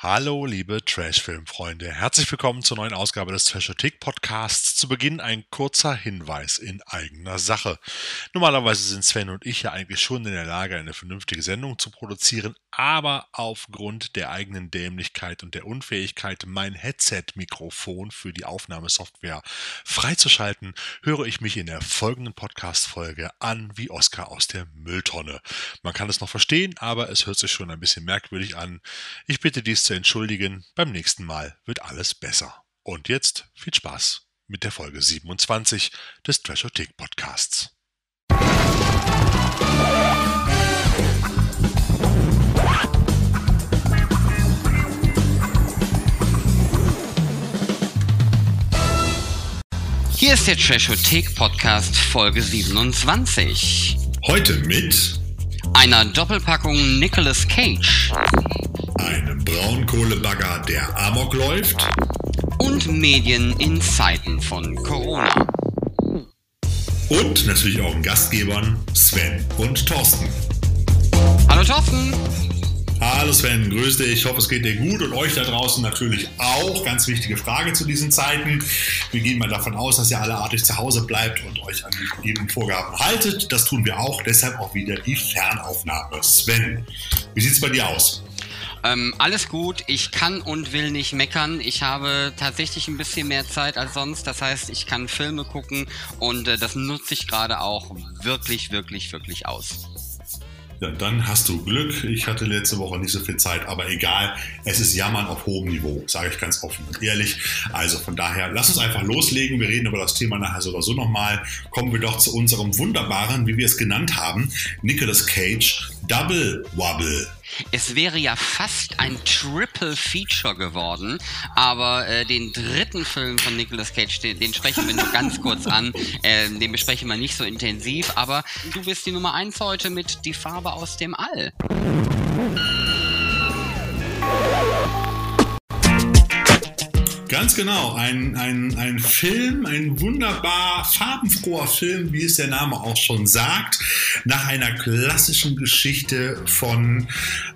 Hallo, liebe Trashfilm-Freunde. Herzlich willkommen zur neuen Ausgabe des Trashothek Podcasts. Zu Beginn ein kurzer Hinweis in eigener Sache. Normalerweise sind Sven und ich ja eigentlich schon in der Lage, eine vernünftige Sendung zu produzieren, aber aufgrund der eigenen Dämlichkeit und der Unfähigkeit, mein Headset-Mikrofon für die Aufnahmesoftware freizuschalten, höre ich mich in der folgenden Podcast-Folge an wie Oscar aus der Mülltonne. Man kann es noch verstehen, aber es hört sich schon ein bisschen merkwürdig an. Ich bitte dies zu entschuldigen. Beim nächsten Mal wird alles besser. Und jetzt viel Spaß mit der Folge 27 des Trashothek Podcasts. Hier ist der Trashothek Podcast Folge 27. Heute mit einer Doppelpackung Nicolas Cage, einem Braunkohlebagger, der Amok läuft und Medien in Zeiten von Corona. Und natürlich auch Gastgebern Sven und Thorsten. Hallo Thorsten! Hallo Sven, grüß dich. Ich hoffe, es geht dir gut und euch da draußen natürlich auch. Ganz wichtige Frage zu diesen Zeiten. Wir gehen mal davon aus, dass ihr alle artig zu Hause bleibt und euch an die Vorgaben haltet. Das tun wir auch. Deshalb auch wieder die Fernaufnahme. Sven, wie sieht es bei dir aus? Ähm, alles gut, ich kann und will nicht meckern. Ich habe tatsächlich ein bisschen mehr Zeit als sonst. Das heißt, ich kann Filme gucken und äh, das nutze ich gerade auch wirklich, wirklich, wirklich aus. Ja, dann hast du Glück. Ich hatte letzte Woche nicht so viel Zeit, aber egal. Es ist Jammern auf hohem Niveau, sage ich ganz offen und ehrlich. Also von daher, lass uns einfach loslegen. Wir reden über das Thema nachher so oder so nochmal. Kommen wir doch zu unserem wunderbaren, wie wir es genannt haben, Nicolas Cage Double Wobble. Es wäre ja fast ein Triple Feature geworden, aber äh, den dritten Film von Nicolas Cage, den, den sprechen wir nur ganz kurz an. Äh, den besprechen wir nicht so intensiv, aber du bist die Nummer eins heute mit Die Farbe aus dem All. Ganz genau, ein, ein, ein Film, ein wunderbar farbenfroher Film, wie es der Name auch schon sagt, nach einer klassischen Geschichte von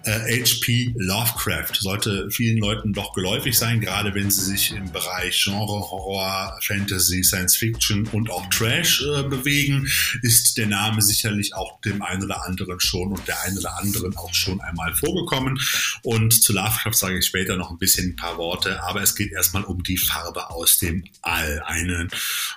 äh, H.P. Lovecraft. Sollte vielen Leuten doch geläufig sein, gerade wenn sie sich im Bereich Genre, Horror, Fantasy, Science Fiction und auch Trash äh, bewegen, ist der Name sicherlich auch dem einen oder anderen schon und der einen oder anderen auch schon einmal vorgekommen. Und zu Lovecraft sage ich später noch ein bisschen ein paar Worte, aber es geht erstmal um die Farbe aus dem All. Einen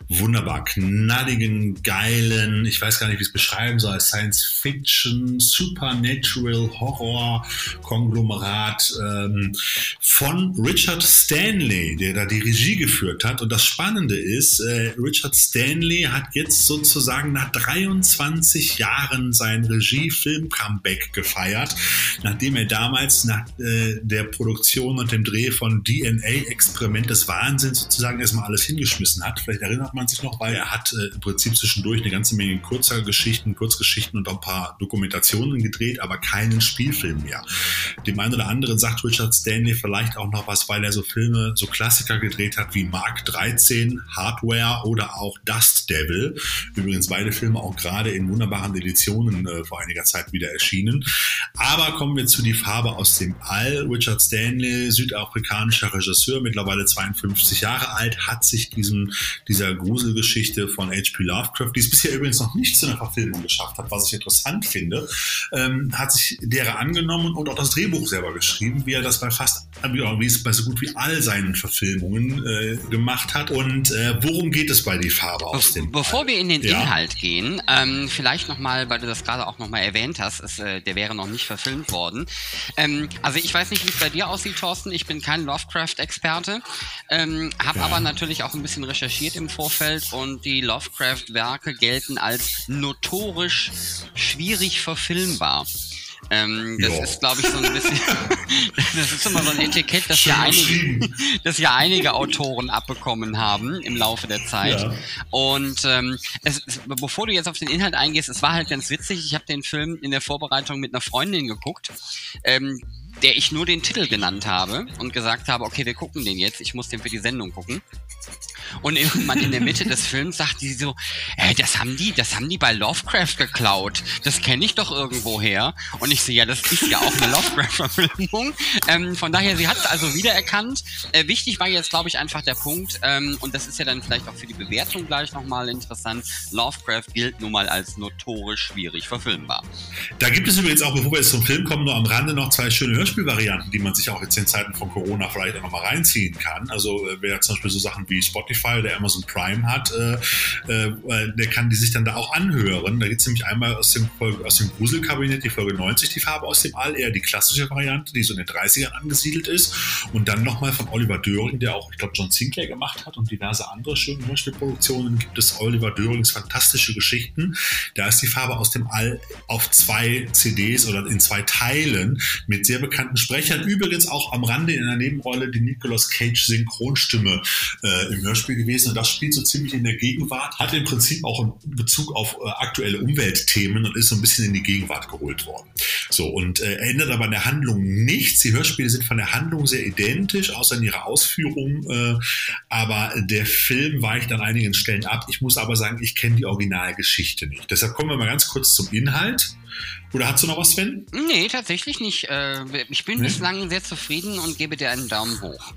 wunderbar knalligen, geilen, ich weiß gar nicht, wie ich es beschreiben soll, Science Fiction, Supernatural, Horror, Konglomerat ähm, von Richard Stanley, der da die Regie geführt hat. Und das Spannende ist, äh, Richard Stanley hat jetzt sozusagen nach 23 Jahren sein Regie-Film-Comeback gefeiert, nachdem er damals nach äh, der Produktion und dem Dreh von DNA-Experiment Moment des Wahnsinns sozusagen erstmal alles hingeschmissen hat. Vielleicht erinnert man sich noch, weil er hat äh, im Prinzip zwischendurch eine ganze Menge kurzer Geschichten, Kurzgeschichten und auch ein paar Dokumentationen gedreht, aber keinen Spielfilm mehr. Dem einen oder anderen sagt Richard Stanley vielleicht auch noch was, weil er so Filme, so Klassiker gedreht hat wie Mark 13, Hardware oder auch Dust Devil. Übrigens beide Filme auch gerade in wunderbaren Editionen äh, vor einiger Zeit wieder erschienen. Aber kommen wir zu Die Farbe aus dem All. Richard Stanley, südafrikanischer Regisseur, mittlerweile 52 Jahre alt, hat sich diesem, dieser Gruselgeschichte von H.P. Lovecraft, die es bisher übrigens noch nicht zu einer Verfilmung geschafft hat, was ich interessant finde, ähm, hat sich derer angenommen und auch das Drehbuch selber geschrieben, wie er das bei fast, wie es bei so gut wie all seinen Verfilmungen äh, gemacht hat. Und äh, worum geht es bei Die Farbe aus dem Bevor All? wir in den ja? Inhalt gehen, ähm, vielleicht nochmal, weil du das gerade auch nochmal erwähnt hast, ist, äh, der wäre noch nicht verfilmt worden. Ähm, also ich weiß nicht, wie es bei dir aussieht, Thorsten. Ich bin kein Lovecraft-Experte. Ähm, habe ja. aber natürlich auch ein bisschen recherchiert im Vorfeld und die Lovecraft-Werke gelten als notorisch schwierig verfilmbar. Ähm, das jo. ist, glaube ich, so ein bisschen, das ist immer so ein Etikett, das ja, einige, das ja einige Autoren abbekommen haben im Laufe der Zeit. Ja. Und ähm, es, es, bevor du jetzt auf den Inhalt eingehst, es war halt ganz witzig. Ich habe den Film in der Vorbereitung mit einer Freundin geguckt. Ähm, der ich nur den Titel genannt habe und gesagt habe, okay, wir gucken den jetzt, ich muss den für die Sendung gucken. Und irgendwann in der Mitte des Films sagt die so, äh, das haben die, das haben die bei Lovecraft geklaut. Das kenne ich doch irgendwo her. Und ich sehe, ja, das ist ja auch eine Lovecraft-Verfilmung. Ähm, von daher, sie hat es also wiedererkannt. Äh, wichtig war jetzt, glaube ich, einfach der Punkt, ähm, und das ist ja dann vielleicht auch für die Bewertung gleich nochmal interessant, Lovecraft gilt nun mal als notorisch schwierig verfilmbar. Da gibt es übrigens auch, bevor wir jetzt zum Film kommen, nur am Rande noch zwei schöne Hörspielvarianten, die man sich auch jetzt in Zeiten von Corona vielleicht auch nochmal reinziehen kann. Also äh, wer zum Beispiel so Sachen wie Spotify oder Amazon Prime hat, äh, äh, der kann die sich dann da auch anhören. Da gibt es nämlich einmal aus dem, aus dem Gruselkabinett die Folge 90, die Farbe aus dem All, eher die klassische Variante, die so in den 30ern angesiedelt ist. Und dann nochmal von Oliver Döring, der auch, ich glaube, John Sinclair gemacht hat und diverse andere schöne Hörspielproduktionen, gibt es Oliver Dörings fantastische Geschichten. Da ist die Farbe aus dem All auf zwei CDs oder in zwei Teilen mit sehr bekannten Sprechern. Übrigens auch am Rande in einer Nebenrolle die Nicolas Cage Synchronstimme äh, im Hörspiel gewesen. Und das spielt so ziemlich in der Gegenwart, hat im Prinzip auch einen Bezug auf äh, aktuelle Umweltthemen und ist so ein bisschen in die Gegenwart geholt worden. So, und äh, ändert aber an der Handlung nichts. Die Hörspiele sind von der Handlung sehr identisch, außer in ihrer Ausführung. Äh, aber der Film weicht an einigen Stellen ab. Ich muss aber sagen, ich kenne die Originalgeschichte nicht. Deshalb kommen wir mal ganz kurz zum Inhalt. Oder hast du noch was, Sven? Nee, tatsächlich nicht. Äh, ich bin nee? bislang sehr zufrieden und gebe dir einen Daumen hoch.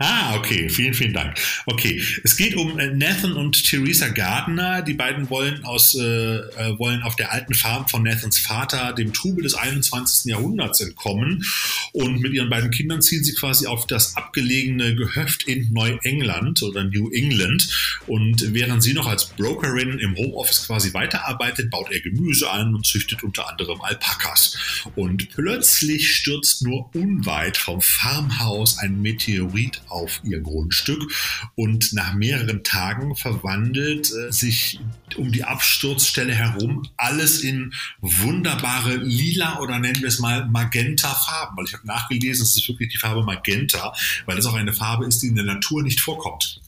Ah, okay, vielen, vielen Dank. Okay, es geht um äh, Nathan und Theresa Gardner. Die beiden wollen aus äh, äh, wollen auf der alten Farm von Nathans Vater dem Trubel des 21. Jahrhunderts entkommen und mit ihren beiden Kindern ziehen sie quasi auf das abgelegene Gehöft in Neuengland oder New England und während sie noch als Brokerin im Homeoffice quasi weiterarbeitet, baut er Gemüse an und züchtet unter anderem Alpakas. Und plötzlich stürzt nur unweit vom Farmhaus ein Meteorit auf ihr Grundstück und nach mehreren Tagen verwandelt äh, sich um die Absturzstelle herum alles in wunderbare lila oder nennen wir es mal magenta Farben, weil ich habe nachgelesen, es ist wirklich die Farbe Magenta, weil es auch eine Farbe ist, die in der Natur nicht vorkommt.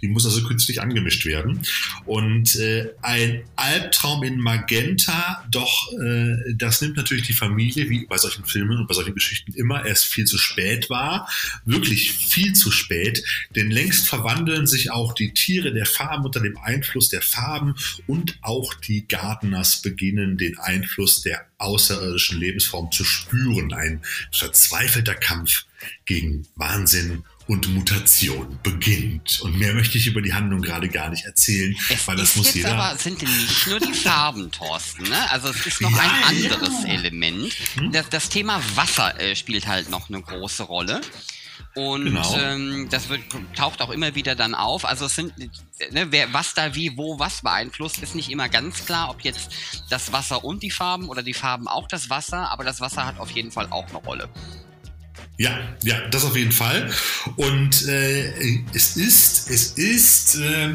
Die muss also künstlich angemischt werden. Und äh, ein Albtraum in Magenta, doch äh, das nimmt natürlich die Familie, wie bei solchen Filmen und bei solchen Geschichten immer, erst viel zu spät war. Wirklich viel zu spät, denn längst verwandeln sich auch die Tiere der Farben unter dem Einfluss der Farben und auch die Gardeners beginnen den Einfluss der außerirdischen Lebensform zu spüren. Ein verzweifelter Kampf gegen Wahnsinn und Mutation beginnt. Und mehr möchte ich über die Handlung gerade gar nicht erzählen, es weil das muss jeder. Aber sind nicht nur die Farben, Thorsten. Ne? Also es ist noch ja, ein anderes ja. Element. Hm? Das, das, Thema Wasser äh, spielt halt noch eine große Rolle. Und genau. ähm, das wird, taucht auch immer wieder dann auf. Also es sind, ne, wer, was da wie, wo, was beeinflusst, ist nicht immer ganz klar, ob jetzt das Wasser und die Farben oder die Farben auch das Wasser, aber das Wasser hat auf jeden Fall auch eine Rolle. Ja, ja, das auf jeden Fall. Und äh, es ist, es ist äh,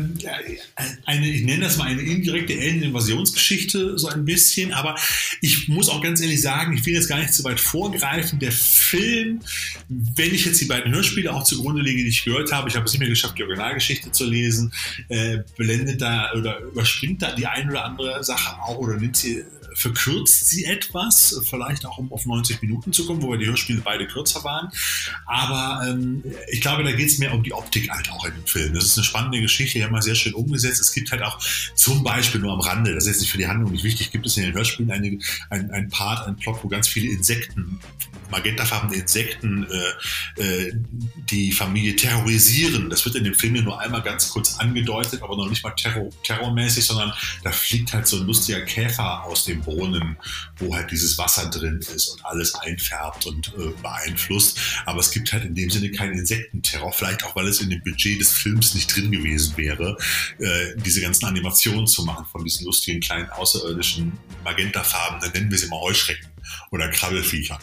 eine, ich nenne das mal eine indirekte Alien-Invasionsgeschichte, so ein bisschen. Aber ich muss auch ganz ehrlich sagen, ich will jetzt gar nicht zu weit vorgreifen. Der Film, wenn ich jetzt die beiden Hörspiele auch zugrunde lege, die ich gehört habe, ich habe es nicht mehr geschafft, die Originalgeschichte zu lesen, äh, blendet da oder überspringt da die eine oder andere Sache auch oder nimmt sie verkürzt sie etwas, vielleicht auch um auf 90 Minuten zu kommen, wobei die Hörspiele beide kürzer waren. Aber ähm, ich glaube, da geht es mehr um die Optik halt auch in dem Film. Das ist eine spannende Geschichte, die haben wir sehr schön umgesetzt. Es gibt halt auch zum Beispiel nur am Rande, das ist jetzt nicht für die Handlung nicht wichtig, gibt es in den Hörspielen eine, ein, ein Part, ein Plot, wo ganz viele Insekten, magentafarbene Insekten, äh, äh, die Familie terrorisieren. Das wird in dem Film ja nur einmal ganz kurz angedeutet, aber noch nicht mal terror, terrormäßig, sondern da fliegt halt so ein lustiger Käfer aus dem Brunnen, wo halt dieses Wasser drin ist und alles einfärbt und äh, beeinflusst. Aber es gibt halt in dem Sinne keinen Insektenterror, vielleicht auch, weil es in dem Budget des Films nicht drin gewesen wäre, äh, diese ganzen Animationen zu machen von diesen lustigen kleinen außerirdischen Magentafarben, dann nennen wir sie mal Heuschrecken oder Krabbelfiecher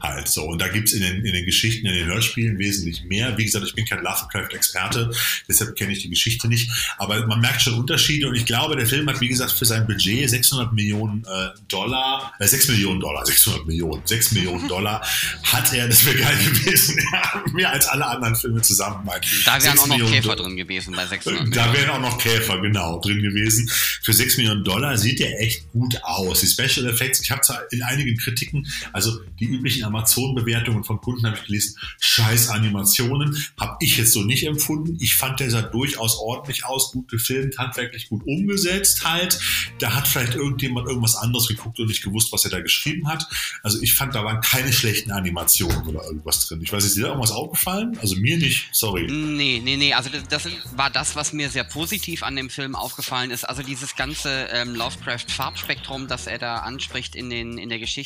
halt so. Und da gibt's in den, in den Geschichten, in den Hörspielen wesentlich mehr. Wie gesagt, ich bin kein Lovecraft-Experte, deshalb kenne ich die Geschichte nicht. Aber man merkt schon Unterschiede und ich glaube, der Film hat, wie gesagt, für sein Budget 600 Millionen äh, Dollar, äh, 6 Millionen Dollar, 600 Millionen, 6 Millionen Dollar hat er, das wäre geil gewesen, ja, mehr als alle anderen Filme zusammen. Da wären auch noch Millionen Käfer drin gewesen bei 600 Millionen. Da wären auch noch Käfer, genau, drin gewesen. Für 6 Millionen Dollar sieht der echt gut aus. Die Special Effects, ich habe zwar in einigen den Kritiken, also die üblichen Amazon-Bewertungen von Kunden habe ich gelesen, scheiß Animationen, habe ich jetzt so nicht empfunden. Ich fand, der sah durchaus ordentlich aus, gut gefilmt, handwerklich gut umgesetzt halt. Da hat vielleicht irgendjemand irgendwas anderes geguckt und nicht gewusst, was er da geschrieben hat. Also ich fand, da waren keine schlechten Animationen oder irgendwas drin. Ich weiß, ist dir da irgendwas aufgefallen? Also mir nicht, sorry. Nee, nee, nee, also das, das war das, was mir sehr positiv an dem Film aufgefallen ist. Also dieses ganze ähm, Lovecraft-Farbspektrum, das er da anspricht in, den, in der Geschichte,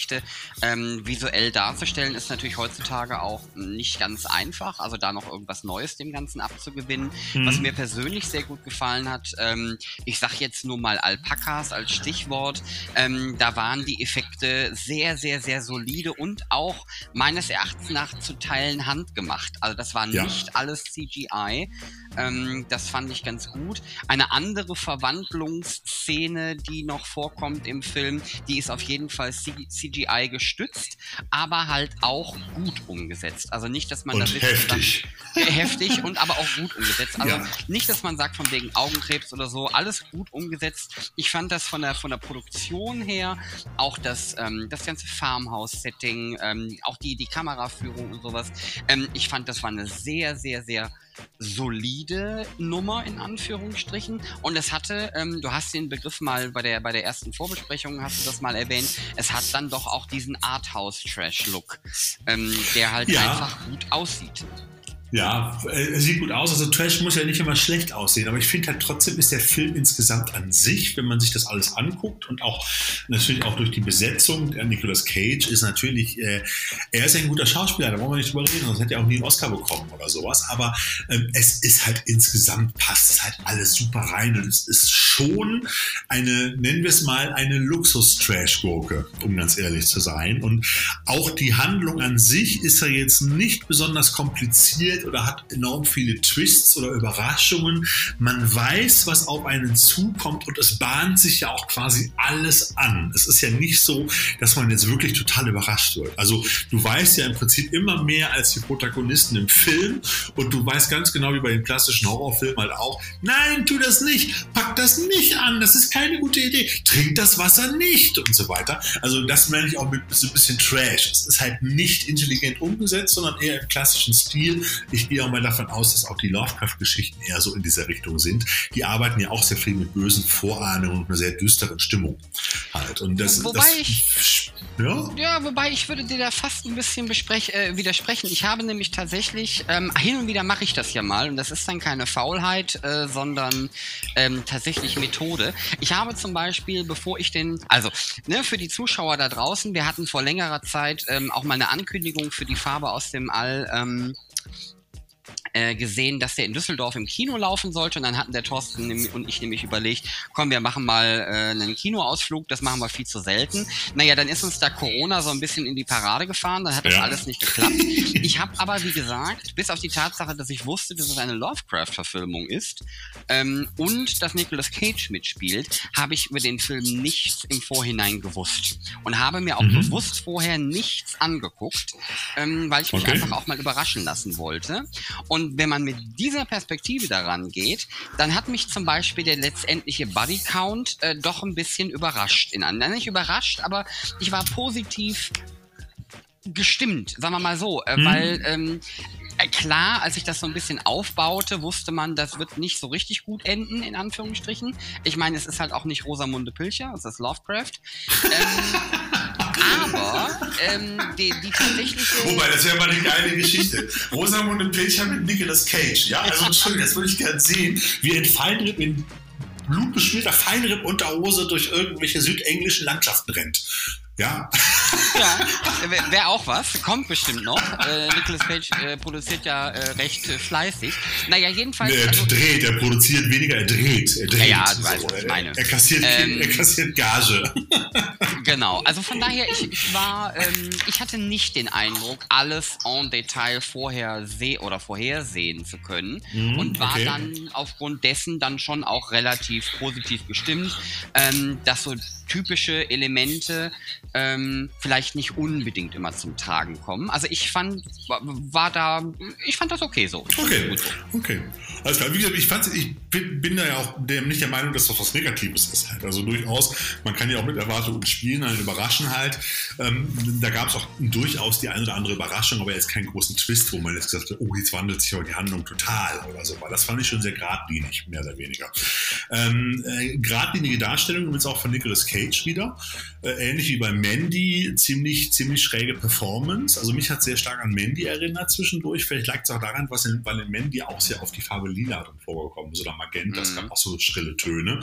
ähm, visuell darzustellen, ist natürlich heutzutage auch nicht ganz einfach. Also da noch irgendwas Neues dem Ganzen abzugewinnen. Mhm. Was mir persönlich sehr gut gefallen hat, ähm, ich sag jetzt nur mal Alpakas als Stichwort, ähm, da waren die Effekte sehr, sehr, sehr solide und auch meines Erachtens nach zu Teilen handgemacht. Also das war ja. nicht alles CGI. Ähm, das fand ich ganz gut. Eine andere Verwandlungsszene, die noch vorkommt im Film, die ist auf jeden Fall CGI gestützt, aber halt auch gut umgesetzt. Also nicht, dass man und da heftig. Sagt, äh, heftig und aber auch gut umgesetzt. Also ja. nicht, dass man sagt von wegen Augenkrebs oder so, alles gut umgesetzt. Ich fand das von der von der Produktion her, auch das ähm, das ganze Farmhouse-Setting, ähm, auch die die Kameraführung und sowas. Ähm, ich fand, das war eine sehr sehr sehr solide Nummer in Anführungsstrichen und es hatte, ähm, du hast den Begriff mal bei der bei der ersten Vorbesprechung hast du das mal erwähnt, es hat dann doch auch diesen Arthouse-Trash-Look, ähm, der halt ja. einfach gut aussieht. Ja, er sieht gut aus. Also Trash muss ja nicht immer schlecht aussehen, aber ich finde halt trotzdem ist der Film insgesamt an sich, wenn man sich das alles anguckt und auch natürlich auch durch die Besetzung, Nicolas Cage ist natürlich, äh, er ist ein guter Schauspieler, da wollen wir nicht drüber reden, sonst hätte er auch nie einen Oscar bekommen oder sowas. Aber ähm, es ist halt insgesamt passt es halt alles super rein und es ist schon eine, nennen wir es mal, eine Luxus-Trash-Gurke, um ganz ehrlich zu sein. Und auch die Handlung an sich ist ja jetzt nicht besonders kompliziert Welt oder hat enorm viele Twists oder Überraschungen. Man weiß, was auf einen zukommt und es bahnt sich ja auch quasi alles an. Es ist ja nicht so, dass man jetzt wirklich total überrascht wird. Also du weißt ja im Prinzip immer mehr als die Protagonisten im Film und du weißt ganz genau wie bei den klassischen Horrorfilmen halt auch, nein, tu das nicht, pack das nicht an, das ist keine gute Idee, trink das Wasser nicht und so weiter. Also das meine ich auch mit so ein bisschen Trash. Es ist halt nicht intelligent umgesetzt, sondern eher im klassischen Stil ich gehe auch mal davon aus, dass auch die Lovecraft-Geschichten eher so in dieser Richtung sind. Die arbeiten ja auch sehr viel mit bösen Vorahnungen und einer sehr düsteren Stimmung halt. Und das, wobei das, ich, ja? ja, wobei ich würde dir da fast ein bisschen äh, widersprechen. Ich habe nämlich tatsächlich, ähm, hin und wieder mache ich das ja mal und das ist dann keine Faulheit, äh, sondern ähm, tatsächlich Methode. Ich habe zum Beispiel, bevor ich den, also ne, für die Zuschauer da draußen, wir hatten vor längerer Zeit ähm, auch mal eine Ankündigung für die Farbe aus dem All. Ähm, äh, gesehen, dass der in Düsseldorf im Kino laufen sollte. Und dann hatten der Thorsten und ich nämlich überlegt, komm, wir machen mal äh, einen Kinoausflug, das machen wir viel zu selten. Naja, dann ist uns da Corona so ein bisschen in die Parade gefahren, dann hat das ja. alles nicht geklappt. Ich habe aber, wie gesagt, bis auf die Tatsache, dass ich wusste, dass es eine Lovecraft-Verfilmung ist ähm, und dass Nicolas Cage mitspielt, habe ich über den Film nichts im Vorhinein gewusst. Und habe mir auch mhm. bewusst vorher nichts angeguckt, ähm, weil ich mich okay. einfach auch mal überraschen lassen wollte. Und wenn man mit dieser Perspektive daran geht, dann hat mich zum Beispiel der letztendliche Body Count äh, doch ein bisschen überrascht. In anderen nicht überrascht, aber ich war positiv gestimmt, sagen wir mal so, äh, hm. weil ähm, äh, klar, als ich das so ein bisschen aufbaute, wusste man, das wird nicht so richtig gut enden, in Anführungsstrichen. Ich meine, es ist halt auch nicht Rosamunde Pilcher, es ist Lovecraft. ähm, aber ähm, die, die tatsächliche. Wobei, das wäre mal eine geile Geschichte. Rosamunde Pilcher mit Nicolas Cage. Ja, also Entschuldigung, das würde ich gerne sehen, wie ein Feinripp in blutbeschmierter Feinripp-Unterhose durch irgendwelche südenglischen Landschaften rennt. Ja. Ja, wäre wär auch was. Kommt bestimmt noch. Äh, Nicolas Cage äh, produziert ja äh, recht äh, fleißig. Naja, jedenfalls. Nee, er also, dreht, er produziert weniger, er dreht. Er dreht. Ja, ja du so. weißt, was ich meine. Er, kassiert, ähm, er kassiert Gage. Genau, also von daher, ich, ich war, ähm, ich hatte nicht den Eindruck, alles en Detail vorher oder vorhersehen zu können mhm, und war okay. dann aufgrund dessen dann schon auch relativ positiv gestimmt, ähm, dass so typische Elemente ähm, vielleicht nicht unbedingt immer zum Tragen kommen. Also ich fand, war da, ich fand das okay so. Okay, okay. Alles klar. Wie gesagt, ich, fand, ich bin, bin da ja auch der, nicht der Meinung, dass das was Negatives ist. Halt. Also durchaus, man kann ja auch mit Erwartungen spielen dann überraschen halt. Ähm, da gab es auch durchaus die eine oder andere Überraschung, aber jetzt keinen großen Twist, wo man jetzt gesagt hat, oh, jetzt wandelt sich aber die Handlung total oder so. Weil das fand ich schon sehr geradlinig, mehr oder weniger. Ähm, äh, geradlinige Darstellung übrigens auch von Nicolas Cage wieder. Äh, ähnlich wie bei Mandy, ziemlich, ziemlich schräge Performance. Also mich hat sehr stark an Mandy erinnert zwischendurch. Vielleicht lag es auch daran, was in, weil in Mandy auch sehr auf die Farbe Lila vorgekommen ist oder Magenta. Es mhm. gab auch so schrille Töne.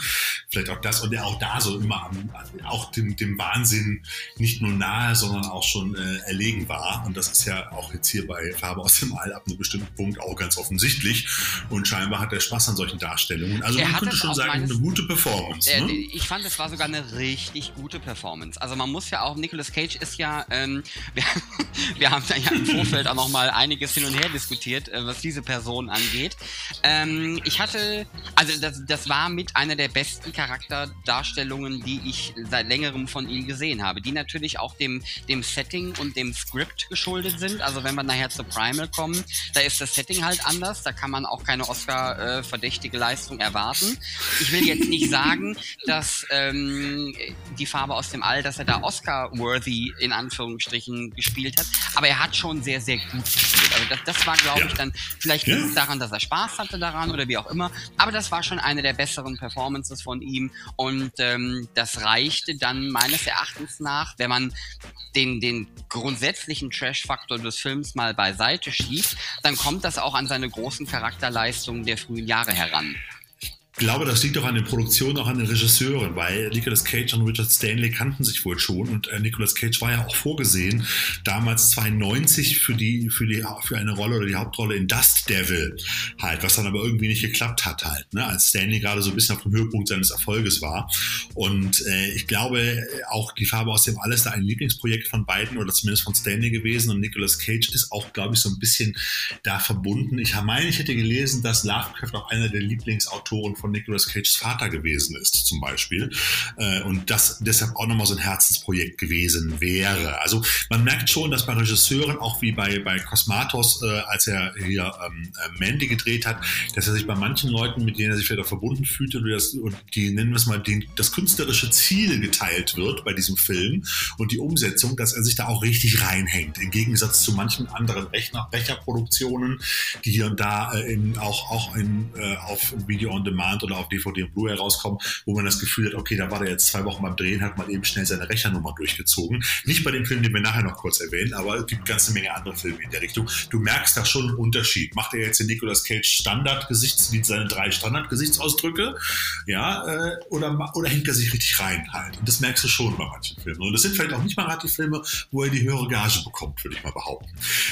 Vielleicht auch das und der auch da so immer am, auch dem, dem Wahnsinn nicht nur nahe, sondern auch schon äh, erlegen war. Und das ist ja auch jetzt hier bei Farbe aus dem All ab einem bestimmten Punkt auch ganz offensichtlich. Und scheinbar hat er Spaß an solchen Darstellungen. Also er man könnte schon sagen, eine gute Performance. Äh, ne? Ich fand, es war sogar eine richtig gute Performance. Also man muss ja auch, Nicolas Cage ist ja, ähm, wir, wir, haben ja im Vorfeld auch noch mal einiges hin und her diskutiert, äh, was diese Person angeht. Ähm, ich hatte, also das, das war mit einer der besten Charakterdarstellungen, die ich seit längerem von ihm gesehen habe, die natürlich auch dem, dem Setting und dem Script geschuldet sind. Also wenn wir nachher zu Primal kommen, da ist das Setting halt anders, da kann man auch keine Oscar-verdächtige Leistung erwarten. Ich will jetzt nicht sagen, dass ähm, die Farbe aus dem All, dass er da Oscar-worthy in Anführungsstrichen gespielt hat, aber er hat schon sehr, sehr gut gespielt. Also das, das war, glaube ja. ich, dann vielleicht ja. daran, dass er Spaß hatte daran oder wie auch immer, aber das war schon eine der besseren Performances von ihm und ähm, das reichte dann meines Erachtens nach, wenn man den, den grundsätzlichen Trash-Faktor des Films mal beiseite schiebt, dann kommt das auch an seine großen Charakterleistungen der frühen Jahre heran. Ich glaube, das liegt auch an den Produktionen, auch an den Regisseuren, weil Nicolas Cage und Richard Stanley kannten sich wohl schon und äh, Nicolas Cage war ja auch vorgesehen, damals 92 für die, für die, für eine Rolle oder die Hauptrolle in Dust Devil halt, was dann aber irgendwie nicht geklappt hat halt, ne, als Stanley gerade so ein bisschen auf dem Höhepunkt seines Erfolges war. Und äh, ich glaube, auch die Farbe aus dem Alles da ein Lieblingsprojekt von beiden oder zumindest von Stanley gewesen und Nicolas Cage ist auch, glaube ich, so ein bisschen da verbunden. Ich meine, ich hätte gelesen, dass Lovecraft auch einer der Lieblingsautoren von von Nicolas Cages Vater gewesen ist, zum Beispiel. Äh, und das deshalb auch nochmal so ein Herzensprojekt gewesen wäre. Also man merkt schon, dass bei Regisseuren, auch wie bei, bei Cosmatos, äh, als er hier ähm, äh, Mandy gedreht hat, dass er sich bei manchen Leuten, mit denen er sich vielleicht auch verbunden fühlt und, das, und die, nennen wir es mal, den, das künstlerische Ziel geteilt wird bei diesem Film und die Umsetzung, dass er sich da auch richtig reinhängt. Im Gegensatz zu manchen anderen Rechner-Becher-Produktionen, die hier und da äh, in, auch, auch in, äh, auf Video on Demand Demand oder auf DVD und Blu-ray rauskommen, wo man das Gefühl hat, okay, da war der jetzt zwei Wochen beim Drehen, hat man eben schnell seine Rechernummer durchgezogen. Nicht bei dem Film, den wir nachher noch kurz erwähnen, aber es gibt eine ganze Menge andere Filme in der Richtung. Du merkst da schon einen Unterschied. Macht er jetzt den Nicolas Cage Standard-Gesichts, seine drei Standard-Gesichtsausdrücke, ja, äh, oder, oder hängt er sich richtig rein halt? Und das merkst du schon bei manchen Filmen. Und das sind vielleicht auch nicht mal gerade die Filme, wo er die höhere Gage bekommt, würde ich mal behaupten.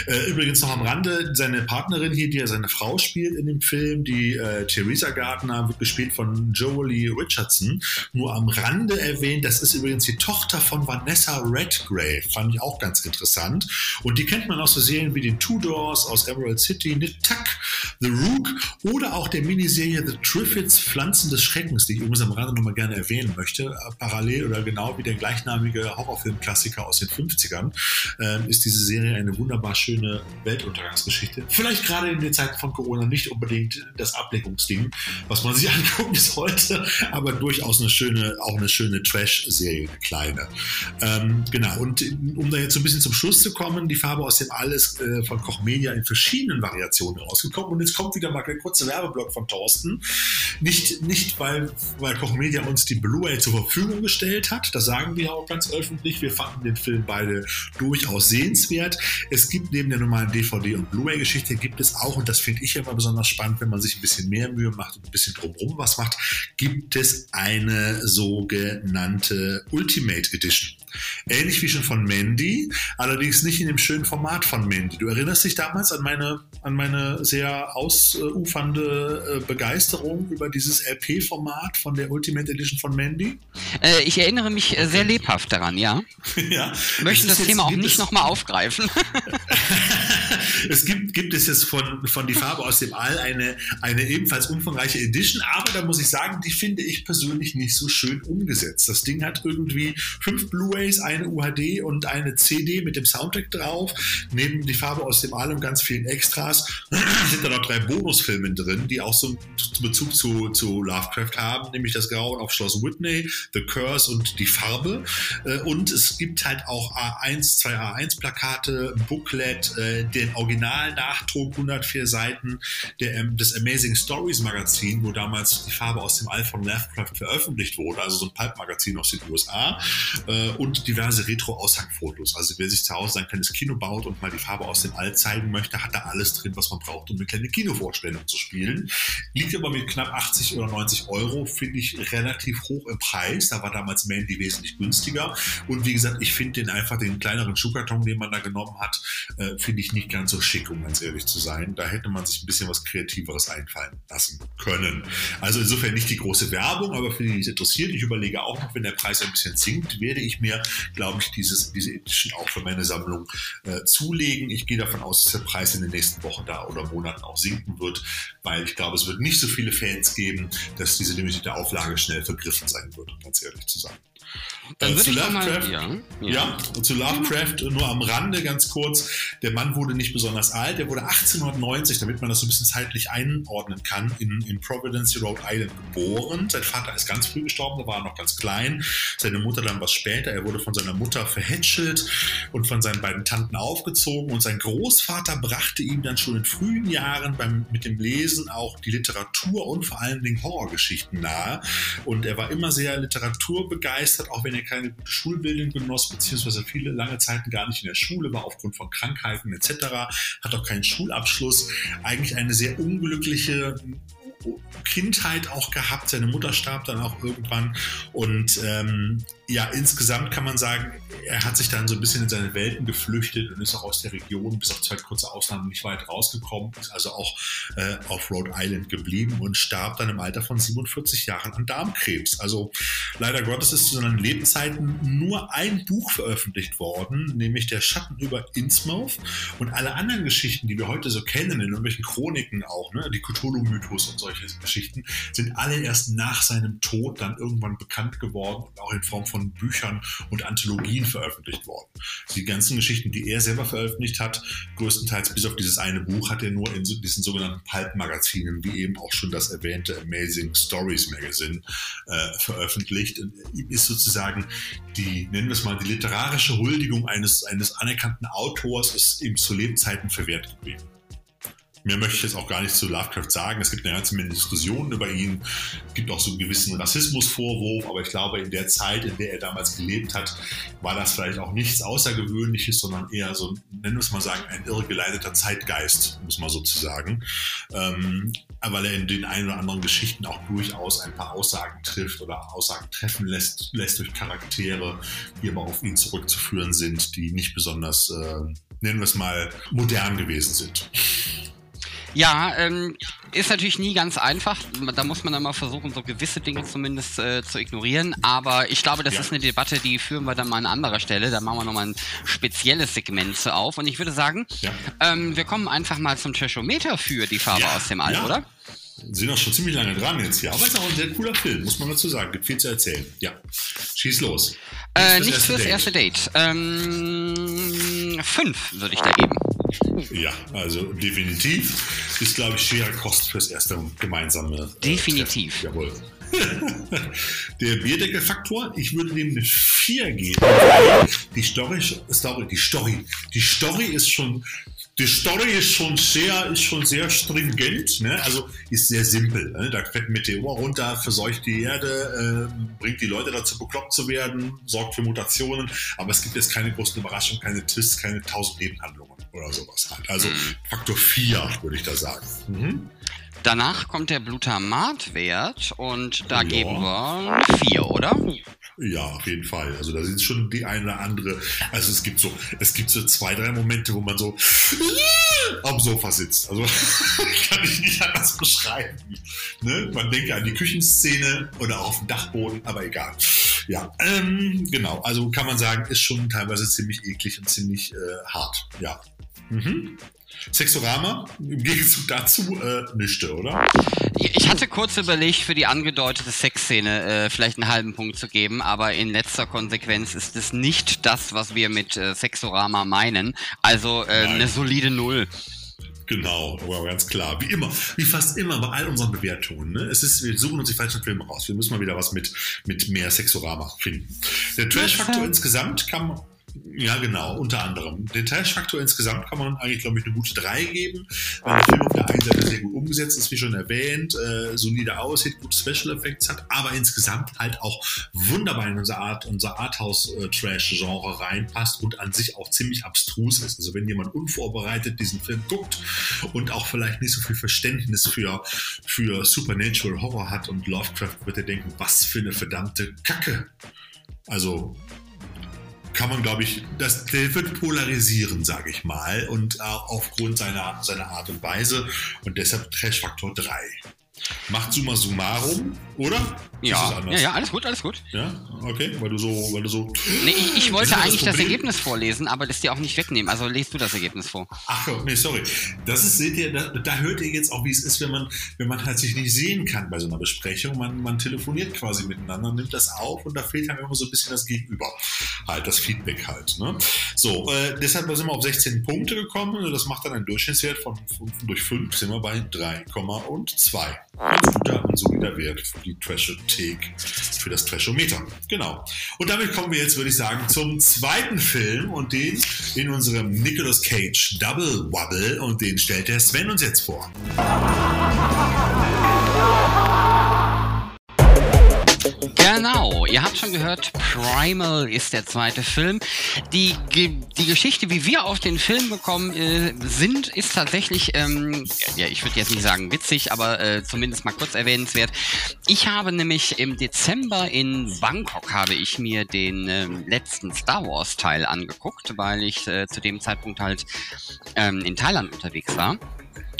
Äh, übrigens noch am Rande, seine Partnerin hier, die ja seine Frau spielt in dem Film, die äh, Theresa Gardner, wird gespielt von Jolie Richardson. Nur am Rande erwähnt, das ist übrigens die Tochter von Vanessa Redgrave. Fand ich auch ganz interessant. Und die kennt man aus so Serien wie den Tudors, aus Emerald City, Nit Tuck, The Rook oder auch der Miniserie The Triffids Pflanzen des Schreckens, die ich übrigens am Rande nochmal gerne erwähnen möchte. Parallel oder genau wie der gleichnamige Horrorfilmklassiker aus den 50ern äh, ist diese Serie eine wunderbar schöne Weltuntergangsgeschichte. Vielleicht gerade in den Zeiten von Corona nicht unbedingt das Ablenkungsding, was man sich sich angucken sollte, aber durchaus eine schöne, auch eine schöne Trash-Serie, eine kleine. Ähm, genau, und um da jetzt so ein bisschen zum Schluss zu kommen, die Farbe aus dem Alles äh, von Koch Media in verschiedenen Variationen rausgekommen und jetzt kommt wieder mal der kurze Werbeblock von Thorsten. Nicht, nicht weil, weil Koch Media uns die Blu-ray zur Verfügung gestellt hat, das sagen wir auch ganz öffentlich, wir fanden den Film beide durchaus sehenswert. Es gibt neben der normalen DVD- und Blu-ray-Geschichte gibt es auch, und das finde ich immer besonders spannend, wenn man sich ein bisschen mehr Mühe macht und ein bisschen drumherum was macht, gibt es eine sogenannte Ultimate Edition. Ähnlich wie schon von Mandy, allerdings nicht in dem schönen Format von Mandy. Du erinnerst dich damals an meine, an meine sehr ausufernde äh, Begeisterung über dieses LP-Format von der Ultimate Edition von Mandy? Äh, ich erinnere mich äh, sehr lebhaft daran, ja. ja. Möchten das, das Thema auch nicht nochmal aufgreifen. es gibt, gibt es jetzt von, von Die Farbe aus dem All eine, eine ebenfalls umfangreiche Edition, aber da muss ich sagen, die finde ich persönlich nicht so schön umgesetzt. Das Ding hat irgendwie fünf Blu-rays, eine UHD und eine CD mit dem Soundtrack drauf. Neben Die Farbe aus dem All und ganz vielen Extras sind da noch drei Bonusfilme drin, die auch so einen Bezug zu, zu Lovecraft haben, nämlich das Grauen auf Schloss Whitney, The Curse und Die Farbe. Äh, und es gibt halt auch A1, zwei A1-Plakate, Booklet, äh, den Original-Nachdruck, 104 Seiten der, ähm, des Amazing Stories Magazin, wo damals die Farbe aus dem All von Lovecraft veröffentlicht wurde, also so ein Pulp-Magazin aus den USA äh, und diverse Retro-Aushangfotos. Also wer sich zu Hause sein kleines Kino baut und mal die Farbe aus dem All zeigen möchte, hat da alles drin, was man braucht, um eine kleine Kinovorstellung zu spielen. Liegt aber mit knapp 80 oder 90 Euro, finde ich relativ hoch im Preis. Da war damals Mandy wesentlich günstiger. Und wie gesagt, ich finde den einfach, den kleineren Schuhkarton, den man da genommen hat, äh, finde ich nicht ganz so schick, um ganz ehrlich zu sein. Da hätte man sich ein bisschen was Kreativeres einfallen lassen können. Also insofern nicht die große Werbung, aber für die, die es interessiert, ich überlege auch noch, wenn der Preis ein bisschen sinkt, werde ich mir, glaube ich, dieses, diese Edition auch für meine Sammlung äh, zulegen. Ich gehe davon aus, dass der Preis in den nächsten Wochen da oder Monaten auch sinken wird, weil ich glaube, es wird nicht so viele Fans geben, dass diese limitierte Auflage schnell vergriffen sein wird, um ganz ehrlich zu sein. Dann Äh, zu Lovecraft, mal, ja, ja. zu Lovecraft nur am Rande ganz kurz. Der Mann wurde nicht besonders alt. Er wurde 1890, damit man das so ein bisschen zeitlich einordnen kann, in, in Providence, Rhode Island geboren. Sein Vater ist ganz früh gestorben, da war er noch ganz klein. Seine Mutter dann was später. Er wurde von seiner Mutter verhätschelt und von seinen beiden Tanten aufgezogen. Und sein Großvater brachte ihm dann schon in frühen Jahren beim, mit dem Lesen auch die Literatur und vor allen Dingen Horrorgeschichten nahe. Und er war immer sehr literaturbegeistert, auch wenn er keine gute Schulbildung genoss, beziehungsweise viele lange Zeiten gar nicht in der Schule war, aufgrund von Krankheiten etc., hat auch keinen Schulabschluss. Eigentlich eine sehr unglückliche Kindheit auch gehabt. Seine Mutter starb dann auch irgendwann. Und ähm, ja, insgesamt kann man sagen, er hat sich dann so ein bisschen in seine Welten geflüchtet und ist auch aus der Region bis auf zwei kurze Ausnahmen nicht weit rausgekommen, ist also auch äh, auf Rhode Island geblieben und starb dann im Alter von 47 Jahren an Darmkrebs. Also leider Gottes ist zu seinen Lebzeiten nur ein Buch veröffentlicht worden, nämlich Der Schatten über Innsmouth und alle anderen Geschichten, die wir heute so kennen, in irgendwelchen Chroniken auch, ne, die Cthulhu-Mythos und solche Geschichten, sind alle erst nach seinem Tod dann irgendwann bekannt geworden und auch in Form von Büchern und Anthologien veröffentlicht worden. Die ganzen Geschichten, die er selber veröffentlicht hat, größtenteils bis auf dieses eine Buch, hat er nur in diesen sogenannten Pulp-Magazinen, wie eben auch schon das erwähnte Amazing Stories Magazine, äh, veröffentlicht. Und ihm ist sozusagen die, nennen wir es mal, die literarische Huldigung eines, eines anerkannten Autors ist ihm zu Lebzeiten verwehrt geblieben. Mehr möchte ich jetzt auch gar nicht zu Lovecraft sagen. Es gibt eine ganze Menge Diskussionen über ihn. Es gibt auch so einen gewissen Rassismusvorwurf, aber ich glaube, in der Zeit, in der er damals gelebt hat, war das vielleicht auch nichts Außergewöhnliches, sondern eher so, nennen wir es mal sagen, ein irregeleiteter Zeitgeist, muss man sozusagen. Ähm, weil er in den ein oder anderen Geschichten auch durchaus ein paar Aussagen trifft oder Aussagen treffen lässt, lässt durch Charaktere, die aber auf ihn zurückzuführen sind, die nicht besonders, äh, nennen wir es mal, modern gewesen sind. Ja, ähm, ist natürlich nie ganz einfach. Da muss man dann mal versuchen, so gewisse Dinge zumindest äh, zu ignorieren. Aber ich glaube, das Ja. ist eine Debatte, die führen wir dann mal an anderer Stelle. Da machen wir nochmal ein spezielles Segment zu auf. Und ich würde sagen, Ja. ähm, wir kommen einfach mal zum Trashometer für die Farbe Ja, aus dem All, oder? Sind auch schon ziemlich lange dran jetzt hier. Aber es ist auch ein sehr cooler Film, muss man dazu sagen. Gibt viel zu erzählen. Ja. Schieß los. Äh, Nichts fürs Date. erste Date. Ähm, fünf würde ich da geben. Ja, also definitiv. Ist, glaube ich, schwerer Kost fürs erste gemeinsame. Äh, Definitiv. Treffen. Jawohl. Der Bierdeckelfaktor, ich würde dem eine 4 geben. Die Story, Story, die Story, die Story ist schon, die Story ist schon sehr, ist schon sehr stringent, ne? Also ist sehr simpel. Ne? Da fährt ein Meteor runter, verseucht die Erde, äh, bringt die Leute dazu, bekloppt zu werden, sorgt für Mutationen, aber es gibt jetzt keine großen Überraschungen, keine Twists, keine tausend Nebenhandlungen oder sowas halt. Also Faktor 4, würde ich da sagen. Mhm. Danach kommt der Glutamatwert und da Ja. geben wir vier, oder? Ja, auf jeden Fall. Also da sind schon die eine oder andere. Also es gibt so, es gibt so zwei, drei Momente, wo man so am Sofa sitzt. Also kann ich nicht anders beschreiben. Ne? Man denke an die Küchenszene oder auf dem Dachboden, aber egal. Ja, ähm, genau. Also kann man sagen, ist schon teilweise ziemlich eklig und ziemlich äh, hart. Ja. Mhm. Sexorama, im Gegenzug dazu, äh, nischte, oder? Ich hatte kurz überlegt, für die angedeutete Sexszene äh, vielleicht einen halben Punkt zu geben, aber in letzter Konsequenz ist es nicht das, was wir mit äh, Sexorama meinen. Also äh, eine solide Null. Genau, aber ganz klar. Wie immer, wie fast immer bei all unseren Bewertungen. Ne? Es ist, wir suchen uns die falschen Filme raus. Wir müssen mal wieder was mit, mit mehr Sexorama finden. Der Trash-Faktor insgesamt kann ja, genau, unter anderem. Den Trash-Faktor insgesamt kann man eigentlich, glaube ich, eine gute 3 geben, weil der Film auf der einen Seite sehr gut umgesetzt ist, wie schon erwähnt, äh, solide aussieht, gute Special Effects hat, aber insgesamt halt auch wunderbar in unser Art, unser Arthouse-Trash-Genre reinpasst und an sich auch ziemlich abstrus ist. Also wenn jemand unvorbereitet diesen Film guckt und auch vielleicht nicht so viel Verständnis für, für Supernatural Horror hat und Lovecraft, wird er denken, was für eine verdammte Kacke. Also kann man, glaube ich, das, der wird polarisieren, sage ich mal, und äh, aufgrund seiner, seiner Art und Weise und deshalb Trash-Faktor 3. Macht summa summarum, oder? Ja, ja, ja, alles gut, alles gut. Ja, okay, weil du so, weil du so. Nee, ich, ich wollte eigentlich das, das, Ergebnis vorlesen, aber das dir auch nicht wegnehmen. Also lest du das Ergebnis vor. Ach nee, sorry. Das ist, seht ihr, da, da, hört ihr jetzt auch, wie es ist, wenn man, wenn man halt sich nicht sehen kann bei so einer Besprechung. Man, man telefoniert quasi miteinander, nimmt das auf und da fehlt halt immer so ein bisschen das Gegenüber. Halt, das Feedback halt. Ne? So, äh, deshalb sind wir auf 16 Punkte gekommen. Also das macht dann einen Durchschnittswert von 5 durch 5 sind wir bei 3,2. Ganz guter und solider Wert für die Trashothek, für das Trashometer. Genau. Und damit kommen wir jetzt, würde ich sagen, zum zweiten Film und den in unserem Nicolas Cage Double Wobble und den stellt der Sven uns jetzt vor. Genau, ihr habt schon gehört, Primal ist der zweite Film. Die, die Geschichte, wie wir auf den Film gekommen äh, sind, ist tatsächlich, ähm, ja, ich würde jetzt nicht sagen witzig, aber äh, zumindest mal kurz erwähnenswert. Ich habe nämlich im Dezember in Bangkok habe ich mir den äh, letzten Star Wars Teil angeguckt, weil ich äh, zu dem Zeitpunkt halt ähm, in Thailand unterwegs war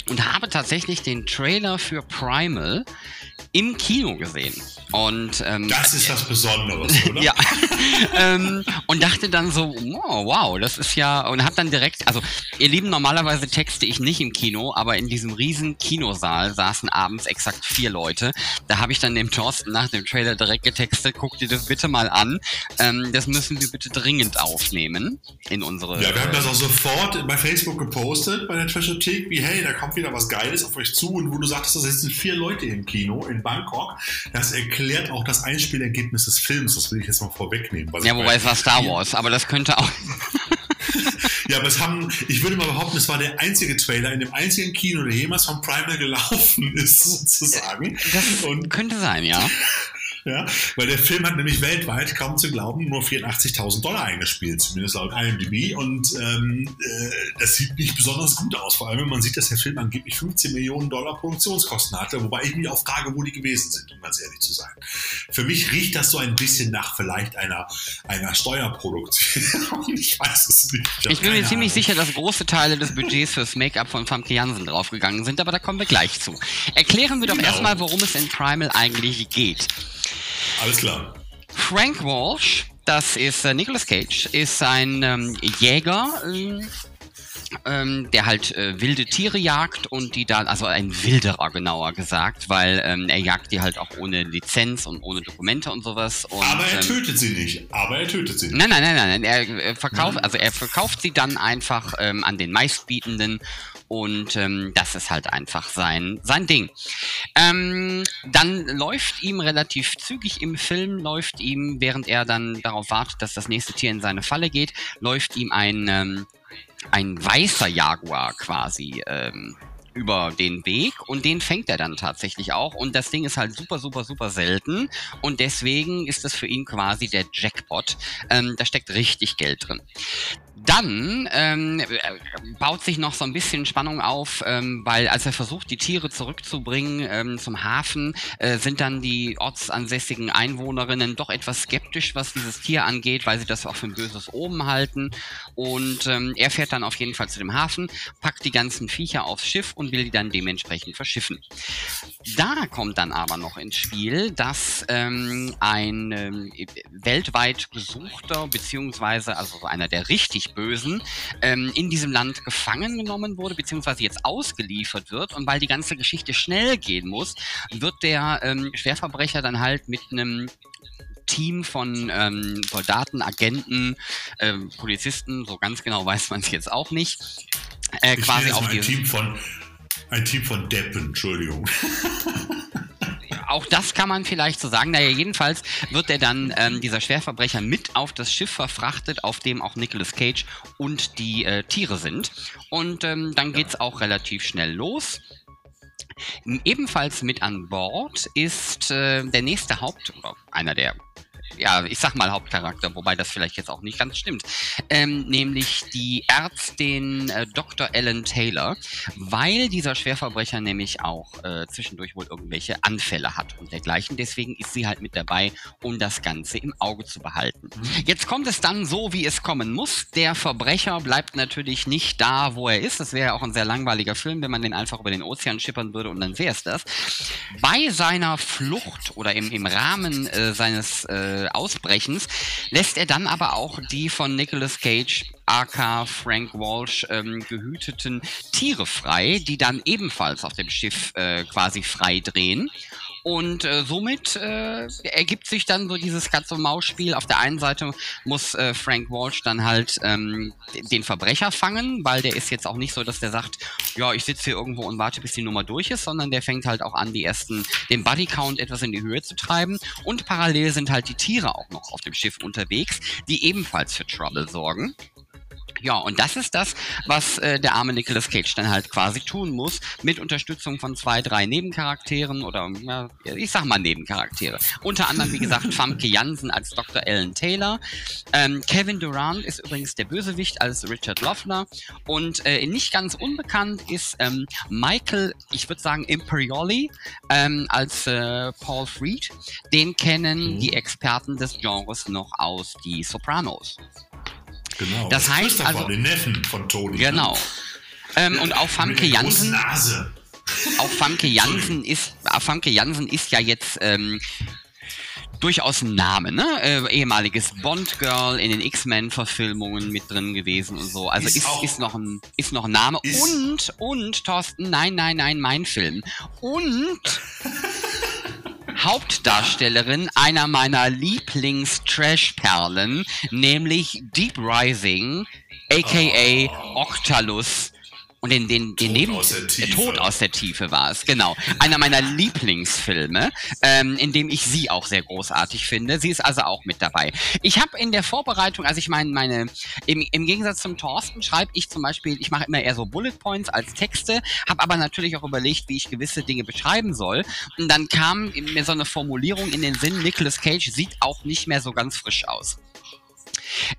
und habe tatsächlich den Trailer für Primal im Kino gesehen. Und, ähm, das ist was Besonderes, oder? ja. ähm, und dachte dann so, wow, wow, das ist ja, und hab dann direkt, also ihr Lieben, normalerweise texte ich nicht im Kino, aber in diesem riesen Kinosaal saßen abends exakt vier Leute. Da habe ich dann dem Thorsten nach dem Trailer direkt getextet, guck dir das bitte mal an. Ähm, das müssen wir bitte dringend aufnehmen in unsere. Ja, wir haben das auch sofort bei Facebook gepostet, bei der Trashothek, wie hey, da kommt wieder was Geiles auf euch zu und wo du sagtest, da sitzen vier Leute im Kino in Bangkok. Das erklärt auch das Einspielergebnis des Films. Das will ich jetzt mal vorwegnehmen. Ja, wobei es war Star Wars, aber das könnte auch. ja, aber es haben, ich würde mal behaupten, es war der einzige Trailer in dem einzigen Kino, der jemals von Primal gelaufen ist, sozusagen. Das Und könnte sein, ja. Ja, weil der Film hat nämlich weltweit, kaum zu glauben, nur 84.000 Dollar eingespielt, zumindest laut IMDb. Und ähm, äh, das sieht nicht besonders gut aus, vor allem wenn man sieht, dass der Film angeblich 15 Millionen Dollar Produktionskosten hatte, wobei ich mich auch frage, wo die gewesen sind, um ganz ehrlich zu sein. Für mich riecht das so ein bisschen nach vielleicht einer, einer Steuerproduktion. ich weiß es nicht. Ich, ich bin mir ziemlich sicher, dass große Teile des Budgets fürs Make-up von Famke Jansen draufgegangen sind, aber da kommen wir gleich zu. Erklären wir doch genau. erstmal, worum es in Primal eigentlich geht. Alles klar. Frank Walsh, das ist äh, Nicolas Cage, ist ein ähm, Jäger, ähm, ähm, der halt äh, wilde Tiere jagt und die dann, also ein Wilderer genauer gesagt, weil ähm, er jagt die halt auch ohne Lizenz und ohne Dokumente und sowas. Und, aber er ähm, tötet sie nicht. Aber er tötet sie nicht. Nein, nein, nein, nein. Er, er äh, verkauft, also er verkauft sie dann einfach ähm, an den meistbietenden und ähm, das ist halt einfach sein, sein Ding. Ähm, dann läuft ihm relativ zügig im Film, läuft ihm, während er dann darauf wartet, dass das nächste Tier in seine Falle geht, läuft ihm ein, ähm, ein weißer Jaguar quasi ähm, über den Weg und den fängt er dann tatsächlich auch und das Ding ist halt super, super, super selten und deswegen ist das für ihn quasi der Jackpot. Ähm, da steckt richtig Geld drin. Dann ähm, baut sich noch so ein bisschen Spannung auf, ähm, weil als er versucht, die Tiere zurückzubringen ähm, zum Hafen, äh, sind dann die ortsansässigen Einwohnerinnen doch etwas skeptisch, was dieses Tier angeht, weil sie das auch für ein böses Oben halten. Und ähm, er fährt dann auf jeden Fall zu dem Hafen, packt die ganzen Viecher aufs Schiff und will die dann dementsprechend verschiffen. Da kommt dann aber noch ins Spiel, dass ähm, ein ähm, weltweit gesuchter, beziehungsweise also einer der richtig wirklich Bösen, ähm, in diesem Land gefangen genommen wurde, beziehungsweise jetzt ausgeliefert wird. Und weil die ganze Geschichte schnell gehen muss, wird der ähm, Schwerverbrecher dann halt mit einem Team von ähm, Soldaten, Agenten, ähm, Polizisten, so ganz genau weiß man es jetzt auch nicht, äh, quasi auf ein Team von ein Team von Deppen, Entschuldigung. auch das kann man vielleicht so sagen. Naja, jedenfalls wird er dann, ähm, dieser Schwerverbrecher, mit auf das Schiff verfrachtet, auf dem auch Nicolas Cage und die äh, Tiere sind. Und ähm, dann geht's auch relativ schnell los. Ebenfalls mit an Bord ist äh, der nächste Haupt, oder einer der ja, ich sag mal Hauptcharakter, wobei das vielleicht jetzt auch nicht ganz stimmt, ähm, nämlich die Ärztin äh, Dr. Ellen Taylor, weil dieser Schwerverbrecher nämlich auch äh, zwischendurch wohl irgendwelche Anfälle hat und dergleichen. Deswegen ist sie halt mit dabei, um das Ganze im Auge zu behalten. Mhm. Jetzt kommt es dann so, wie es kommen muss. Der Verbrecher bleibt natürlich nicht da, wo er ist. Das wäre ja auch ein sehr langweiliger Film, wenn man den einfach über den Ozean schippern würde und dann wäre es das. Bei seiner Flucht oder im, im Rahmen äh, seines äh, Ausbrechens, lässt er dann aber auch die von Nicolas Cage aka Frank Walsh ähm, gehüteten Tiere frei, die dann ebenfalls auf dem Schiff äh, quasi frei drehen. Und äh, somit äh, ergibt sich dann so dieses Katz-und-Maus-Spiel. Auf der einen Seite muss äh, Frank Walsh dann halt ähm, den Verbrecher fangen, weil der ist jetzt auch nicht so, dass der sagt, ja, ich sitze hier irgendwo und warte, bis die Nummer durch ist, sondern der fängt halt auch an, die ersten, den Buddy-Count etwas in die Höhe zu treiben. Und parallel sind halt die Tiere auch noch auf dem Schiff unterwegs, die ebenfalls für Trouble sorgen. Ja, und das ist das, was äh, der arme Nicolas Cage dann halt quasi tun muss, mit Unterstützung von zwei, drei Nebencharakteren oder, ja, ich sag mal Nebencharaktere. Unter anderem, wie gesagt, Famke Jansen als Dr. Ellen Taylor. Ähm, Kevin Durant ist übrigens der Bösewicht als Richard Loeffler. Und äh, nicht ganz unbekannt ist ähm, Michael, ich würde sagen Imperioli, ähm, als äh, Paul Freed. Den kennen mhm. die Experten des Genres noch aus Die Sopranos. Genau. Das heißt also, den Neffen von Toni. Ne? Genau. Ne? Ähm, und auch Famke Jansen. Nase. Auch Famke Jansen ist, äh, Famke Jansen ist ja jetzt ähm, durchaus ein Name, ne? Äh, ehemaliges Bond-Girl in den X-Men-Verfilmungen mit drin gewesen und so. Also ist, ist, ist, noch, ein, ist noch ein Name. Und, und, Thorsten, nein, nein, nein, mein Film. Und Hauptdarstellerin einer meiner Lieblings-Trash-Perlen, nämlich Deep Rising, aka oh. Octalus und den, den, den Neben aus der, der Tod aus der Tiefe war es, genau. Einer meiner Lieblingsfilme, ähm, in dem ich sie auch sehr großartig finde. Sie ist also auch mit dabei. Ich habe in der Vorbereitung, also ich meine, meine, im, im Gegensatz zum Thorsten schreibe ich zum Beispiel, ich mache immer eher so Bullet Points als Texte, habe aber natürlich auch überlegt, wie ich gewisse Dinge beschreiben soll. Und dann kam mir so eine Formulierung in den Sinn, Nicolas Cage sieht auch nicht mehr so ganz frisch aus.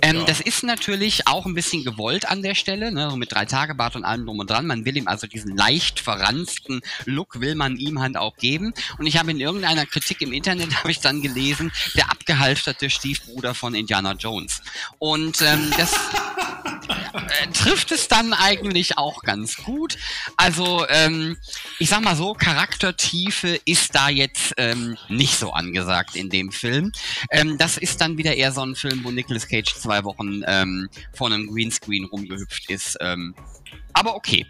Ähm, ja. Das ist natürlich auch ein bisschen gewollt an der Stelle, ne? so mit drei Tage Bart und allem drum und dran. Man will ihm also diesen leicht verranzten Look will man ihm halt auch geben. Und ich habe in irgendeiner Kritik im Internet habe ich dann gelesen, der abgehalfterte Stiefbruder von Indiana Jones. Und ähm, das äh, trifft es dann eigentlich auch ganz gut. Also ähm, ich sag mal so, Charaktertiefe ist da jetzt ähm, nicht so angesagt in dem Film. Ähm, das ist dann wieder eher so ein Film, wo Nicolas Cage zwei Wochen ähm, vor einem Greenscreen rumgehüpft ist. Ähm, aber okay.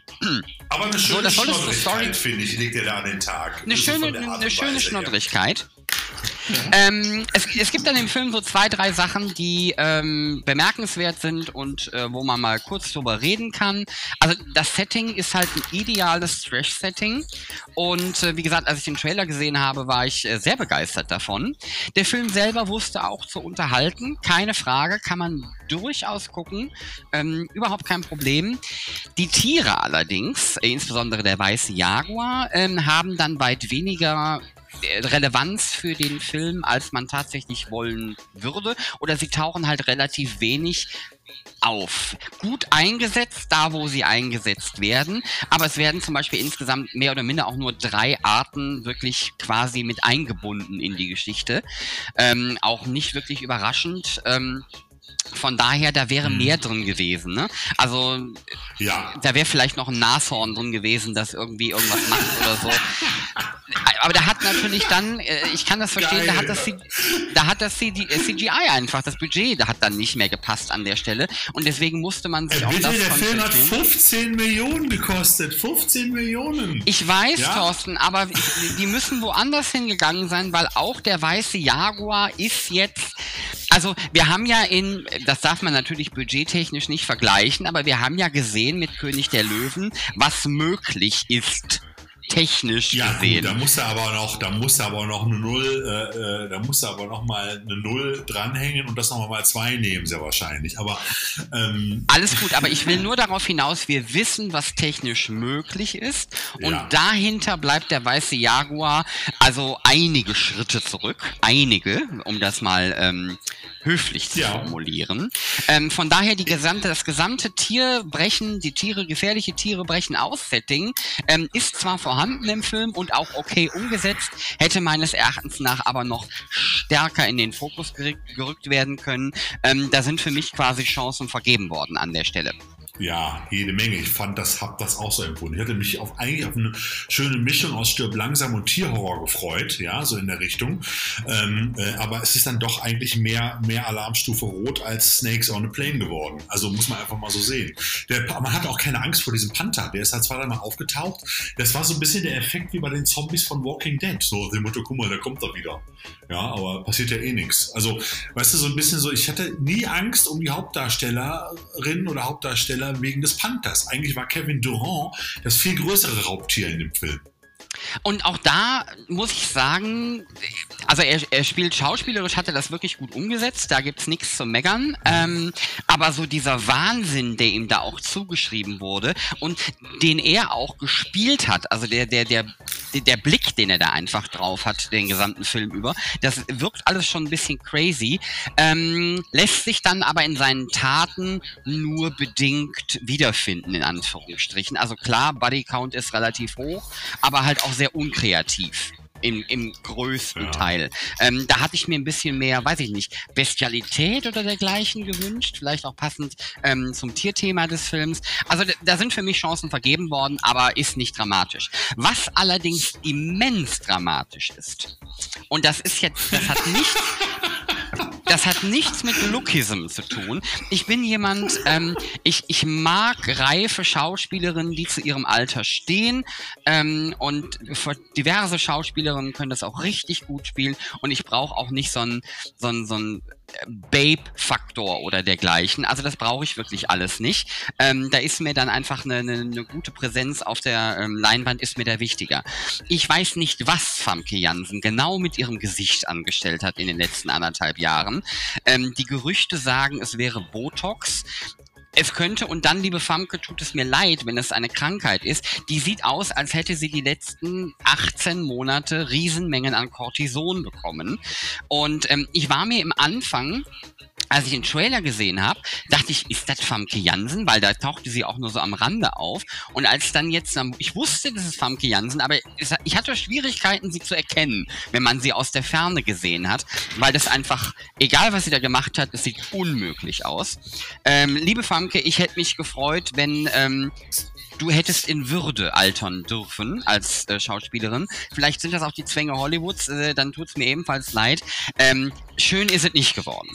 Aber eine schöne so, Schnoddrigkeit, finde ich, liegt er da an den Tag. Eine schöne, eine schöne Schnoddrigkeit. Ähm, es, es, gibt dann im Film so zwei, drei Sachen, die ähm, bemerkenswert sind und äh, wo man mal kurz drüber reden kann. Also das Setting ist halt ein ideales Trash-Setting und äh, wie gesagt, als ich den Trailer gesehen habe, war ich äh, sehr begeistert davon. Der Film selber wusste auch zu unterhalten, keine Frage, kann man durchaus gucken, ähm, überhaupt kein Problem. Die Tiere allerdings, äh, insbesondere der weiße Jaguar, ähm, haben dann weit weniger Relevanz für den Film, als man tatsächlich wollen würde. Oder sie tauchen halt relativ wenig auf. Gut eingesetzt, da wo sie eingesetzt werden, aber es werden zum Beispiel insgesamt mehr oder minder auch nur drei Arten wirklich quasi mit eingebunden in die Geschichte. Ähm, auch nicht wirklich überraschend. Ähm, von daher, da wäre Hm. mehr drin gewesen. Ne? Also Ja. da wäre vielleicht noch ein Nashorn drin gewesen, das irgendwie irgendwas macht oder so. Aber da hat natürlich dann, äh, ich kann das verstehen, da hat das, C- da hat das CD, äh, CGI einfach, das Budget, da hat dann nicht mehr gepasst an der Stelle. Und deswegen musste man sich Äh, auf bitte, das der Film hat konzentrieren. 15 Millionen gekostet. 15 Millionen. Ich weiß, Ja. Thorsten, aber die müssen woanders hingegangen sein, weil auch der weiße Jaguar ist jetzt. Also wir haben ja in, das darf man natürlich budgettechnisch nicht vergleichen, aber wir haben ja gesehen mit König der Löwen, was möglich ist, technisch Ja, gesehen. da muss er aber noch, da muss er aber noch eine Null, äh, äh, da muss er aber noch mal eine Null dranhängen und das noch mal zwei nehmen, sehr wahrscheinlich. Aber ähm, Alles gut, aber ich will nur darauf hinaus, wir wissen, was technisch möglich ist. Und Ja. dahinter bleibt der weiße Jaguar also einige Schritte zurück. Einige, um das mal ähm, höflich zu Ja. formulieren. Ähm, von daher die gesamte, das gesamte Tierbrechen, die Tiere, gefährliche Tiere brechen aus Setting, ähm, ist zwar vorhanden im Film und auch okay umgesetzt, hätte meines Erachtens nach aber noch stärker in den Fokus gerückt, werden können. Ähm, da sind für mich quasi Chancen vergeben worden an der Stelle. Ja, jede Menge. Ich fand das, hab das auch so empfunden. Ich hatte mich auf eigentlich auf eine schöne Mischung aus Stirb langsam und Tierhorror gefreut, ja, so in der Richtung. Ähm, äh, aber es ist dann doch eigentlich mehr, mehr Alarmstufe Rot als Snakes on a Plane geworden. Also muss man einfach mal so sehen. Der, man hatte auch keine Angst vor diesem Panther. Der ist halt zwei, dreimal aufgetaucht. Das war so ein bisschen der Effekt wie bei den Zombies von Walking Dead. So, dem Motto, guck mal, da kommt er wieder. Ja, aber passiert ja eh nichts. Also, weißt du, so ein bisschen so, ich hatte nie Angst um die Hauptdarstellerin oder Hauptdarsteller wegen des Panthers. Eigentlich war Kevin Durant das viel größere Raubtier in dem Film. Und auch da muss ich sagen, also er, er spielt schauspielerisch, hat er das wirklich gut umgesetzt, da gibt's nichts zu meckern. Ähm, aber so dieser Wahnsinn, der ihm da auch zugeschrieben wurde und den er auch gespielt hat, also der, der, der, der, Blick, den er da einfach drauf hat, den gesamten Film über, das wirkt alles schon ein bisschen crazy, ähm, lässt sich dann aber in seinen Taten nur bedingt wiederfinden, in Anführungsstrichen. Also klar, Body Count ist relativ hoch, aber halt auch sehr unkreativ. Im, im größten Ja. Teil. Ähm, da hatte ich mir ein bisschen mehr, weiß ich nicht, Bestialität oder dergleichen gewünscht, vielleicht auch passend ähm, zum Tierthema des Films. Also da- da sind für mich Chancen vergeben worden, aber ist nicht dramatisch. Was allerdings immens dramatisch ist, und das ist jetzt, das hat nichts das hat nichts mit Lookism zu tun. Ich bin jemand, ähm, ich, ich mag reife Schauspielerinnen, die zu ihrem Alter stehen. Ähm, und diverse Schauspielerinnen können das auch richtig gut spielen. Und ich brauche auch nicht so einen so einen- so einen Babe-Faktor oder dergleichen. Also das brauche ich wirklich alles nicht. Ähm, da ist mir dann einfach eine, eine, eine gute Präsenz auf der ähm, Leinwand ist mir da wichtiger. Ich weiß nicht, was Famke Jansen genau mit ihrem Gesicht angestellt hat in den letzten anderthalb Jahren. Ähm, die Gerüchte sagen, es wäre Botox. Es könnte, und dann, liebe Famke, tut es mir leid, wenn es eine Krankheit ist, die sieht aus, als hätte sie die letzten 18 Monate Riesenmengen an Cortison bekommen. Und ähm, ich war mir im Anfang als ich den Trailer gesehen habe, dachte ich, ist das Famke Jansen? Weil da tauchte sie auch nur so am Rande auf. Und als dann jetzt, ich wusste, das ist Famke Jansen, aber ich hatte Schwierigkeiten, sie zu erkennen, wenn man sie aus der Ferne gesehen hat, weil das einfach, egal was sie da gemacht hat, es sieht unmöglich aus. Ähm, liebe Famke, ich hätte mich gefreut, wenn ähm, du hättest in Würde altern dürfen als äh, Schauspielerin. Vielleicht sind das auch die Zwänge Hollywoods, äh, dann tut's mir ebenfalls leid. Ähm, schön ist es nicht geworden.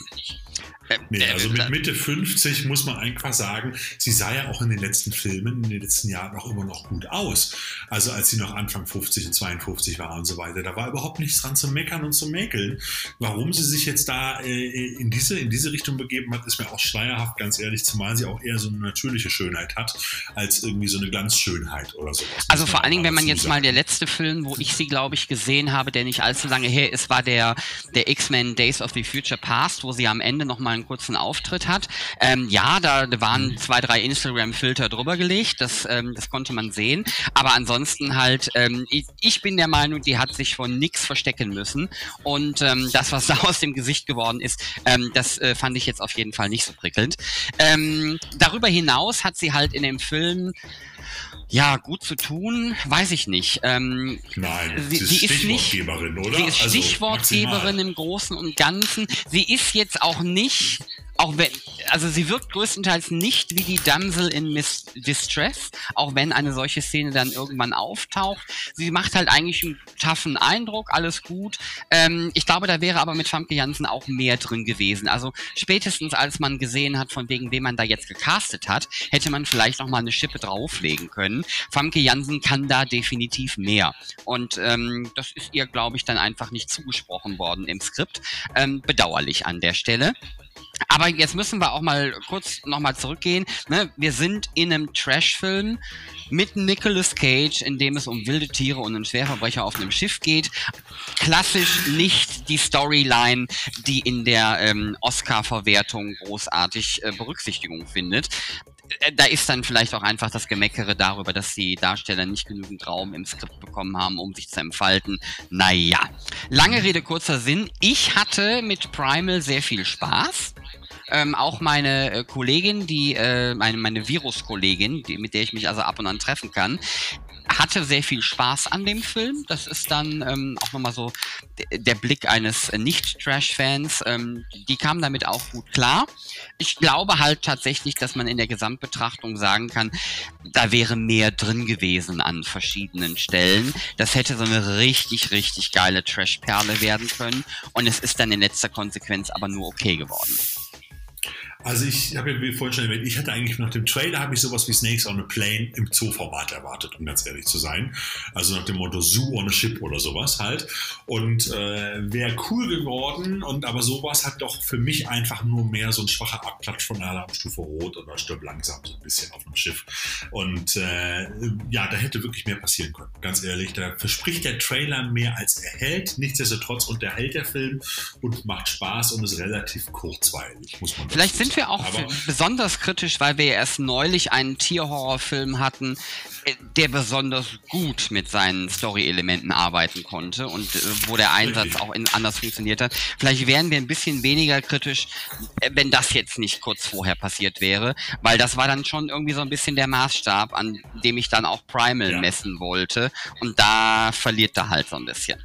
Nee, also mit Mitte 50 muss man einfach sagen, sie sah ja auch in den letzten Filmen, in den letzten Jahren auch immer noch gut aus. Also als sie noch Anfang 50 und 52 war und so weiter, da war überhaupt nichts dran zu meckern und zu mäkeln. Warum sie sich jetzt da äh, in, diese, in diese Richtung begeben hat, ist mir auch schleierhaft, ganz ehrlich, zumal sie auch eher so eine natürliche Schönheit hat, als irgendwie so eine Glanzschönheit oder sowas. Also vor allen Dingen, mal wenn man jetzt mal sagen. der letzte Film, wo ich sie, glaube ich, gesehen habe, der nicht allzu lange her ist, war der, der X-Men Days of the Future Past, wo sie am Ende nochmal einen kurzen Auftritt hat. Ähm, ja, da, waren zwei, drei Instagram-Filter drüber gelegt, das, ähm, das konnte man sehen. Aber ansonsten halt, ähm, ich, ich bin der Meinung, die hat sich von nix verstecken müssen. Und ähm, das, was da aus dem Gesicht geworden ist, ähm, das äh, fand ich jetzt auf jeden Fall nicht so prickelnd. Ähm, darüber hinaus hat sie halt in dem Film ja, gut zu tun, weiß ich nicht. Ähm, Nein, sie- sie ist ist nicht- Stichwortgeberin, oder? sie ist Also Stichwortgeberin maximal. im Großen und Ganzen. Sie ist jetzt auch nicht auch wenn, also sie wirkt größtenteils nicht wie die Damsel in Miss Distress, auch wenn eine solche Szene dann irgendwann auftaucht. Sie macht halt eigentlich einen taffen Eindruck, alles gut. Ähm, ich glaube, da wäre aber mit Famke Janssen auch mehr drin gewesen. Also spätestens als man gesehen hat, von wegen wem man da jetzt gecastet hat, hätte man vielleicht noch mal eine Schippe drauflegen können. Famke Janssen kann da definitiv mehr. Und ähm, das ist ihr, glaube ich, dann einfach nicht zugesprochen worden im Skript. Ähm, bedauerlich an der Stelle. Aber jetzt müssen wir auch mal kurz nochmal zurückgehen. Ne? Wir sind in einem Trash-Film mit Nicolas Cage, in dem es um wilde Tiere und einen Schwerverbrecher auf einem Schiff geht. Klassisch nicht die Storyline, die in der ähm, Oscar-Verwertung großartig äh, Berücksichtigung findet äh, da ist dann vielleicht auch einfach das Gemeckere darüber, dass die Darsteller nicht genügend Raum im Skript bekommen haben, um sich zu entfalten. Naja, lange Rede, kurzer Sinn. Ich hatte mit Primal sehr viel Spaß. Ähm, auch meine äh, Kollegin, die äh, meine, meine Virus-Kollegin, die, mit der ich mich also ab und an treffen kann, hatte sehr viel Spaß an dem Film. Das ist dann ähm, auch nochmal so der Blick eines Nicht-Trash-Fans. Ähm, die kam damit auch gut klar. Ich glaube halt tatsächlich, dass man in der Gesamtbetrachtung sagen kann, da wäre mehr drin gewesen an verschiedenen Stellen. Das hätte so eine richtig, richtig geile Trash-Perle werden können. Und es ist dann in letzter Konsequenz aber nur okay geworden. Also ich habe ja vorhin schon erwähnt, ich hatte eigentlich nach dem Trailer habe ich sowas wie Snakes on a Plane im Zoo-Format erwartet, um ganz ehrlich zu sein. Also nach dem Motto Zoo on a Ship oder sowas halt. Und äh, wäre cool geworden. Und aber sowas hat doch für mich einfach nur mehr so ein schwacher Abklatsch von Alarmstufe Rot oder stirb langsam so ein bisschen auf dem Schiff. Und äh, ja, da hätte wirklich mehr passieren können. Ganz ehrlich, da verspricht der Trailer mehr als er hält. Nichtsdestotrotz unterhält der Film und macht Spaß und ist relativ kurzweilig, muss man Vielleicht sind wir auch besonders kritisch, weil wir erst neulich einen Tierhorrorfilm hatten, äh, der besonders gut mit seinen Story-Elementen arbeiten konnte und äh, wo der Einsatz auch in, anders funktioniert hat. Vielleicht wären wir ein bisschen weniger kritisch, äh, wenn das jetzt nicht kurz vorher passiert wäre, weil das war dann schon irgendwie so ein bisschen der Maßstab, an dem ich dann auch Primal ja. messen wollte und da verliert er halt so ein bisschen.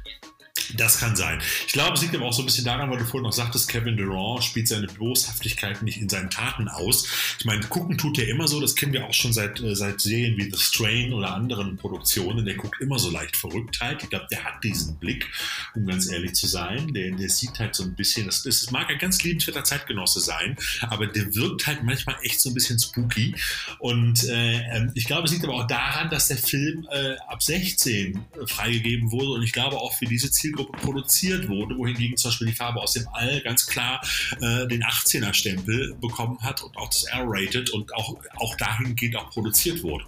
Das kann sein. Ich glaube, es liegt aber auch so ein bisschen daran, weil du vorhin noch sagtest, Kevin Durant spielt seine Boshaftigkeit nicht in seinen Taten aus. Ich meine, gucken tut er immer so, das kennen wir auch schon seit, äh, seit Serien wie The Strain oder anderen Produktionen. Der guckt immer so leicht verrückt halt. Ich glaube, der hat diesen Blick, um ganz ehrlich zu sein. Der, der sieht halt so ein bisschen, das, das mag ein ganz liebenswerter Zeitgenosse sein, aber der wirkt halt manchmal echt so ein bisschen spooky. Und äh, ähm, ich glaube, es liegt aber auch daran, dass der Film äh, ab 16 freigegeben wurde und ich glaube auch für diese Zielgruppe Zielgruppe produziert wurde, wohingegen zum Beispiel die Farbe aus dem All ganz klar äh, den 18er-Stempel bekommen hat und auch das R-Rated und auch, auch dahingehend auch produziert wurde.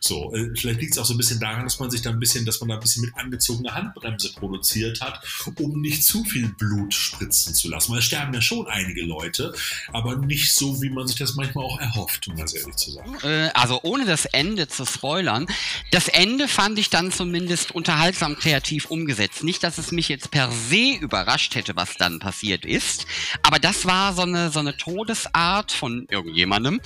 So, äh, vielleicht liegt es auch so ein bisschen daran, dass man sich da ein bisschen, dass man da ein bisschen mit angezogener Handbremse produziert hat, um nicht zu viel Blut spritzen zu lassen. Weil es sterben ja schon einige Leute, aber nicht so, wie man sich das manchmal auch erhofft, um ganz ehrlich zu sagen. Äh, also ohne das Ende zu spoilern, das Ende fand ich dann zumindest unterhaltsam kreativ umgesetzt. Nicht, dass es mich jetzt per se überrascht hätte, was dann passiert ist. Aber das war so eine, so eine Todesart von irgendjemandem,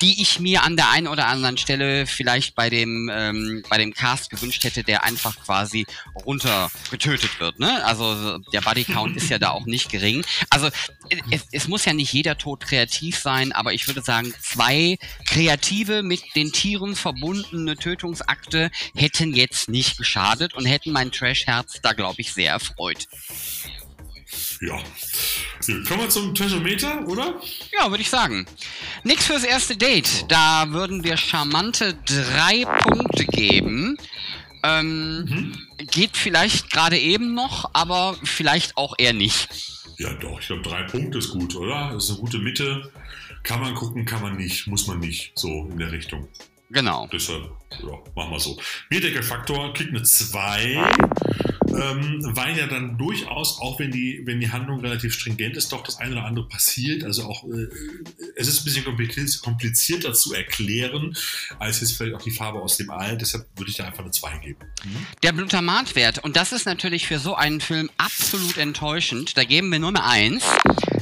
die ich mir an der einen oder anderen Stelle vielleicht bei dem, ähm, bei dem Cast gewünscht hätte, der einfach quasi runter getötet wird. Ne? Also der Bodycount ist ja da auch nicht gering. Also es, es muss ja nicht jeder Tod kreativ sein, aber ich würde sagen, zwei kreative, mit den Tieren verbundene Tötungsakte hätten jetzt nicht geschadet und hätten mein Trash-Herz da, glaube ich, sehr erfreut. Ja. Kommen wir zum Treasuremeter, oder? Ja, würde ich sagen. Nix fürs erste Date. Da würden wir charmante drei Punkte geben. Ähm, mhm. Geht vielleicht gerade eben noch, aber vielleicht auch eher nicht. Ja, doch. Ich glaube, drei Punkte ist gut, oder? Das ist eine gute Mitte. Kann man gucken, kann man nicht. Muss man nicht. So in der Richtung. Genau. Deshalb, ja, machen wir so. Bierdeckelfaktor kriegt eine 2 ähm, weil ja dann durchaus, auch wenn die, wenn die Handlung relativ stringent ist, doch das eine oder andere passiert. Also auch, äh, es ist ein bisschen komplizierter zu erklären, als jetzt vielleicht auch die Farbe aus dem All. Deshalb würde ich da einfach eine 2 geben. Mhm. Der Glutamatwert, und das ist natürlich für so einen Film absolut enttäuschend. Da geben wir nur eine 1.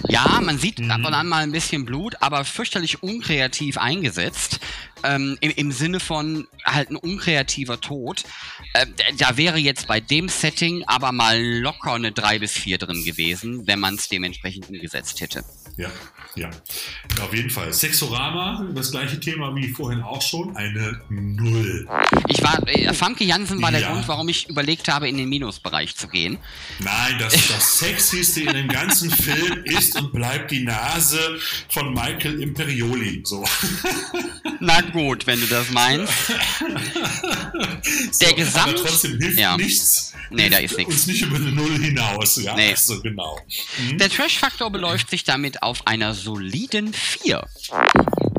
Ja, man sieht mhm. ab und an mal ein bisschen Blut, aber fürchterlich unkreativ eingesetzt. ähm, im, im Sinne von halt ein unkreativer Tod. Äh, da wäre jetzt bei dem Setting aber mal locker eine 3 bis 4 drin gewesen, wenn man es dementsprechend umgesetzt hätte. Ja, ja. Auf jeden Fall. Sexorama, das gleiche Thema wie vorhin auch schon, eine Null. Ich war, äh, Famke Jansen war der Grund, warum ich überlegt habe, in den Minusbereich zu gehen. Nein, das, das Sexyste in dem ganzen Film ist und bleibt die Nase von Michael Imperioli. So. Na gut, wenn du das meinst. der so, Gesamt. Aber trotzdem hilft ja. nichts. Nee, da ist nichts. Uns nicht über eine Null hinaus. Ja, nee. so genau. Mhm. Der Trash-Faktor beläuft sich damit auf einer soliden 4.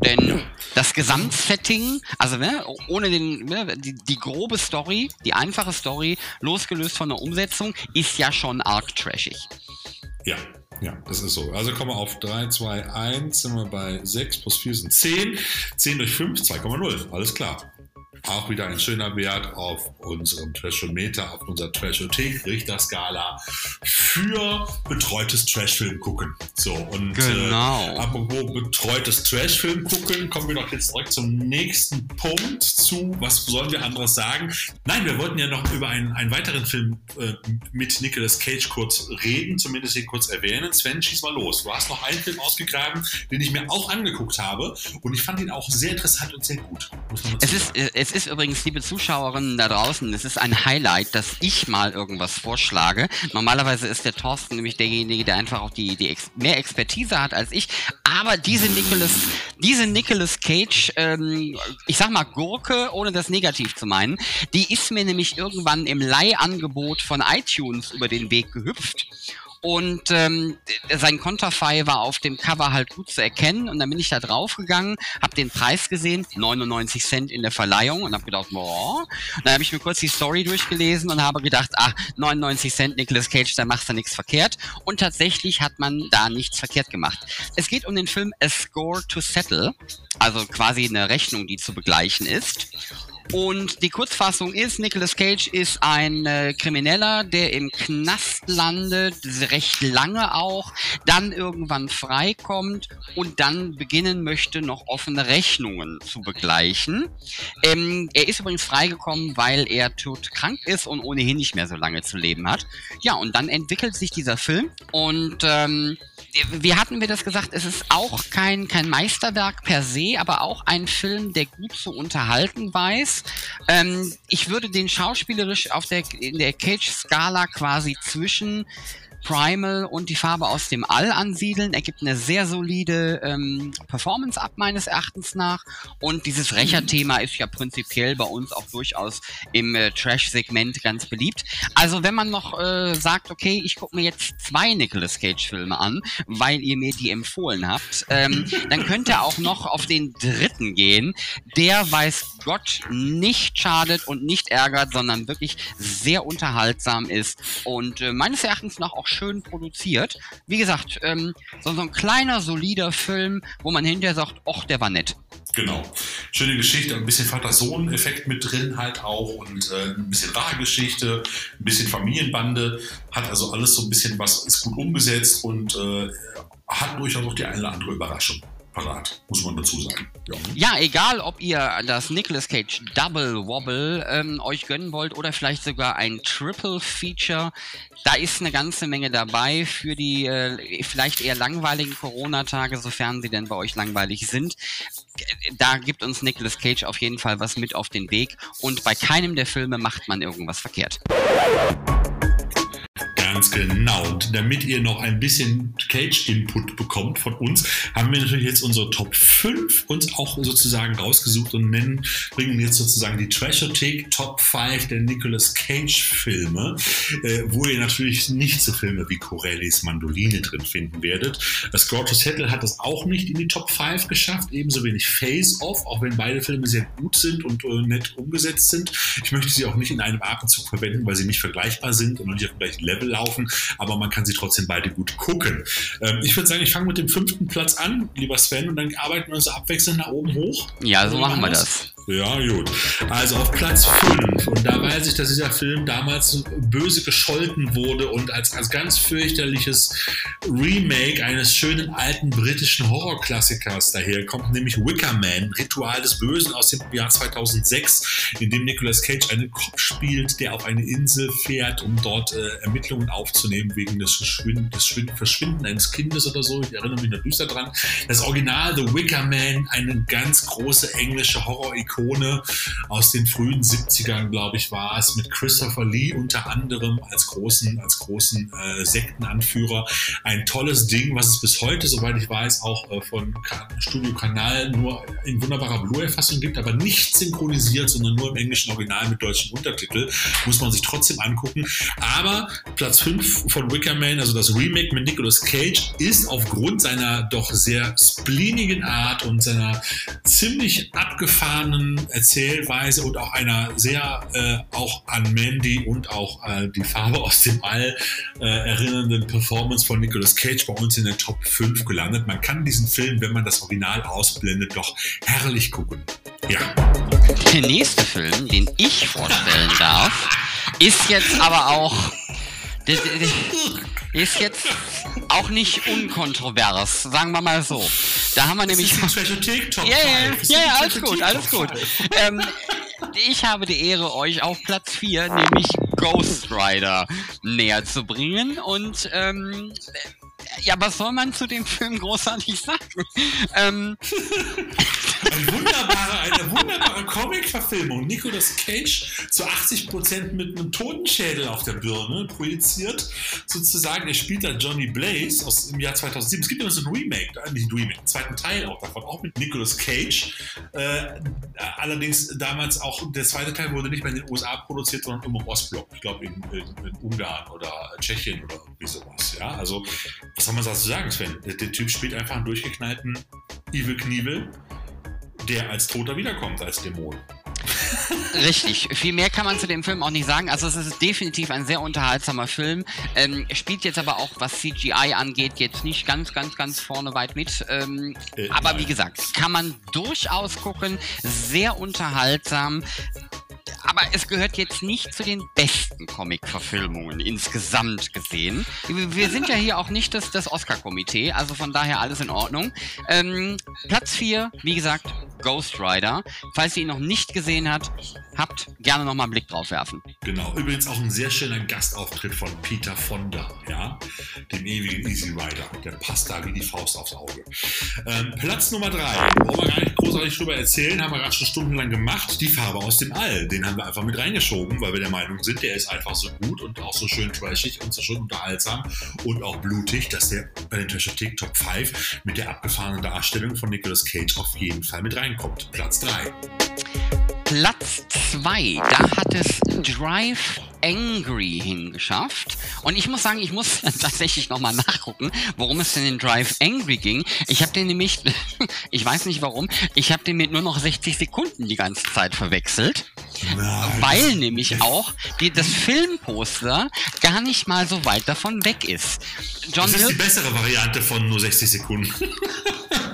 Denn das Gesamtsetting, also ne, ohne den, ne, die, die, grobe Story, die einfache Story, losgelöst von der Umsetzung, ist ja schon arg trashig. Ja, ja, das ist so. Also kommen wir auf 3, 2, 1, sind wir bei 6 plus 4 sind 10. 10 durch 5, 2,0. Alles klar. Auch wieder ein schöner Wert auf unserem Trashometer, auf unserer Trashothek, Richterskala für betreutes Trashfilm gucken. So, und genau. äh, apropos betreutes Trashfilm gucken, kommen wir doch jetzt direkt zum nächsten Punkt zu, was sollen wir anderes sagen? Nein, wir wollten ja noch über einen, einen weiteren Film äh, mit Nicolas Cage kurz reden, zumindest hier kurz erwähnen. Sven, schieß mal los. Du hast noch einen Film ausgegraben, den ich mir auch angeguckt habe und ich fand ihn auch sehr interessant und sehr gut. es ist, äh, es ist übrigens, liebe Zuschauerinnen da draußen, es ist ein Highlight, dass ich mal irgendwas vorschlage. Normalerweise ist der Thorsten nämlich derjenige, der einfach auch die, die Ex mehr Expertise hat als ich. Aber diese Nicolas, diese Nicolas Cage, ähm, ich sag mal Gurke, ohne das negativ zu meinen, die ist mir nämlich irgendwann im Leihangebot von iTunes über den Weg gehüpft. Und ähm, sein Konterfei war auf dem Cover halt gut zu erkennen. Und dann bin ich da draufgegangen, habe den Preis gesehen, 99 Cent in der Verleihung und habe gedacht, boah. Dann habe ich mir kurz die Story durchgelesen und habe gedacht, ach, 99 Cent Nicolas Cage, da machst du nichts verkehrt. Und tatsächlich hat man da nichts verkehrt gemacht. Es geht um den Film A Score to Settle, also quasi eine Rechnung, die zu begleichen ist. Und die Kurzfassung ist, Nicolas Cage ist ein äh, Krimineller, der im Knast landet, recht lange auch, dann irgendwann freikommt und dann beginnen möchte, noch offene Rechnungen zu begleichen. Ähm, er ist übrigens freigekommen, weil er todkrank ist und ohnehin nicht mehr so lange zu leben hat. Ja, und dann entwickelt sich dieser Film und ähm, wie hatten wir das gesagt, es ist auch kein, kein Meisterwerk per se, aber auch ein Film, der gut zu unterhalten weiß. Ähm, ich würde den schauspielerisch auf der, in der Cage-Skala quasi zwischen Primal und die Farbe aus dem All ansiedeln. Er gibt eine sehr solide ähm, Performance ab, meines Erachtens nach. Und dieses Rächerthema ist ja prinzipiell bei uns auch durchaus im äh, Trash-Segment ganz beliebt. Also wenn man noch äh, sagt, okay, ich gucke mir jetzt zwei Nicolas Cage-Filme an, weil ihr mir die empfohlen habt, ähm, dann könnt ihr auch noch auf den dritten gehen. Der weiß Gott nicht schadet und nicht ärgert, sondern wirklich sehr unterhaltsam ist und äh, meines Erachtens nach auch schön produziert. Wie gesagt, ähm, so, so ein kleiner, solider Film, wo man hinterher sagt, ach, der war nett. Genau. Schöne Geschichte, ein bisschen Vater-Sohn-Effekt mit drin halt auch und äh, ein bisschen Rachegeschichte, ein bisschen Familienbande, hat also alles so ein bisschen was, ist gut umgesetzt und äh, hat durchaus auch die eine oder andere Überraschung parat, muss man dazu sagen. Ja, ja egal, ob ihr das Nicolas Cage Double Wobble ähm, euch gönnen wollt oder vielleicht sogar ein Triple Feature, da ist eine ganze Menge dabei für die äh, vielleicht eher langweiligen Corona-Tage, sofern sie denn bei euch langweilig sind. Da gibt uns Nicolas Cage auf jeden Fall was mit auf den Weg und bei keinem der Filme macht man irgendwas verkehrt. Ganz genau. Und damit ihr noch ein bisschen Cage-Input bekommt von uns, haben wir natürlich jetzt unsere Top 5 uns auch sozusagen rausgesucht und nennen, bringen jetzt sozusagen die Trashothek Top 5 der Nicolas Cage-Filme, äh, wo ihr natürlich nicht so Filme wie Corellis Mandoline drin finden werdet. Das to Settle hat das auch nicht in die Top 5 geschafft, ebenso wenig Face Off, auch wenn beide Filme sehr gut sind und äh, nett umgesetzt sind. Ich möchte sie auch nicht in einem Atemzug verwenden, weil sie nicht vergleichbar sind und nicht auf dem gleichen Level laufen, aber man kann sie trotzdem beide gut gucken. Ähm, ich würde sagen, ich fange mit dem fünften Platz an, lieber Sven, und dann arbeiten wir uns abwechselnd nach oben hoch. Ja, so machen wir das. Ja, gut. Also auf Platz 5. Und da weiß ich, dass dieser Film damals böse gescholten wurde und als, als ganz fürchterliches Remake eines schönen alten britischen Horrorklassikers daherkommt, nämlich Wicker Man, Ritual des Bösen aus dem Jahr 2006, in dem Nicolas Cage einen Kopf spielt, der auf eine Insel fährt, um dort äh, Ermittlungen aufzunehmen wegen des, Verschwind des Verschwinden eines Kindes oder so. Ich erinnere mich noch düster dran. Das Original The Wicker Man, eine ganz große englische Horror-Ikone Ikone aus den frühen 70ern, glaube ich, war es, mit Christopher Lee unter anderem als großen, als großen äh, Sektenanführer. Ein tolles Ding, was es bis heute, soweit ich weiß, auch äh, von Studio Kanal nur in wunderbarer Blu-ray-Fassung gibt, aber nicht synchronisiert, sondern nur im englischen Original mit deutschen Untertitel. Muss man sich trotzdem angucken. Aber Platz 5 von Wickerman, also das Remake mit Nicolas Cage, ist aufgrund seiner doch sehr spleenigen Art und seiner ziemlich abgefahrenen Erzählweise und auch einer sehr äh, auch an Mandy und auch äh, die Farbe aus dem All äh, erinnernden Performance von Nicolas Cage bei uns in der Top 5 gelandet. Man kann diesen Film, wenn man das Original ausblendet, doch herrlich gucken. Ja. Der nächste Film, den ich vorstellen darf, ist jetzt aber auch ist jetzt auch nicht unkontrovers, sagen wir mal so. Da haben wir nämlich. Das ist Top ja, ja, ja, ja, alles gut, alles gut. Ähm, ich habe die Ehre, euch auf Platz 4, nämlich Ghost Rider, näher zu bringen. Und ähm, ja, was soll man zu dem Film großartig sagen? Ähm, eine wunderbare, eine wunderbare Comic-Verfilmung. Nicolas Cage zu 80% mit einem Totenschädel auf der Birne projiziert. Sozusagen, er spielt da Johnny Blaze aus dem Jahr 2007. Es gibt ja so ein Remake, äh, nicht ein Remake, einen zweiten Teil auch davon, auch mit Nicolas Cage. Äh, allerdings damals auch, der zweite Teil wurde nicht mehr in den USA produziert, sondern im Ostblock. Ich glaube in, in, in, Ungarn oder Tschechien oder irgendwie sowas. Ja, also, was soll man dazu sagen, Sven? Der, Typ spielt einfach einen durchgeknallten Evil Knievel der als Toter wiederkommt, als Dämon. Richtig, viel mehr kann man zu dem Film auch nicht sagen. Also es ist definitiv ein sehr unterhaltsamer Film. Ähm, spielt jetzt aber auch, was CGI angeht, jetzt nicht ganz, ganz, ganz vorne weit mit. Ähm, äh, aber nein. wie gesagt, kann man durchaus gucken. Sehr unterhaltsam aber es gehört jetzt nicht zu den besten Comic-Verfilmungen insgesamt gesehen. Wir sind ja hier auch nicht das, das Oscar-Komitee, also von daher alles in Ordnung. Ähm, Platz 4, wie gesagt, Ghost Rider. Falls ihr ihn noch nicht gesehen habt, habt, gerne nochmal einen Blick drauf werfen. Genau, übrigens auch ein sehr schöner Gastauftritt von Peter Fonda, ja, dem ewigen Easy Rider. Der passt da wie die Faust aufs Auge. Ähm, Platz Nummer 3, wollen wir gar nicht großartig drüber erzählen, haben wir gerade schon stundenlang gemacht. Die Farbe aus dem All, den haben wir einfach mit reingeschoben, weil wir der Meinung sind, der ist einfach so gut und auch so schön trashig und so schön unterhaltsam und auch blutig, dass der bei den Trashothek Top 5 mit der abgefahrenen Darstellung von Nicolas Cage auf jeden Fall mit reinkommt. Platz 3. Platz 2, da hat es Drive Angry hingeschafft. Und ich muss sagen, ich muss tatsächlich nochmal nachgucken, worum es denn in Drive Angry ging. Ich habe den nämlich, ich weiß nicht warum, ich habe den mit nur noch 60 Sekunden die ganze Zeit verwechselt. Nein. Weil nämlich auch die, das Filmposter gar nicht mal so weit davon weg ist. John das ist die bessere Variante von nur 60 Sekunden.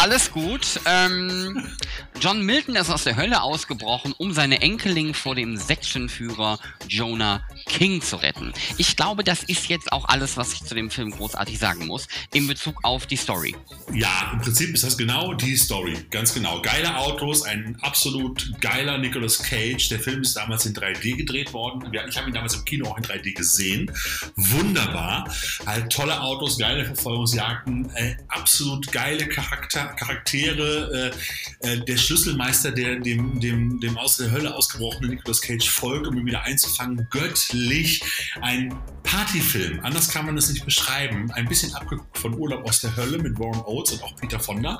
Alles gut. Ähm, John Milton ist aus der Hölle ausgebrochen, um seine Enkelin vor dem Sektenführer Jonah King zu retten. Ich glaube, das ist jetzt auch alles, was ich zu dem Film großartig sagen muss, in Bezug auf die Story. Ja, im Prinzip ist das genau die Story. Ganz genau. Geile Autos, ein absolut geiler Nicolas Cage. Der Film ist damals in 3D gedreht worden. Ich habe ihn damals im Kino auch in 3D gesehen. Wunderbar. Halt tolle Autos, geile Verfolgungsjagden, äh, absolut geile Charakter, Charaktere. Äh, äh, der Schlüsselmeister, der dem, dem, dem aus der Hölle ausgebrochenen Nicolas Cage folgt, um ihn wieder einzufangen, göttlich. Ein Partyfilm, anders kann man es nicht beschreiben. Ein bisschen abgeguckt von Urlaub aus der Hölle mit Warren Oates und auch Peter Fonda.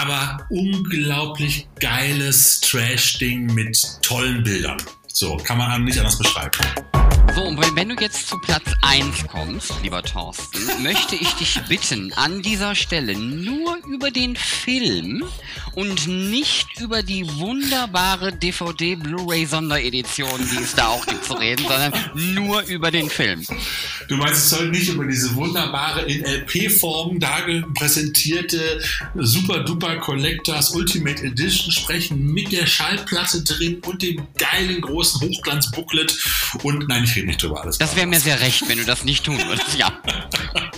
Aber unglaublich geiles Trash-Ding mit tollen Bildern. So, kann man nicht anders beschreiben. So, und wenn du jetzt zu Platz 1 kommst, lieber Thorsten, möchte ich dich bitten, an dieser Stelle nur über den Film und nicht über die wunderbare DVD-Blu-ray-Sonderedition, die es da auch gibt, zu reden, sondern nur über den Film. Du meinst, es soll nicht über diese wunderbare in LP-Form präsentierte Super-Duper Collectors Ultimate Edition sprechen mit der Schallplatte drin und dem geilen großen Hochglanz-Booklet und nein, ich rede nicht drüber alles. Das wäre mir sehr recht, wenn du das nicht tun würdest, ja.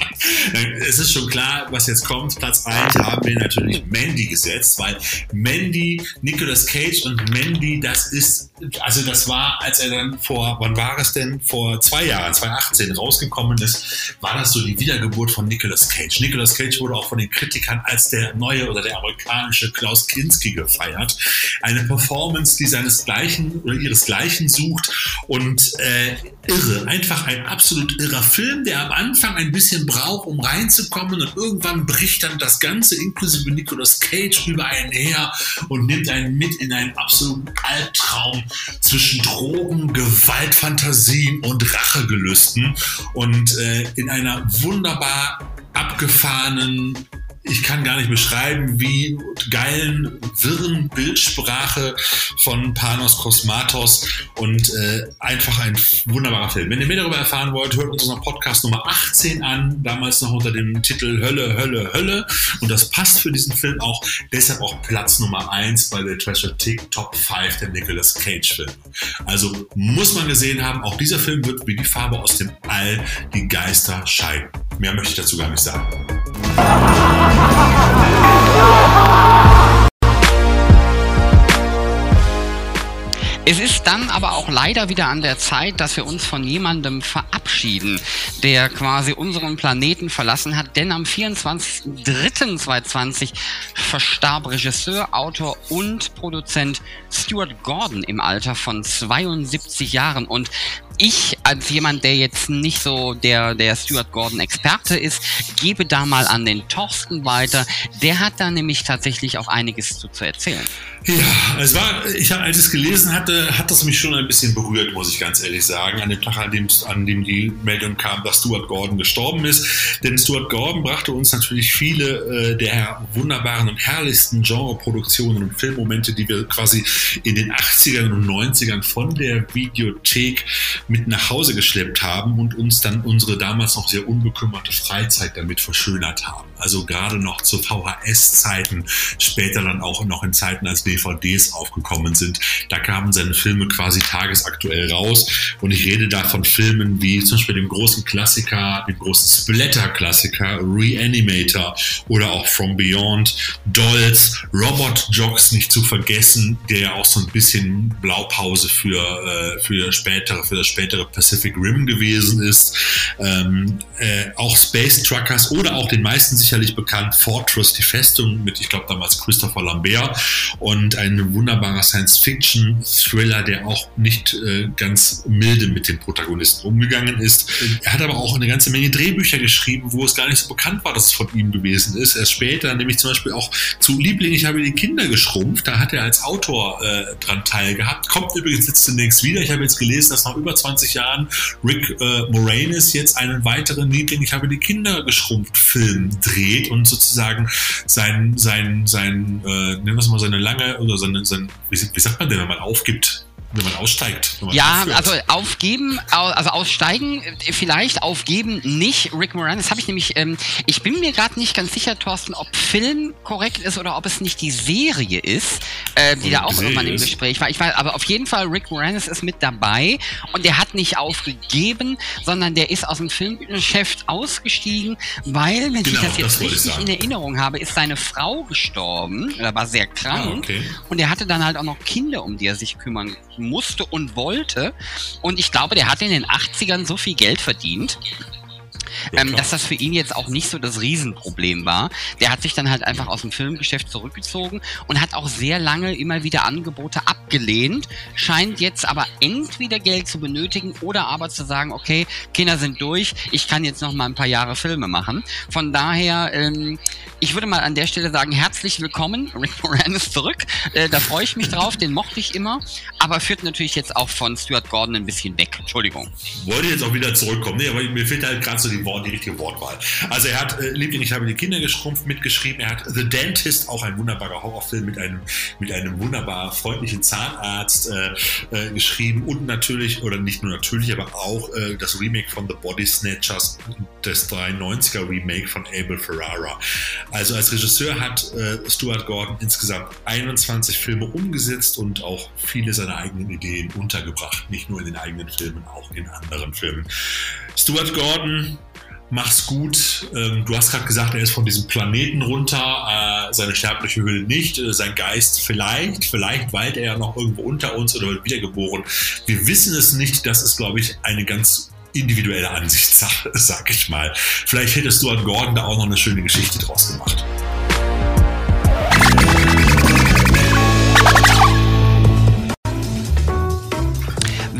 es ist schon klar, was jetzt kommt. Platz 1 haben wir natürlich Mandy gesetzt, weil Mandy, Nicolas Cage und Mandy, das ist, also das war, als er dann vor, wann war es denn? Vor zwei Jahren, 2018 rausgekommen ist, war das so die Wiedergeburt von Nicolas Cage. Nicolas Cage wurde auch von den Kritikern als der neue oder der amerikanische Klaus Kinski gefeiert. Eine Performance, die seinesgleichen oder ihresgleichen sucht und äh, irre, einfach ein absolut irrer Film, der am Anfang ein bisschen braucht, um reinzukommen. Und irgendwann bricht dann das Ganze inklusive Nicolas Cage über einen her und nimmt einen mit in einen absoluten Albtraum zwischen Drogen, Gewaltfantasien und Rachegelüsten. Und äh, in einer wunderbar abgefahrenen ich kann gar nicht beschreiben, wie geilen, wirren Bildsprache von Panos Kosmatos und äh, einfach ein wunderbarer Film. Wenn ihr mehr darüber erfahren wollt, hört uns unseren Podcast Nummer 18 an, damals noch unter dem Titel Hölle, Hölle, Hölle. Und das passt für diesen Film auch, deshalb auch Platz Nummer 1 bei der Treasure Tick Top 5 der Nicolas Cage Filme. Also muss man gesehen haben, auch dieser Film wird wie die Farbe aus dem All die Geister scheiden. Mehr möchte ich dazu gar nicht sagen. Es ist dann aber auch leider wieder an der Zeit, dass wir uns von jemandem verabschieden, der quasi unseren Planeten verlassen hat, denn am 24.03.2020 verstarb Regisseur, Autor und Produzent Stuart Gordon im Alter von 72 Jahren. Und ich als jemand, der jetzt nicht so der, der Stuart Gordon Experte ist, gebe da mal an den Thorsten weiter. Der hat da nämlich tatsächlich auch einiges zu, zu erzählen. Ja, es war, ich als ich es gelesen hatte, hat das mich schon ein bisschen berührt, muss ich ganz ehrlich sagen, an dem Tag, an dem, an dem die Meldung kam, dass Stuart Gordon gestorben ist. Denn Stuart Gordon brachte uns natürlich viele äh, der wunderbaren und herrlichsten Genreproduktionen und Filmmomente, die wir quasi in den 80ern und 90ern von der Videothek mit nach Hause geschleppt haben und uns dann unsere damals noch sehr unbekümmerte Freizeit damit verschönert haben. Also gerade noch zu VHS-Zeiten, später dann auch noch in Zeiten, als DVDs aufgekommen sind. Da kamen seine Filme quasi tagesaktuell raus. Und ich rede da von Filmen wie zum Beispiel dem großen Klassiker, dem großen Splatter-Klassiker Reanimator oder auch From Beyond, Dolls, Robot Jocks nicht zu vergessen, der ja auch so ein bisschen Blaupause für, äh, für, spätere, für das spätere Pacific Rim gewesen ist. Ähm, äh, auch Space Truckers oder auch den meisten sicherlich bekannt Fortress, die Festung mit, ich glaube damals Christopher Lambert und ein wunderbarer Science-Fiction-Thriller, der auch nicht äh, ganz milde mit den Protagonisten umgegangen ist. Er hat aber auch eine ganze Menge Drehbücher geschrieben, wo es gar nicht so bekannt war, dass es von ihm gewesen ist. Erst später, nämlich zum Beispiel auch zu Liebling, ich habe die Kinder geschrumpft, da hat er als Autor äh, dran teilgehabt. Kommt übrigens jetzt zunächst wieder. Ich habe jetzt gelesen, dass nach über 20 Jahren Rick äh, Moranis jetzt einen weiteren Liebling, ich habe die Kinder geschrumpft Film dreht und sozusagen sein, sein, sein, äh, nennen wir es mal seine lange, oder seine, sein, wie, wie sagt man denn, wenn man aufgibt? Wenn man aussteigt. Wenn man ja, aufhört. also aufgeben, also aussteigen äh, vielleicht, aufgeben nicht. Rick Moranis habe ich nämlich, ähm, ich bin mir gerade nicht ganz sicher, Thorsten, ob Film korrekt ist oder ob es nicht die Serie ist, äh, die und da auch irgendwann im Gespräch war. Ich weiß, aber auf jeden Fall, Rick Moranis ist mit dabei und der hat nicht aufgegeben, sondern der ist aus dem Filmgeschäft ausgestiegen, weil, wenn genau, ich das jetzt das richtig in Erinnerung habe, ist seine Frau gestorben, oder war sehr krank ah, okay. und er hatte dann halt auch noch Kinder, um die er sich kümmern musste und wollte. Und ich glaube, der hat in den 80ern so viel Geld verdient, ähm, dass das für ihn jetzt auch nicht so das Riesenproblem war. Der hat sich dann halt einfach aus dem Filmgeschäft zurückgezogen und hat auch sehr lange immer wieder Angebote abgelehnt, scheint jetzt aber entweder Geld zu benötigen oder aber zu sagen, okay, Kinder sind durch, ich kann jetzt noch mal ein paar Jahre Filme machen. Von daher, ähm, ich würde mal an der Stelle sagen, herzlich willkommen, Rick Moranis zurück. Äh, da freue ich mich drauf, den mochte ich immer, aber führt natürlich jetzt auch von Stuart Gordon ein bisschen weg. Entschuldigung. Wollte jetzt auch wieder zurückkommen. Nee, aber mir fehlt halt gerade so die, Wort, die richtige Wortwahl. Also er hat äh, Liebling, ich habe die Kinder geschrumpft mitgeschrieben. Er hat The Dentist, auch ein wunderbarer Horrorfilm mit einem, mit einem wunderbar freundlichen Zahnarzt äh, äh, geschrieben und natürlich, oder nicht nur natürlich, aber auch äh, das Remake von The Body Snatchers, das 93er Remake von Abel Ferrara. Also als Regisseur hat äh, Stuart Gordon insgesamt 21 Filme umgesetzt und auch viele seiner eigenen Ideen untergebracht. Nicht nur in den eigenen Filmen, auch in anderen Filmen. Stuart Gordon, mach's gut. Ähm, du hast gerade gesagt, er ist von diesem Planeten runter, äh, seine sterbliche Hülle nicht, äh, sein Geist vielleicht, vielleicht weilt er ja noch irgendwo unter uns oder wird wiedergeboren. Wir wissen es nicht, das ist, glaube ich, eine ganz individuelle Ansichtssache, sag ich mal. Vielleicht hättest du an Gordon da auch noch eine schöne Geschichte draus gemacht.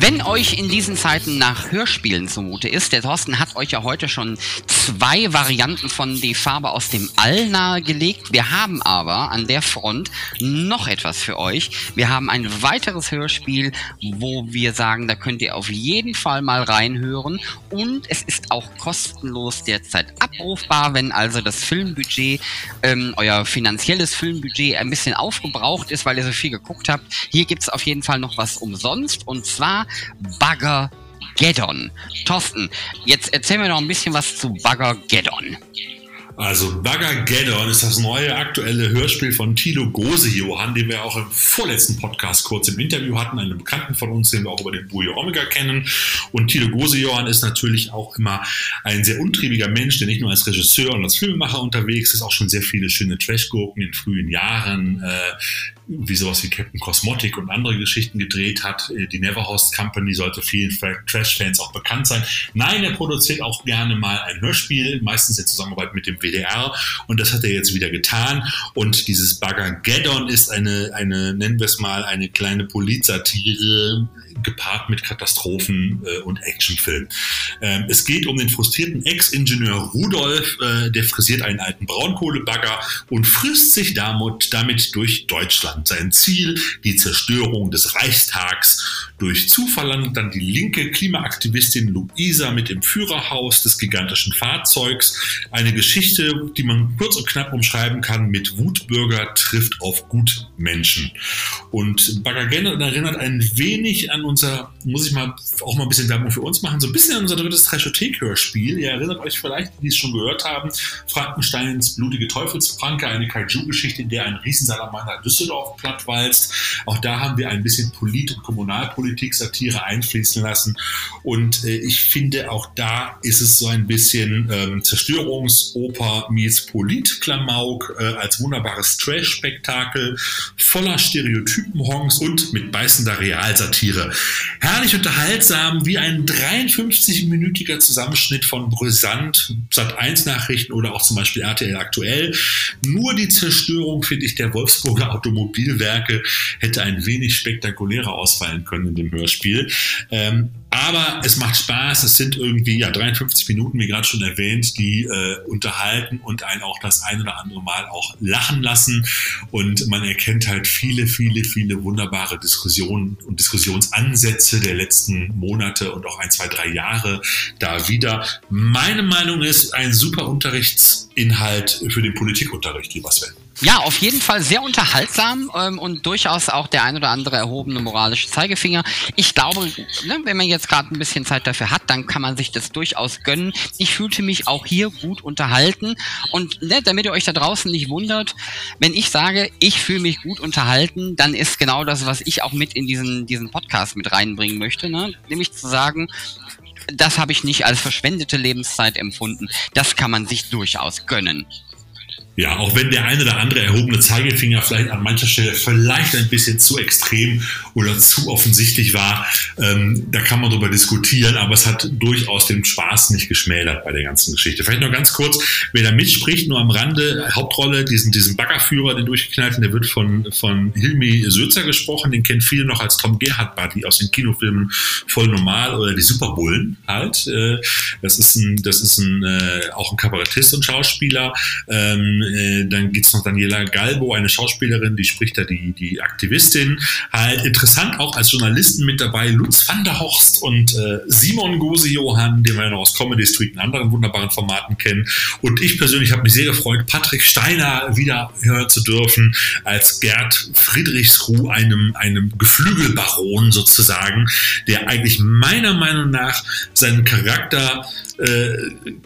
Wenn euch in diesen Zeiten nach Hörspielen zumute ist, der Thorsten hat euch ja heute schon zwei Varianten von Die Farbe aus dem All nahegelegt. Wir haben aber an der Front noch etwas für euch. Wir haben ein weiteres Hörspiel, wo wir sagen, da könnt ihr auf jeden Fall mal reinhören. Und es ist auch kostenlos derzeit abrufbar, wenn also das Filmbudget, ähm, euer finanzielles Filmbudget ein bisschen aufgebraucht ist, weil ihr so viel geguckt habt. Hier gibt's auf jeden Fall noch was umsonst. Und zwar Bugger Geddon. Thorsten, jetzt erzähl mir noch ein bisschen was zu Bugger Geddon. Also Buggergeddon ist das neue aktuelle Hörspiel von Tilo Gose Johann, den wir auch im vorletzten Podcast kurz im Interview hatten, einen Bekannten von uns, den wir auch über den Bujo Omega kennen. Und Tilo Gose Johann ist natürlich auch immer ein sehr untriebiger Mensch, der nicht nur als Regisseur und als Filmemacher unterwegs ist, auch schon sehr viele schöne Trashgurken in frühen Jahren äh, wie sowas wie Captain Cosmotic und andere Geschichten gedreht hat. Äh, die Neverhost Company sollte vielen Trash-Fans auch bekannt sein. Nein, er produziert auch gerne mal ein Hörspiel, meistens in Zusammenarbeit mit dem WDR und das hat er jetzt wieder getan. Und dieses Bagageddon ist eine, eine, nennen wir es mal, eine kleine Polizsatire gepaart mit Katastrophen äh, und Actionfilm. Ähm, es geht um den frustrierten Ex-Ingenieur Rudolf, äh, der frisiert einen alten Braunkohlebagger und frisst sich damit, damit durch Deutschland. Sein Ziel, die Zerstörung des Reichstags. Durch Zufall landet dann die linke Klimaaktivistin Luisa mit dem Führerhaus des gigantischen Fahrzeugs. Eine Geschichte, die man kurz und knapp umschreiben kann mit Wutbürger trifft auf Gutmenschen. Und Bagagena erinnert ein wenig an unser, muss ich mal auch mal ein bisschen Werbung für uns machen, so ein bisschen an unser drittes Trashothek-Hörspiel. Ihr erinnert euch vielleicht, die es schon gehört haben, Frankensteins blutige Teufelspranke, eine Kaiju-Geschichte, in der ein Riesensalamander Düsseldorf plattwalzt. Auch da haben wir ein bisschen Polit- und Kommunalpolitik-Satire einfließen lassen. Und äh, ich finde, auch da ist es so ein bisschen ähm, Zerstörungsoper meets Polit-Klamauk äh, als wunderbares Trash-Spektakel voller Stereotypen-Honks und mit beißender Realsatire. Herrlich unterhaltsam, wie ein 53-minütiger Zusammenschnitt von Brisant, Sat1-Nachrichten oder auch zum Beispiel RTL aktuell. Nur die Zerstörung, finde ich, der Wolfsburger Automobilwerke hätte ein wenig spektakulärer ausfallen können in dem Hörspiel. Ähm, aber es macht Spaß. Es sind irgendwie ja 53 Minuten, wie gerade schon erwähnt, die äh, unterhalten und einen auch das ein oder andere Mal auch lachen lassen. Und man erkennt halt viele, viele, viele wunderbare Diskussionen und Diskussionsansätze der letzten Monate und auch ein, zwei, drei Jahre da wieder. Meine Meinung ist ein super Unterrichtsinhalt für den Politikunterricht, lieber Sven. Ja, auf jeden Fall sehr unterhaltsam ähm, und durchaus auch der ein oder andere erhobene moralische Zeigefinger. Ich glaube, ne, wenn man jetzt gerade ein bisschen Zeit dafür hat, dann kann man sich das durchaus gönnen. Ich fühlte mich auch hier gut unterhalten und ne, damit ihr euch da draußen nicht wundert, wenn ich sage, ich fühle mich gut unterhalten, dann ist genau das, was ich auch mit in diesen, diesen Podcast mit reinbringen möchte, ne? nämlich zu sagen, das habe ich nicht als verschwendete Lebenszeit empfunden. Das kann man sich durchaus gönnen. Ja, auch wenn der eine oder andere erhobene Zeigefinger vielleicht an mancher Stelle vielleicht ein bisschen zu extrem oder zu offensichtlich war, ähm, da kann man darüber diskutieren, aber es hat durchaus den Spaß nicht geschmälert bei der ganzen Geschichte. Vielleicht noch ganz kurz, wer da mitspricht, nur am Rande, Hauptrolle, diesen, diesen Baggerführer, den durchgeknallten, der wird von, von Hilmi Sözer gesprochen, den kennen viele noch als Tom Gerhardt Buddy aus den Kinofilmen Voll Normal oder die Superbullen halt. Äh, das ist ein, das ist ein, äh, auch ein Kabarettist und Schauspieler. Ähm, äh, dann gibt's noch Daniela Galbo, eine Schauspielerin, die spricht da die, die Aktivistin. Halt interessant auch als Journalisten mit dabei Lutz van der Horst und äh, Simon Gose-Johann, den wir ja noch aus Comedy Street und anderen wunderbaren Formaten kennen. Und ich persönlich habe mich sehr gefreut, Patrick Steiner wieder hören zu dürfen als Gerd Friedrichsruh, einem, einem Geflügelbaron sozusagen, der eigentlich meiner Meinung nach seinen Charakter äh,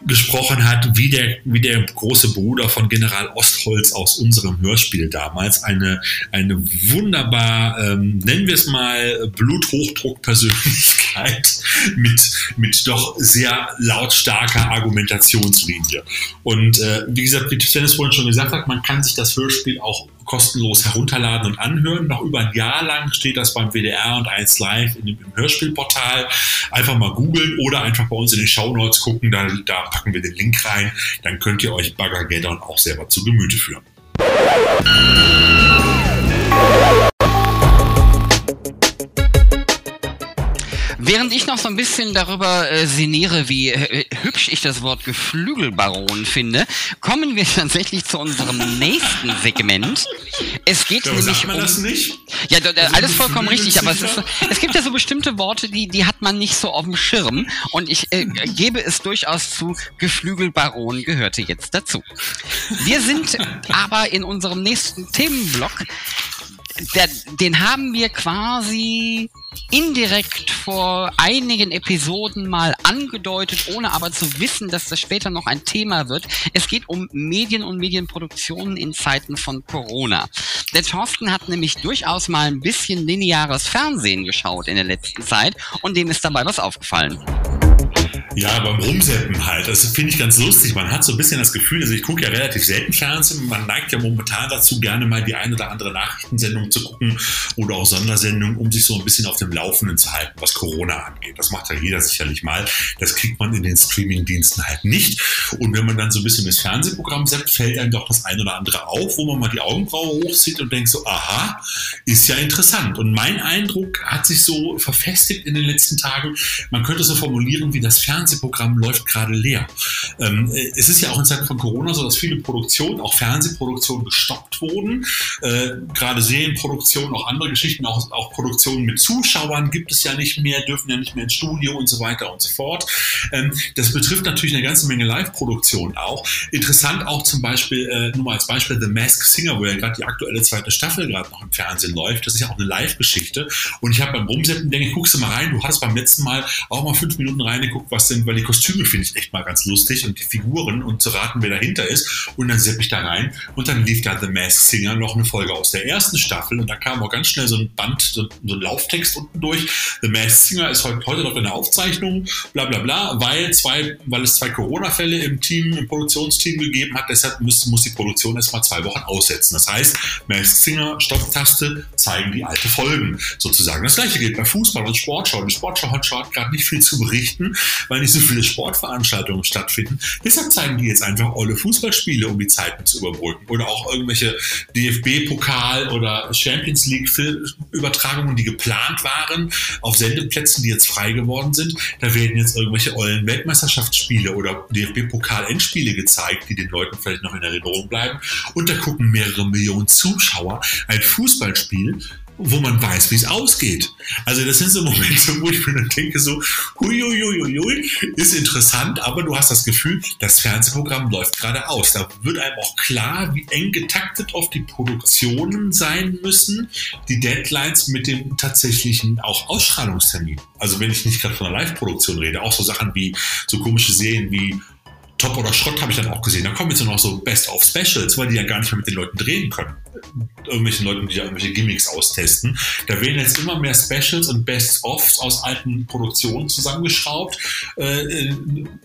gesprochen hat, wie der, wie der große Bruder von General Ostholz aus unserem Hörspiel damals. Eine, eine wunderbar, ähm, nennen wir es mal, Bluthochdruck-Persönlichkeit mit, mit doch sehr lautstarker Argumentationslinie. Und äh, wie gesagt, wie es vorhin schon gesagt hat, man kann sich das Hörspiel auch kostenlos herunterladen und anhören. Noch über ein Jahr lang steht das beim WDR und 1 Live in dem, im Hörspielportal. Einfach mal googeln oder einfach bei uns in den Shownotes gucken, da, da packen wir den Link rein. Dann könnt ihr euch Baggergeddon auch selber zu Gemüte führen. Während ich noch so ein bisschen darüber äh, sinniere, wie äh, hübsch ich das Wort Geflügelbaron finde, kommen wir tatsächlich zu unserem nächsten Segment. Es geht Ja, nämlich sagt man um. das nicht? Ja, Also alles vollkommen richtig, aber es, ist, es gibt ja so bestimmte Worte, die, die hat man nicht so auf dem Schirm. Und ich äh, gebe es durchaus zu, Geflügelbaron gehörte jetzt dazu. Wir sind aber in unserem nächsten Themenblock der, den haben wir quasi indirekt vor einigen Episoden mal angedeutet, ohne aber zu wissen, dass das später noch ein Thema wird. Es geht um Medien und Medienproduktionen in Zeiten von Corona. Der Thorsten hat nämlich durchaus mal ein bisschen lineares Fernsehen geschaut in der letzten Zeit und dem ist dabei was aufgefallen. Ja, beim Rumseppen halt. Das finde ich ganz lustig. Man hat so ein bisschen das Gefühl, also ich gucke ja relativ selten Fernsehen. Man neigt ja momentan dazu, gerne mal die eine oder andere Nachrichtensendung zu gucken oder auch Sondersendungen, um sich so ein bisschen auf dem Laufenden zu halten, was Corona angeht. Das macht ja jeder sicherlich mal. Das kriegt man in den Streamingdiensten halt nicht. Und wenn man dann so ein bisschen das Fernsehprogramm seppt, fällt einem doch das eine oder andere auf, wo man mal die Augenbraue hochzieht und denkt so, aha, ist ja interessant. Und mein Eindruck hat sich so verfestigt in den letzten Tagen. Man könnte so formulieren, wie das Fernsehprogramm läuft gerade leer. Ähm, äh, es ist ja auch in Zeiten von Corona so, dass viele Produktionen, auch Fernsehproduktionen gestoppt wurden. Äh, gerade Serienproduktionen, auch andere Geschichten, auch, auch Produktionen mit Zuschauern gibt es ja nicht mehr, dürfen ja nicht mehr ins Studio und so weiter und so fort. Ähm, das betrifft natürlich eine ganze Menge Live-Produktionen auch. Interessant auch zum Beispiel, äh, nur mal als Beispiel The Masked Singer, wo ja gerade die aktuelle zweite Staffel gerade noch im Fernsehen läuft. Das ist ja auch eine Live-Geschichte. Und ich habe beim Rumsetzen denke ich, guckst du mal rein. Du hattest beim letzten Mal auch mal fünf Minuten reingeguckt, was denn, weil die Kostüme finde ich echt mal ganz lustig und die Figuren und zu raten, wer dahinter ist. Und dann sepp ich da rein und dann lief da The Masked Singer noch eine Folge aus der ersten Staffel und da kam auch ganz schnell so ein Band, so, so ein Lauftext unten durch. The Masked Singer ist heute, heute noch in der Aufzeichnung, bla bla bla, weil zwei, weil es zwei Corona-Fälle im Team, im Produktionsteam gegeben hat, deshalb muss, muss die Produktion erstmal zwei Wochen aussetzen. Das heißt, Masked Singer, Stopptaste, zeigen die alte Folgen sozusagen. Das gleiche gilt bei Fußball und Sportschau. Die Sportschau hat gerade nicht viel zu berichten, weil nicht so viele Sportveranstaltungen stattfinden. Deshalb zeigen die jetzt einfach alle Fußballspiele, um die Zeiten zu überbrücken. Oder auch irgendwelche DFB-Pokal- oder Champions League-Übertragungen, die geplant waren, auf Sendeplätzen, die jetzt frei geworden sind. Da werden jetzt irgendwelche ollen Weltmeisterschaftsspiele oder DFB-Pokal-Endspiele gezeigt, die den Leuten vielleicht noch in Erinnerung bleiben. Und da gucken mehrere Millionen Zuschauer ein Fußballspiel, wo man weiß, wie es ausgeht. Also das sind so Momente, wo ich mir dann denke so, huiuiuiui, ist interessant, aber du hast das Gefühl, das Fernsehprogramm läuft gerade aus. Da wird einem auch klar, wie eng getaktet oft die Produktionen sein müssen, die Deadlines mit dem tatsächlichen auch Ausstrahlungstermin. Also wenn ich nicht gerade von einer Live-Produktion rede, auch so Sachen wie so komische Serien wie Top oder Schrott habe ich dann auch gesehen. Da kommen jetzt noch so Best-of-Specials, weil die ja gar nicht mehr mit den Leuten drehen können. Irgendwelchen Leuten, die ja irgendwelche Gimmicks austesten. Da werden jetzt immer mehr Specials und Best-ofs aus alten Produktionen zusammengeschraubt, äh,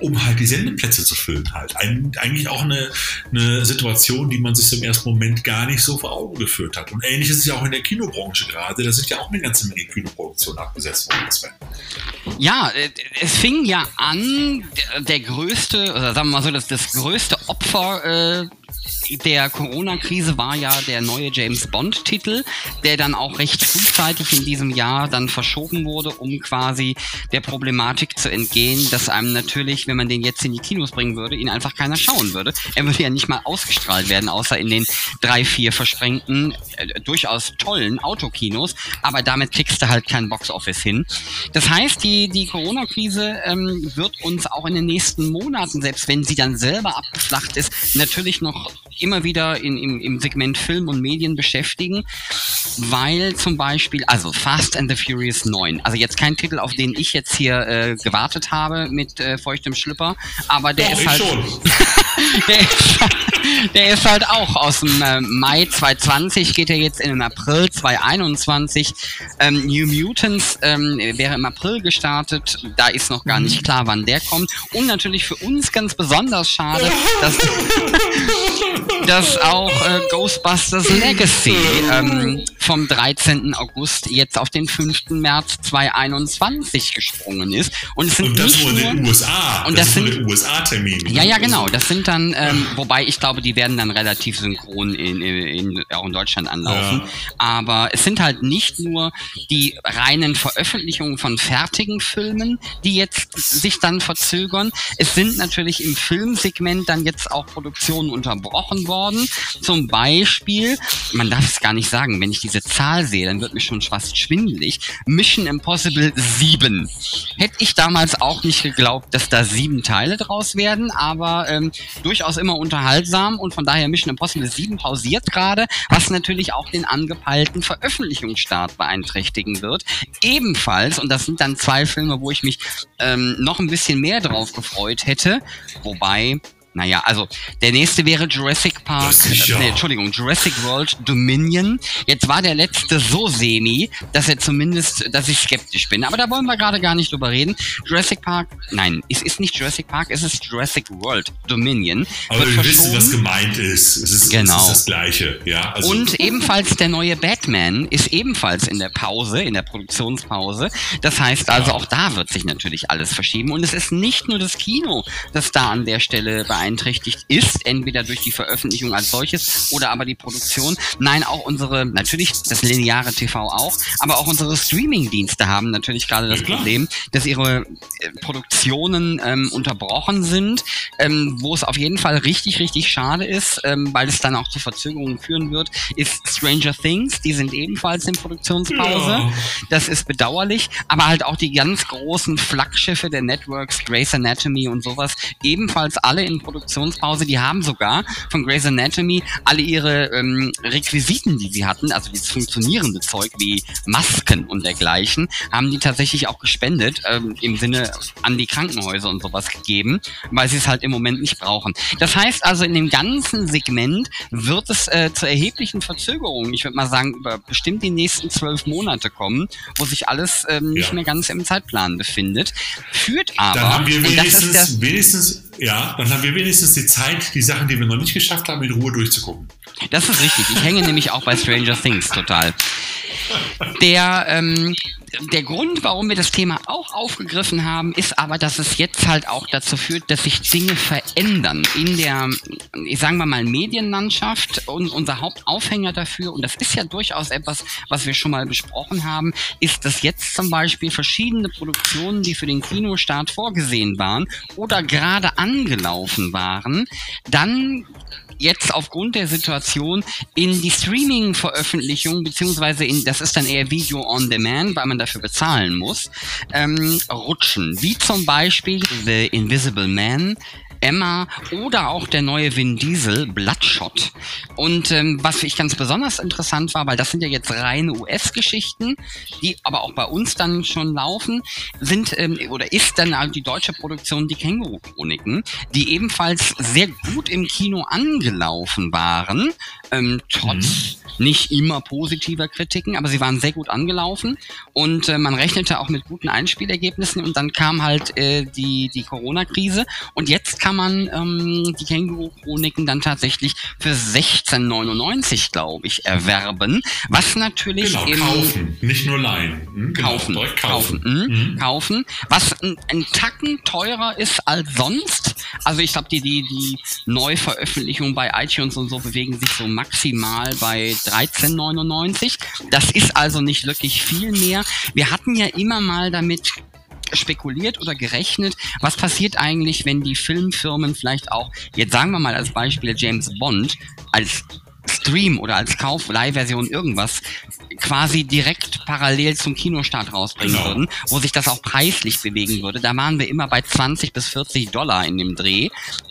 um halt die Sendeplätze zu füllen halt. Ein, eigentlich auch eine, eine Situation, die man sich im ersten Moment gar nicht so vor Augen geführt hat. Und ähnlich ist es ja auch in der Kinobranche gerade. Da sind ja auch eine ganze Menge Kinoproduktionen abgesetzt worden. Ja, äh, es fing ja an, der, der größte, oder sagen wir mal so, das, das größte Opfer äh, der Corona-Krise war ja der neue James Bond-Titel, der dann auch recht frühzeitig in diesem Jahr dann verschoben wurde, um quasi der Problematik zu entgehen, dass einem natürlich, wenn man den jetzt in die Kinos bringen würde, ihn einfach keiner schauen würde. Er würde ja nicht mal ausgestrahlt werden, außer in den drei, vier versprengten, äh, durchaus tollen Autokinos, aber damit kriegst du halt kein Box-Office hin. Das heißt, die, die Corona-Krise ähm, wird uns auch in den nächsten Monaten, selbst wenn sie dann selber abgeflacht ist, natürlich noch immer wieder in, im, im Segment Film und Medien beschäftigen, weil zum Beispiel, also Fast and the Furious 9, also jetzt kein Titel, auf den ich jetzt hier äh, gewartet habe mit äh, feuchtem Schlüpper, aber der Doch, ist halt. der, ist, der ist halt auch aus dem äh, Mai 2020, geht er jetzt in den April 2021. Ähm, New Mutants ähm, wäre im April gestartet, da ist noch gar nicht klar, wann der kommt. Und natürlich für uns ganz besonders schade, dass dass auch äh, Ghostbusters Legacy ähm, vom 13. August jetzt auf den 5. März 2021 gesprungen ist. Und es sind und das nur in den USA. Und das, das sind USA-Termine. Ja, ja, genau. Das sind dann, ähm, wobei ich glaube, die werden dann relativ synchron in, in, in auch in Deutschland anlaufen. Ja. Aber es sind halt nicht nur die reinen Veröffentlichungen von fertigen Filmen, die jetzt sich dann verzögern. Es sind natürlich im Filmsegment dann jetzt auch Produktionen unterbrochen worden. Zum Beispiel, man darf es gar nicht sagen, wenn ich diese Zahl sehe, dann wird mir schon fast schwindelig. Mission Impossible 7. Hätte ich damals auch nicht geglaubt, dass da sieben Teile draus werden, aber ähm, durchaus immer unterhaltsam und von daher Mission Impossible 7 pausiert gerade, was natürlich auch den angepeilten Veröffentlichungsstart beeinträchtigen wird. Ebenfalls, und das sind dann zwei Filme, wo ich mich ähm, noch ein bisschen mehr drauf gefreut hätte, wobei naja, also der nächste wäre Jurassic Park, äh, nee, Entschuldigung, Jurassic World Dominion. Jetzt war der letzte so semi, dass er zumindest, dass ich skeptisch bin. Aber da wollen wir gerade gar nicht drüber reden. Jurassic Park, nein, es ist nicht Jurassic Park, es ist Jurassic World Dominion. Aber wir wissen, was gemeint ist. Es ist, genau. es ist das Gleiche, ja. Also Und ebenfalls der neue Batman ist ebenfalls in der Pause, in der Produktionspause. Das heißt also, auch da wird sich natürlich alles verschieben. Und es ist nicht nur das Kino, das da an der Stelle beeinflusst beeinträchtigt ist, entweder durch die Veröffentlichung als solches oder aber die Produktion. Nein, auch unsere, natürlich das lineare TV auch, aber auch unsere Streaming-Dienste haben natürlich gerade das Problem, dass ihre äh, Produktionen ähm, unterbrochen sind, ähm, wo es auf jeden Fall richtig, richtig schade ist, ähm, weil es dann auch zu Verzögerungen führen wird, ist Stranger Things, die sind ebenfalls in Produktionspause. Ja. Das ist bedauerlich, aber halt auch die ganz großen Flaggschiffe der Networks, Grey's Anatomy und sowas, ebenfalls alle in Produktion Produktionspause. Die haben sogar von Grey's Anatomy alle ihre ähm, Requisiten, die sie hatten, also dieses funktionierende Zeug wie Masken und dergleichen, haben die tatsächlich auch gespendet, ähm, im Sinne an die Krankenhäuser und sowas gegeben, weil sie es halt im Moment nicht brauchen. Das heißt also, in dem ganzen Segment wird es äh, zu erheblichen Verzögerungen, ich würde mal sagen, über bestimmt die nächsten zwölf Monate kommen, wo sich alles ähm, nicht ja. mehr ganz im Zeitplan befindet. Führt aber. Dann haben wir wenigstens, wenigstens ja, dann haben wir wenigstens die Zeit, die Sachen, die wir noch nicht geschafft haben, in Ruhe durchzugucken. Das ist richtig. Ich hänge nämlich auch bei Stranger Things total. Der, ähm, der Grund, warum wir das Thema auch aufgegriffen haben, ist aber, dass es jetzt halt auch dazu führt, dass sich Dinge verändern in der, ich sagen wir mal, Medienlandschaft. Und unser Hauptaufhänger dafür, und das ist ja durchaus etwas, was wir schon mal besprochen haben, ist, dass jetzt zum Beispiel verschiedene Produktionen, die für den Kinostart vorgesehen waren oder gerade angelaufen waren, dann jetzt aufgrund der Situation in die Streaming-Veröffentlichung, beziehungsweise in, das ist dann eher Video on Demand, weil man dafür bezahlen muss, ähm, rutschen. Wie zum Beispiel The Invisible Man, Emma oder auch der neue Vin Diesel, Bloodshot. Und ähm, was ich ganz besonders interessant war, weil das sind ja jetzt reine US-Geschichten, die aber auch bei uns dann schon laufen, sind ähm, oder ist dann die deutsche Produktion die Känguru-Chroniken, die ebenfalls sehr gut im Kino angelaufen waren, ähm, trotz mhm. nicht immer positiver Kritiken, aber sie waren sehr gut angelaufen und äh, man rechnete auch mit guten Einspielergebnissen und dann kam halt äh, die, die Corona-Krise und jetzt kann man ähm, die Känguru-Chroniken dann tatsächlich für 16,99 glaube ich erwerben, was natürlich genau, kaufen, nicht nur leihen. Hm, genau, kaufen, kaufen, kaufen, mhm. mhm. kaufen, was ein, ein Tacken teurer ist als sonst. Also ich glaube, die, die, die Neuveröffentlichung bei iTunes und so bewegen sich so maximal bei 13,99. Das ist also nicht wirklich viel mehr. Wir hatten ja immer mal damit spekuliert oder gerechnet, was passiert eigentlich, wenn die Filmfirmen vielleicht auch, jetzt sagen wir mal als Beispiel James Bond, als Stream oder als Kauf-Leihversion irgendwas quasi direkt parallel zum Kinostart rausbringen genau. würden, wo sich das auch preislich bewegen würde. Da waren wir immer bei 20 bis 40 Dollar in dem Dreh,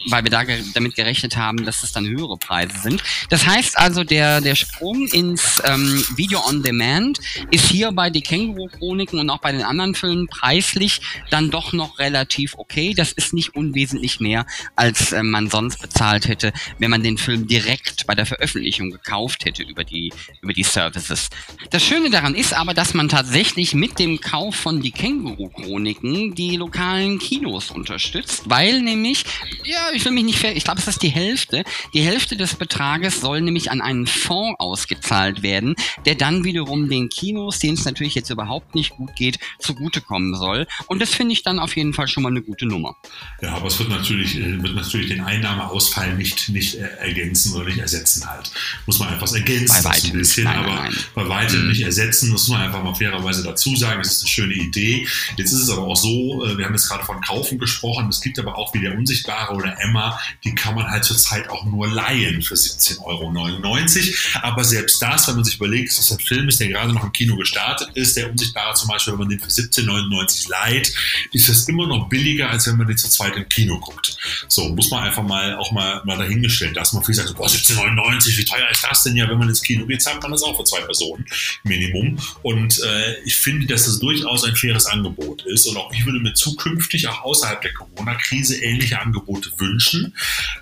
weil wir da ge damit gerechnet haben, dass es dann höhere Preise sind. Das heißt also, der, der Sprung ins ähm, Video on Demand ist hier bei die Känguru-Chroniken und auch bei den anderen Filmen preislich dann doch noch relativ okay. Das ist nicht unwesentlich mehr, als äh, man sonst bezahlt hätte, wenn man den Film direkt bei der Veröffentlichung gekauft hätte über die, über die Services. Das Schöne daran ist aber, dass man tatsächlich mit dem Kauf von die Känguru-Chroniken die lokalen Kinos unterstützt, weil nämlich, ja, ich will mich nicht, ich glaube, es ist die Hälfte, die Hälfte des Betrages soll nämlich an einen Fonds ausgezahlt werden, der dann wiederum den Kinos, denen es natürlich jetzt überhaupt nicht gut geht, zugutekommen soll. Und das finde ich dann auf jeden Fall schon mal eine gute Nummer. Ja, aber es wird natürlich, äh, wird natürlich den Einnahmeausfall nicht, nicht äh, ergänzen oder nicht ersetzen halt. Muss man einfach ergänzen. Bei weitem. Ein bisschen, nein, aber nein. bei weitem weitem nicht ersetzen. Das muss man einfach mal fairerweise dazu sagen. Es ist eine schöne Idee. Jetzt ist es aber auch so, äh, wir haben jetzt gerade von Kaufen gesprochen. Es gibt aber auch wie der Unsichtbare oder Emma, die kann man halt zurzeit auch nur leihen für 17,99 Euro. Aber selbst das, wenn man sich überlegt, dass das ein Film ist, der gerade noch im Kino gestartet ist, der Unsichtbare zum Beispiel, wenn man den für 17,99 leiht, ist das immer noch billiger, als wenn man den zu zweit im Kino guckt. So, muss man einfach mal auch mal, mal dahingestellt lassen. Man viel sagt, boah, 17,99, wie teuer ist das denn ja? Wenn man ins Kino geht, zahlt man das auch für zwei Personen. Minimum. Und äh, ich finde, dass das durchaus ein faires Angebot ist. Und auch ich würde mir zukünftig auch außerhalb der Corona-Krise ähnliche Angebote wünschen.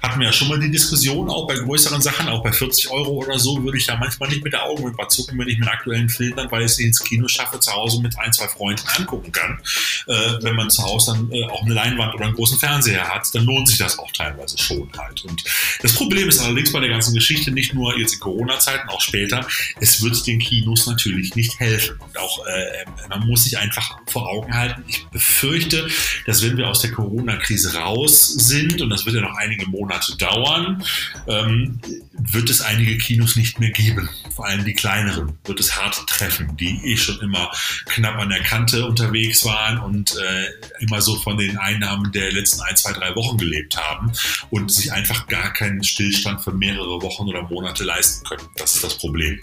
Hatten wir ja schon mal die Diskussion, auch bei größeren Sachen, auch bei 40 Euro oder so, würde ich da manchmal nicht mit der Augenwimper zucken, wenn ich mit aktuellen Filmen weil ich sie ins Kino schaffe, zu Hause mit ein, zwei Freunden angucken kann. Äh, wenn man zu Hause dann äh, auch eine Leinwand oder einen großen Fernseher hat, dann lohnt sich das auch teilweise schon halt. Und das Problem ist allerdings bei der ganzen Geschichte nicht nur jetzt in Corona-Zeiten, auch später, es wird den Kinos Kinos natürlich nicht helfen. Und auch äh, man muss sich einfach vor Augen halten, ich befürchte, dass wenn wir aus der Corona-Krise raus sind, und das wird ja noch einige Monate dauern, ähm, wird es einige Kinos nicht mehr geben. Vor allem die kleineren wird es hart treffen, die eh schon immer knapp an der Kante unterwegs waren und äh, immer so von den Einnahmen der letzten ein, zwei, drei Wochen gelebt haben und sich einfach gar keinen Stillstand für mehrere Wochen oder Monate leisten können. Das ist das Problem.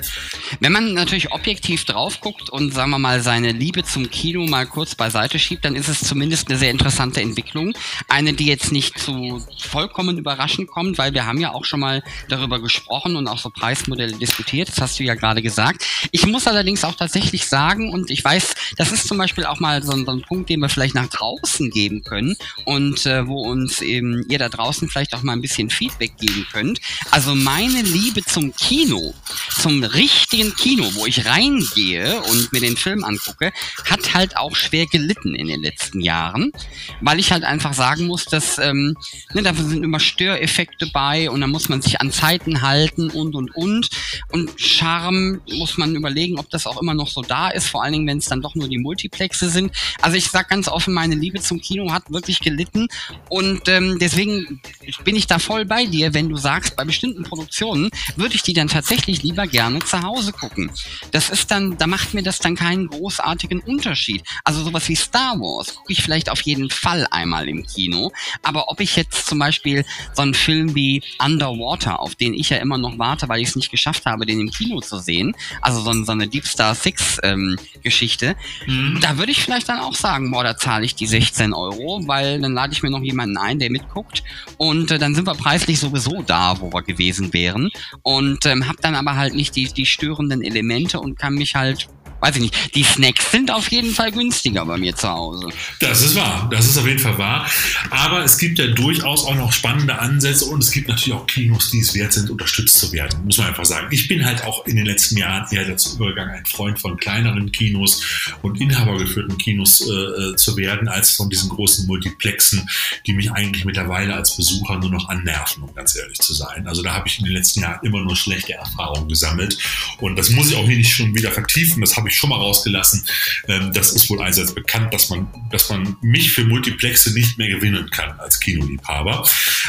Wenn man natürlich objektiv drauf guckt und sagen wir mal seine Liebe zum Kino mal kurz beiseite schiebt, dann ist es zumindest eine sehr interessante Entwicklung. Eine, die jetzt nicht zu vollkommen überraschend kommt, weil wir haben ja auch schon mal darüber gesprochen, und auch so Preismodelle diskutiert. Das hast du ja gerade gesagt. Ich muss allerdings auch tatsächlich sagen, und ich weiß, das ist zum Beispiel auch mal so, so ein Punkt, den wir vielleicht nach draußen geben können und äh, wo uns eben ihr da draußen vielleicht auch mal ein bisschen Feedback geben könnt. Also meine Liebe zum Kino, zum richtigen Kino, wo ich reingehe und mir den Film angucke, hat halt auch schwer gelitten in den letzten Jahren, weil ich halt einfach sagen muss, dass ähm, ne, da sind immer Störeffekte bei und da muss man sich an Zeiten halten und und und. Und Charme muss man überlegen, ob das auch immer noch so da ist, vor allen Dingen, wenn es dann doch nur die Multiplexe sind. Also ich sag ganz offen, meine Liebe zum Kino hat wirklich gelitten und ähm, deswegen bin ich da voll bei dir, wenn du sagst, bei bestimmten Produktionen würde ich die dann tatsächlich lieber gerne zu Hause gucken. Das ist dann, da macht mir das dann keinen großartigen Unterschied. Also sowas wie Star Wars gucke ich vielleicht auf jeden Fall einmal im Kino, aber ob ich jetzt zum Beispiel so einen Film wie Underwater, auf den ich ja immer noch warte, weil ich es nicht geschafft habe, den im Kino zu sehen. Also so, so eine Deep Star Six ähm, Geschichte. Mhm. Da würde ich vielleicht dann auch sagen, sagen, boah, da zahle ich die 16 Euro, weil dann lade ich mir noch jemanden ein, der mitguckt und äh, dann sind wir preislich sowieso da, wo wir gewesen wären und ähm, habe dann aber halt nicht die, die störenden Elemente und kann mich halt weiß ich nicht, die Snacks sind auf jeden Fall günstiger bei mir zu Hause. Das ist wahr, das ist auf jeden Fall wahr. Aber es gibt ja durchaus auch noch spannende Ansätze und es gibt natürlich auch Kinos, die es wert sind, unterstützt zu werden, muss man einfach sagen. Ich bin halt auch in den letzten Jahren eher dazu übergegangen, ein Freund von kleineren Kinos und inhabergeführten Kinos äh, äh, zu werden, als von diesen großen Multiplexen, die mich eigentlich mittlerweile als Besucher nur noch annerven, um ganz ehrlich zu sein. Also da habe ich in den letzten Jahren immer nur schlechte Erfahrungen gesammelt und das muss ich auch hier nicht schon wieder vertiefen. Das habe ich schon mal rausgelassen. Ähm, das ist wohl allseits bekannt, dass man, dass man mich für Multiplexe nicht mehr gewinnen kann als Kinoliebhaber.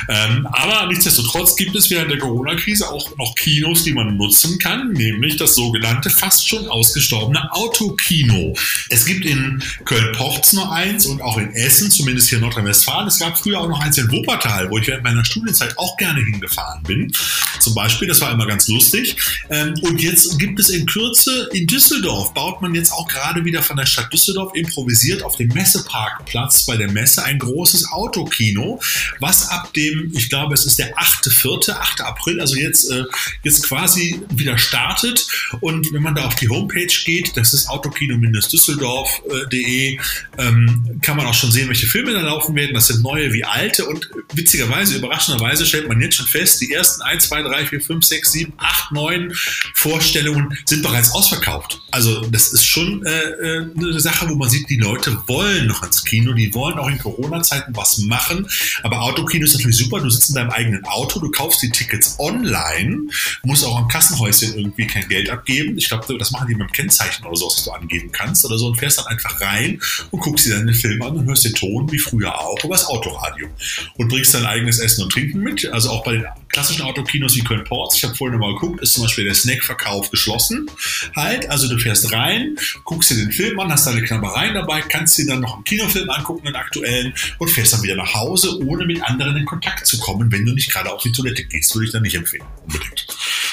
Ähm, aber nichtsdestotrotz gibt es während der Corona-Krise auch noch Kinos, die man nutzen kann, nämlich das sogenannte fast schon ausgestorbene Autokino. Es gibt in Köln-Porz nur eins und auch in Essen, zumindest hier in Nordrhein-Westfalen. Es gab früher auch noch eins in Wuppertal, wo ich während meiner Studienzeit auch gerne hingefahren bin. Zum Beispiel, das war immer ganz lustig. Ähm, und jetzt gibt es in Kürze in Düsseldorf baut man jetzt auch gerade wieder von der Stadt Düsseldorf improvisiert auf dem Messeparkplatz bei der Messe ein großes Autokino, was ab dem, ich glaube, es ist der 8.4., 8. April, also jetzt, äh, jetzt quasi wieder startet. Und wenn man da auf die Homepage geht, das ist autokino-düsseldorf.de, ähm, kann man auch schon sehen, welche Filme da laufen werden. Das sind neue wie alte und witzigerweise, überraschenderweise stellt man jetzt schon fest, die ersten 1, 2, 3, 4, 5, 6, 7, 8, 9 Vorstellungen sind bereits ausverkauft. Also das ist schon äh, äh, eine Sache, wo man sieht, die Leute wollen noch ins Kino, die wollen auch in Corona-Zeiten was machen. Aber Autokino ist natürlich super. Du sitzt in deinem eigenen Auto, du kaufst die Tickets online, musst auch am Kassenhäuschen irgendwie kein Geld abgeben. Ich glaube, das machen die mit dem Kennzeichen oder so, was du angeben kannst oder so und fährst dann einfach rein und guckst dir dann den Film an und hörst den Ton wie früher auch über das Autoradio und bringst dein eigenes Essen und Trinken mit. Also auch bei den klassischen Autokinos wie Köln-Ports, ich habe vorhin mal geguckt, ist zum Beispiel der Snackverkauf geschlossen. Halt, also du fährst rein, guckst dir den Film an, hast deine Knabbereien dabei, kannst dir dann noch einen Kinofilm angucken, einen aktuellen, und fährst dann wieder nach Hause, ohne mit anderen in Kontakt zu kommen, wenn du nicht gerade auf die Toilette gehst. Würde ich dann nicht empfehlen, unbedingt.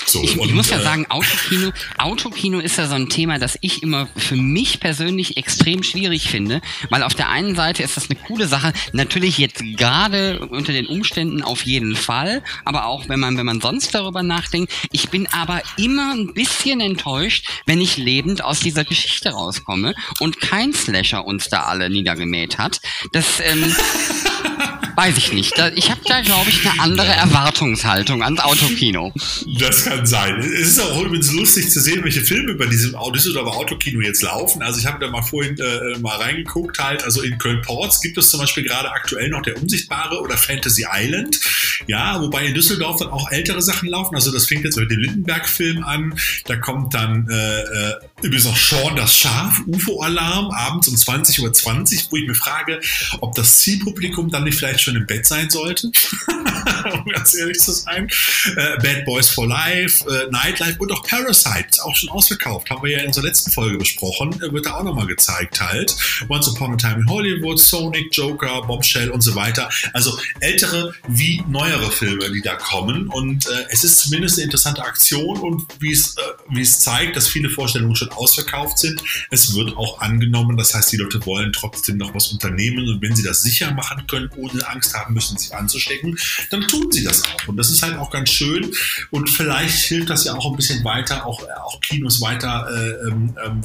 So, ich, und, ich muss ja äh, sagen, Autokino, Autokino ist ja so ein Thema, das ich immer für mich persönlich extrem schwierig finde, weil auf der einen Seite ist das eine coole Sache, natürlich jetzt gerade unter den Umständen auf jeden Fall, aber auch wenn man, wenn man sonst darüber nachdenkt. Ich bin aber immer ein bisschen enttäuscht, wenn ich lebend aus dieser Geschichte rauskomme und kein Slasher uns da alle niedergemäht hat. Das, ähm, Weiß ich nicht. Ich habe da, glaube ich, eine andere Erwartungshaltung ans Autokino. Das kann sein. Es ist auch übrigens lustig zu sehen, welche Filme bei diesem Düsseldorfer Autokino jetzt laufen. Also ich habe da mal vorhin äh, mal reingeguckt halt. Also in Köln-Ports gibt es zum Beispiel gerade aktuell noch Der Unsichtbare oder Fantasy Island. Ja, wobei in Düsseldorf dann auch ältere Sachen laufen. Also das fängt jetzt mit dem Lindenberg-Film an. Da kommt dann äh, äh übrigens auch Sean das Schaf, UFO-Alarm, abends um 20.20 Uhr, 20, wo ich mir frage, ob das Zielpublikum dann nicht vielleicht schon im Bett sein sollte, um ganz ehrlich zu sein. Äh, Bad Boys for Life, äh, Nightlife und auch Parasite auch schon ausverkauft. Haben wir ja in unserer letzten Folge besprochen. Äh, wird da auch nochmal gezeigt halt. Once Upon a Time in Hollywood, Sonic, Joker, Bombshell und so weiter. Also ältere wie neuere Filme, die da kommen. Und äh, es ist zumindest eine interessante Aktion und wie es, äh, wie es zeigt, dass viele Vorstellungen schon ausverkauft sind. Es wird auch angenommen. Das heißt, die Leute wollen trotzdem noch was unternehmen. Und wenn sie das sicher machen können, ohne Angst Angst haben müssen, sich anzustecken, dann tun sie das auch. Und das ist halt auch ganz schön. Und vielleicht hilft das ja auch ein bisschen weiter, auch, auch Kinos weiter äh, ähm, ähm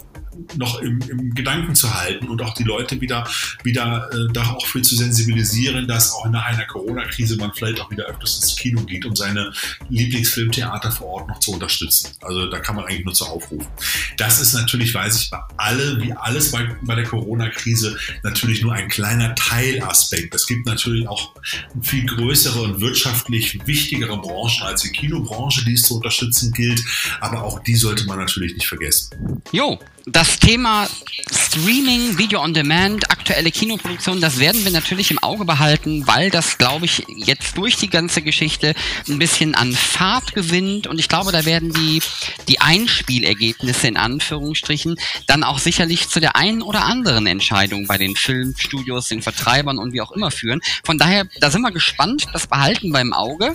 noch im, im, Gedanken zu halten und auch die Leute wieder, wieder äh, darauf für zu sensibilisieren, dass auch nach einer Corona-Krise man vielleicht auch wieder öfters ins Kino geht, um seine Lieblingsfilmtheater vor Ort noch zu unterstützen. Also da kann man eigentlich nur zu aufrufen. Das ist natürlich, weiß ich, bei alle, wie alles bei, bei der Corona-Krise, natürlich nur ein kleiner Teilaspekt. Es gibt natürlich auch viel größere und wirtschaftlich wichtigere Branchen als die Kinobranche, die es zu unterstützen gilt. Aber auch die sollte man natürlich nicht vergessen. Jo, das Thema Streaming, Video on Demand, aktuelle Kinoproduktion, das werden wir natürlich im Auge behalten, weil das, glaube ich, jetzt durch die ganze Geschichte ein bisschen an Fahrt gewinnt und ich glaube, da werden die, die Einspielergebnisse in Anführungsstrichen dann auch sicherlich zu der einen oder anderen Entscheidung bei den Filmstudios, den Vertreibern und wie auch immer führen. Von daher, da sind wir gespannt, das behalten wir im Auge.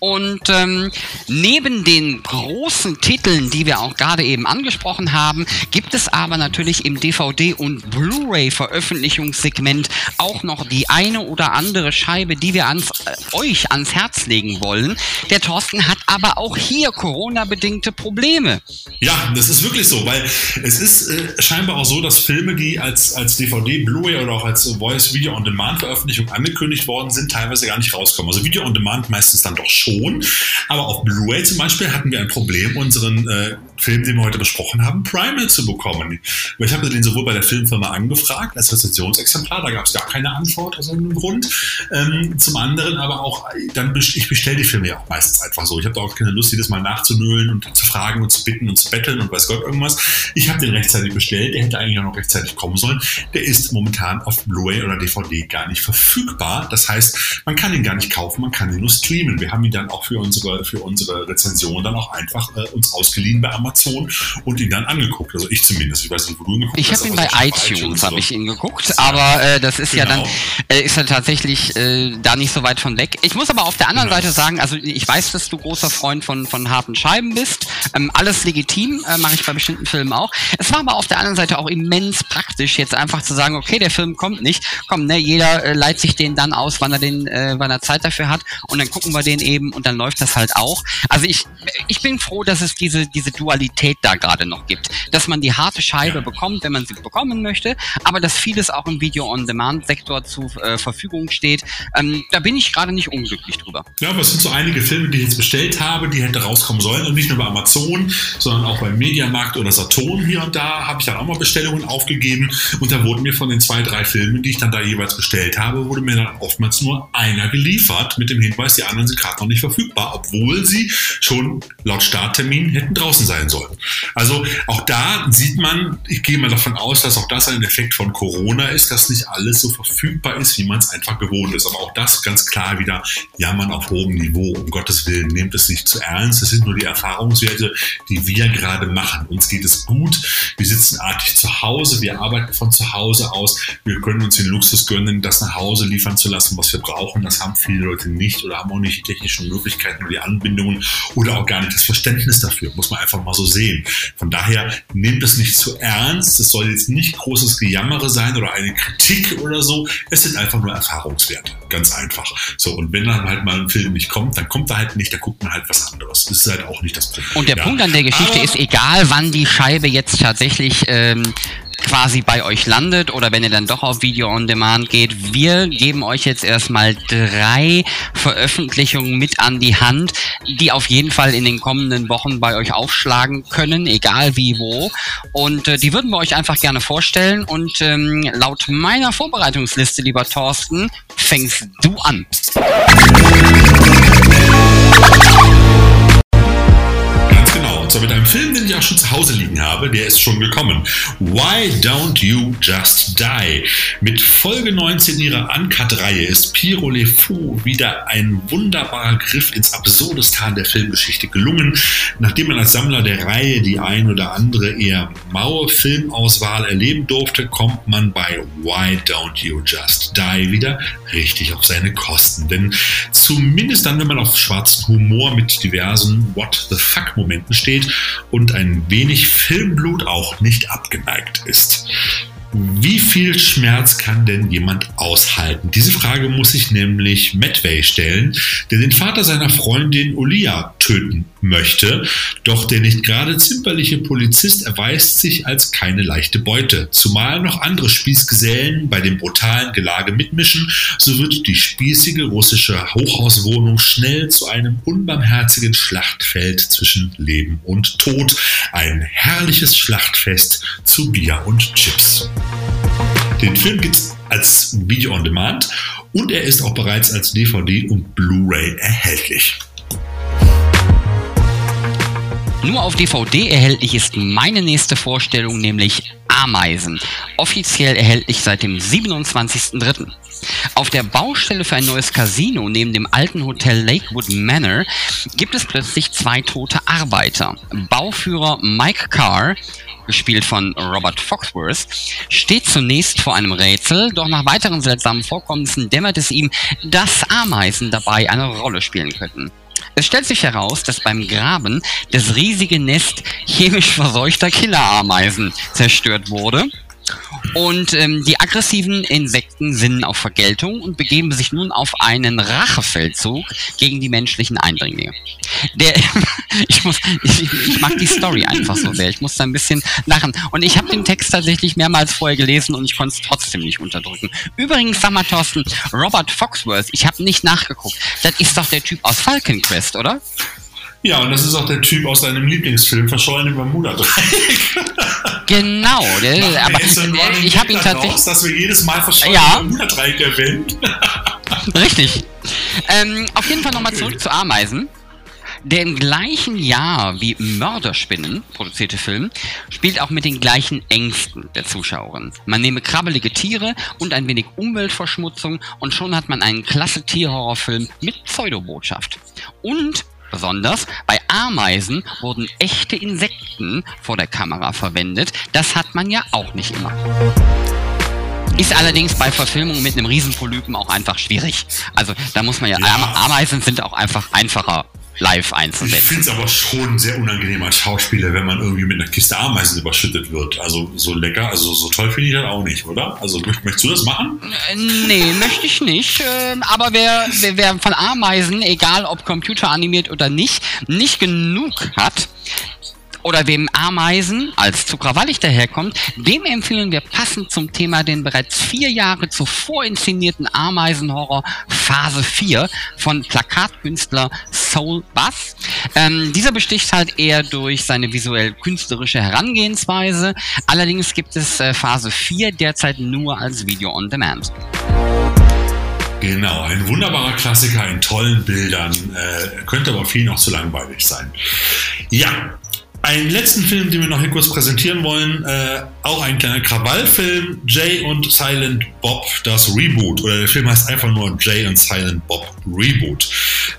Und ähm, neben den großen Titeln, die wir auch gerade eben angesprochen haben, gibt es aber natürlich im DVD- und Blu-ray-Veröffentlichungssegment auch noch die eine oder andere Scheibe, die wir ans, äh, euch ans Herz legen wollen. Der Thorsten hat aber auch hier Corona-bedingte Probleme. Ja, das ist wirklich so, weil es ist äh, scheinbar auch so, dass Filme, die als, als DVD, Blu-ray oder auch als Voice Video on Demand Veröffentlichung angekündigt worden sind, teilweise gar nicht rauskommen. Also Video on Demand meistens dann doch schon, aber auf Blu-ray zum Beispiel hatten wir ein Problem, unseren äh, Film, den wir heute besprochen haben, Primal zu bekommen. Ich habe den sowohl bei der Filmfirma angefragt als Rezensionsexemplar, da gab es gar keine Antwort aus irgendeinem Grund. Ähm, zum anderen aber auch, dann ich bestelle die Filme ja auch meistens einfach so. Ich habe da auch keine Lust, jedes Mal nachzunölen und zu fragen und zu bitten und zu betteln und weiß Gott irgendwas. Ich habe den rechtzeitig bestellt, der hätte eigentlich auch noch rechtzeitig kommen sollen. Der ist momentan auf Blu-ray oder DVD gar nicht verfügbar. Das heißt, man kann ihn gar nicht kaufen, man kann ihn nur streamen. Wir haben ihn dann auch für unsere, für unsere Rezension dann auch einfach äh, uns ausgeliehen bei Amazon und ihn dann angeguckt. Also ich zumindest. Ich weiß nicht, wo du ihn geguckt ich hast. Ich habe ihn bei iTunes, habe ich ihn geguckt, aber äh, das ist genau. ja dann, genau. äh, ist ja tatsächlich äh, da nicht so weit von weg. Ich muss aber auf der anderen genau. Seite sagen, also ich weiß, dass du großer Freund von, von harten Scheiben bist. Ähm, alles legitim, äh, mache ich bei bestimmten Filmen auch. Es war aber auf der anderen Seite auch immens praktisch, jetzt einfach zu sagen, okay, der Film kommt nicht. Komm, ne, jeder äh, leiht sich den dann aus, wann er den, äh, wann er Zeit dafür hat und dann gucken wir den eben und dann läuft das halt auch. Also ich, ich bin froh, dass es diese, diese Dualität da gerade noch gibt. Dass man die harte Scheibe bekommt, wenn man sie bekommen möchte, aber dass vieles auch im Video-on-Demand-Sektor zur äh, Verfügung steht. Ähm, da bin ich gerade nicht unglücklich drüber. Ja, aber es sind so einige Filme, die ich jetzt bestellt habe, die hätte rauskommen sollen und nicht nur bei Amazon, sondern auch beim Mediamarkt oder Saturn hier und da habe ich dann auch mal Bestellungen aufgegeben und da wurden mir von den zwei, drei Filmen, die ich dann da jeweils bestellt habe, wurde mir dann oftmals nur einer geliefert mit dem Hinweis, die anderen sind gerade noch nicht verfügbar, obwohl sie schon laut Starttermin hätten draußen sein sollen. Also auch da sieht man, ich gehe mal davon aus, dass auch das ein Effekt von Corona ist, dass nicht alles so verfügbar ist, wie man es einfach gewohnt ist. Aber auch das ganz klar wieder jammern auf hohem Niveau. Um Gottes Willen, nehmt es nicht zu ernst. Das sind nur die Erfahrungswerte, die wir gerade machen. Uns geht es gut. Wir sitzen artig zu Hause. Wir arbeiten von zu Hause aus. Wir können uns den Luxus gönnen, das nach Hause liefern zu lassen, was wir brauchen. Das haben viele Leute nicht oder haben auch nicht die technischen Möglichkeiten oder die Anbindungen oder auch gar nicht das Verständnis dafür. Muss man einfach mal so sehen. Von daher nehmt es nicht zu ernst. Es soll jetzt nicht großes Gejammere sein oder eine Kritik oder so. Es sind einfach nur Erfahrungswerte. Ganz einfach. So, und wenn dann halt mal ein Film nicht kommt, dann kommt er halt nicht, da guckt man halt was anderes. Das ist halt auch nicht das Problem. Und der ja. Punkt an der Geschichte Aber ist, egal wann die Scheibe jetzt tatsächlich ähm, quasi bei euch landet oder wenn ihr dann doch auf Video on Demand geht. Wir geben euch jetzt erstmal drei Veröffentlichungen mit an die Hand, die auf jeden Fall in den kommenden Wochen bei euch aufschlagen können, egal wie wo. Und äh, die würden wir euch einfach gerne vorstellen. Und ähm, laut meiner Vorbereitungsliste, lieber Thorsten, fängst du an. Zwar mit einem Film, den ich auch schon zu Hause liegen habe, der ist schon gekommen. Why Don't You Just Die? Mit Folge 19 ihrer Uncut-Reihe ist Piro Le Fou wieder ein wunderbarer Griff ins Absurdistan der Filmgeschichte gelungen. Nachdem man als Sammler der Reihe die ein oder andere eher maue Filmauswahl erleben durfte, kommt man bei Why Don't You Just Die wieder richtig auf seine Kosten. Denn zumindest dann, wenn man auf schwarzen Humor mit diversen What the fuck Momenten steht, steht und ein wenig Filmblut auch nicht abgeneigt ist. Wie viel Schmerz kann denn jemand aushalten? Diese Frage muss sich nämlich Medway stellen, der den Vater seiner Freundin Olia töten möchte. Doch der nicht gerade zimperliche Polizist erweist sich als keine leichte Beute. Zumal noch andere Spießgesellen bei dem brutalen Gelage mitmischen, so wird die spießige russische Hochhauswohnung schnell zu einem unbarmherzigen Schlachtfeld zwischen Leben und Tod. Ein herrliches Schlachtfest zu Bier und Chips. Den Film gibt es als Video on Demand und er ist auch bereits als DVD und Blu-ray erhältlich. Nur auf DVD erhältlich ist meine nächste Vorstellung, nämlich Ameisen. Offiziell erhältlich seit dem 27.03. Auf der Baustelle für ein neues Casino neben dem alten Hotel Lakewood Manor gibt es plötzlich zwei tote Arbeiter. Bauführer Mike Carr gespielt von Robert Foxworth, steht zunächst vor einem Rätsel, doch nach weiteren seltsamen Vorkommnissen dämmert es ihm, dass Ameisen dabei eine Rolle spielen könnten. Es stellt sich heraus, dass beim Graben das riesige Nest chemisch verseuchter Killerameisen zerstört wurde. Und ähm, die aggressiven Insekten sinnen auf Vergeltung und begeben sich nun auf einen Rachefeldzug gegen die menschlichen Eindringlinge. Der, ich, muss, ich, ich mag die Story einfach so sehr. Ich muss da ein bisschen lachen. Und ich habe den Text tatsächlich mehrmals vorher gelesen und ich konnte es trotzdem nicht unterdrücken. Übrigens, sag mal, Thorsten, Robert Foxworth, ich habe nicht nachgeguckt. Das ist doch der Typ aus Falcon Quest, oder? Ja, und das ist auch der Typ aus seinem Lieblingsfilm, Verschollen im Bermuda-Dreieck. Genau, der, aber der, ich habe ihn tatsächlich... Raus, dass wir jedes Mal Verschollen ja. im Bermuda-Dreieck erwähnen. Richtig. Ähm, auf jeden Fall nochmal zurück zu Ameisen. Der im gleichen Jahr wie Mörderspinnen produzierte Film spielt auch mit den gleichen Ängsten der Zuschauerin. Man nehme krabbelige Tiere und ein wenig Umweltverschmutzung und schon hat man einen klasse Tierhorrorfilm mit Pseudobotschaft. Und Besonders bei Ameisen wurden echte Insekten vor der Kamera verwendet. Das hat man ja auch nicht immer. Ist allerdings bei Verfilmungen mit einem Riesenpolypen auch einfach schwierig. Also da muss man ja, ja. Ameisen sind auch einfach einfacher live einzusetzen. Ich finde es aber schon sehr unangenehm als Schauspieler, wenn man irgendwie mit einer Kiste Ameisen überschüttet wird. Also so lecker, also so toll finde ich das auch nicht, oder? Also möchtest du das machen? Äh, nee, möchte ich nicht. Ähm, aber wer, wer, wer von Ameisen, egal ob computeranimiert oder nicht, nicht genug hat, oder wem Ameisen als zu krawallig daherkommt, dem empfehlen wir passend zum Thema den bereits vier Jahre zuvor inszenierten Ameisenhorror Phase 4 von Plakatkünstler Soul Bass. Ähm, dieser besticht halt eher durch seine visuell künstlerische Herangehensweise. Allerdings gibt es äh, Phase 4 derzeit nur als Video on Demand. Genau, ein wunderbarer Klassiker in tollen Bildern, äh, könnte aber vielen auch zu langweilig sein. Ja, einen letzten Film, den wir noch hier kurz präsentieren wollen, äh, auch ein kleiner Krawallfilm, Jay und Silent Bob, das Reboot. Oder der Film heißt einfach nur Jay und Silent Bob Reboot.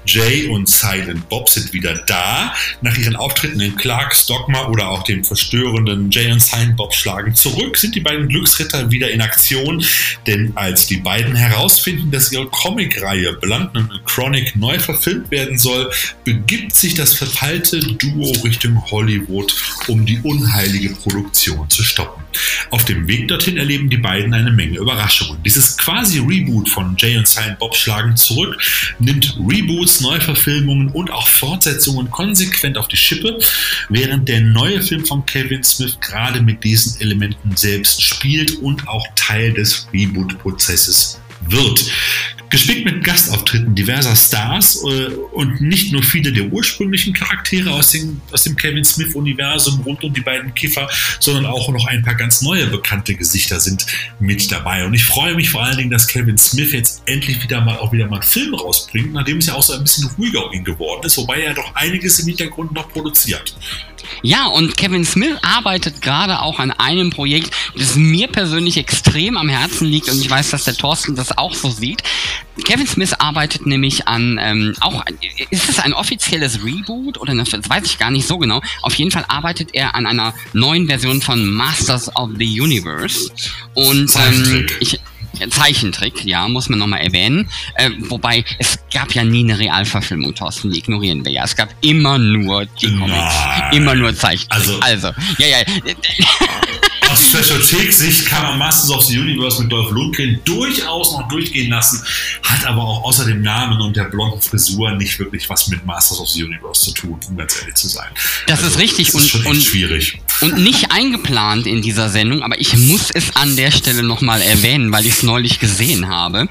Jay und Silent Bob sind wieder da. Nach ihren Auftritten in Clarks Dogma oder auch dem verstörenden Jay und Silent Bob schlagen zurück, sind die beiden Glücksritter wieder in Aktion. Denn als die beiden herausfinden, dass ihre Comicreihe Blunt und Chronic neu verfilmt werden soll, begibt sich das verpeilte Duo Richtung Hollywood Hollywood, um die unheilige Produktion zu stoppen. Auf dem Weg dorthin erleben die beiden eine Menge Überraschungen. Dieses quasi Reboot von Jay und Silent Bob schlagen zurück, nimmt Reboots, Neuverfilmungen und auch Fortsetzungen konsequent auf die Schippe, während der neue Film von Kevin Smith gerade mit diesen Elementen selbst spielt und auch Teil des Reboot-Prozesses wird. Gespickt mit Gastauftritten diverser Stars äh, und nicht nur viele der ursprünglichen Charaktere aus dem, aus dem Kevin Smith-Universum rund um die beiden Kiffer, sondern auch noch ein paar ganz neue bekannte Gesichter sind mit dabei. Und ich freue mich vor allen Dingen, dass Kevin Smith jetzt endlich wieder mal auch wieder mal einen Film rausbringt, nachdem es ja auch so ein bisschen ruhiger um ihn geworden ist, wobei er doch einiges im Hintergrund noch produziert. Ja, und Kevin Smith arbeitet gerade auch an einem Projekt, das mir persönlich extrem am Herzen liegt und ich weiß, dass der Thorsten das auch so sieht. Kevin Smith arbeitet nämlich an ähm, auch ist es ein offizielles Reboot oder das weiß ich gar nicht so genau. Auf jeden Fall arbeitet er an einer neuen Version von Masters of the Universe und ähm, ich Zeichentrick, ja, muss man nochmal erwähnen. Äh, wobei, es gab ja nie eine Realverfilmung, Thorsten, die ignorieren wir ja. Es gab immer nur die Comics. Nein. Immer nur Zeichentrick. Also, also ja, ja. Aus Special-Sicht kann man Masters of the Universe mit Dolph Lundgren durchaus noch durchgehen lassen, hat aber auch außer dem Namen und der blonden Frisur nicht wirklich was mit Masters of the Universe zu tun, um ganz ehrlich zu sein. Das also, ist richtig das ist und, und schwierig. Und nicht eingeplant in dieser Sendung, aber ich muss es an der Stelle nochmal erwähnen, weil ich es neulich gesehen habe.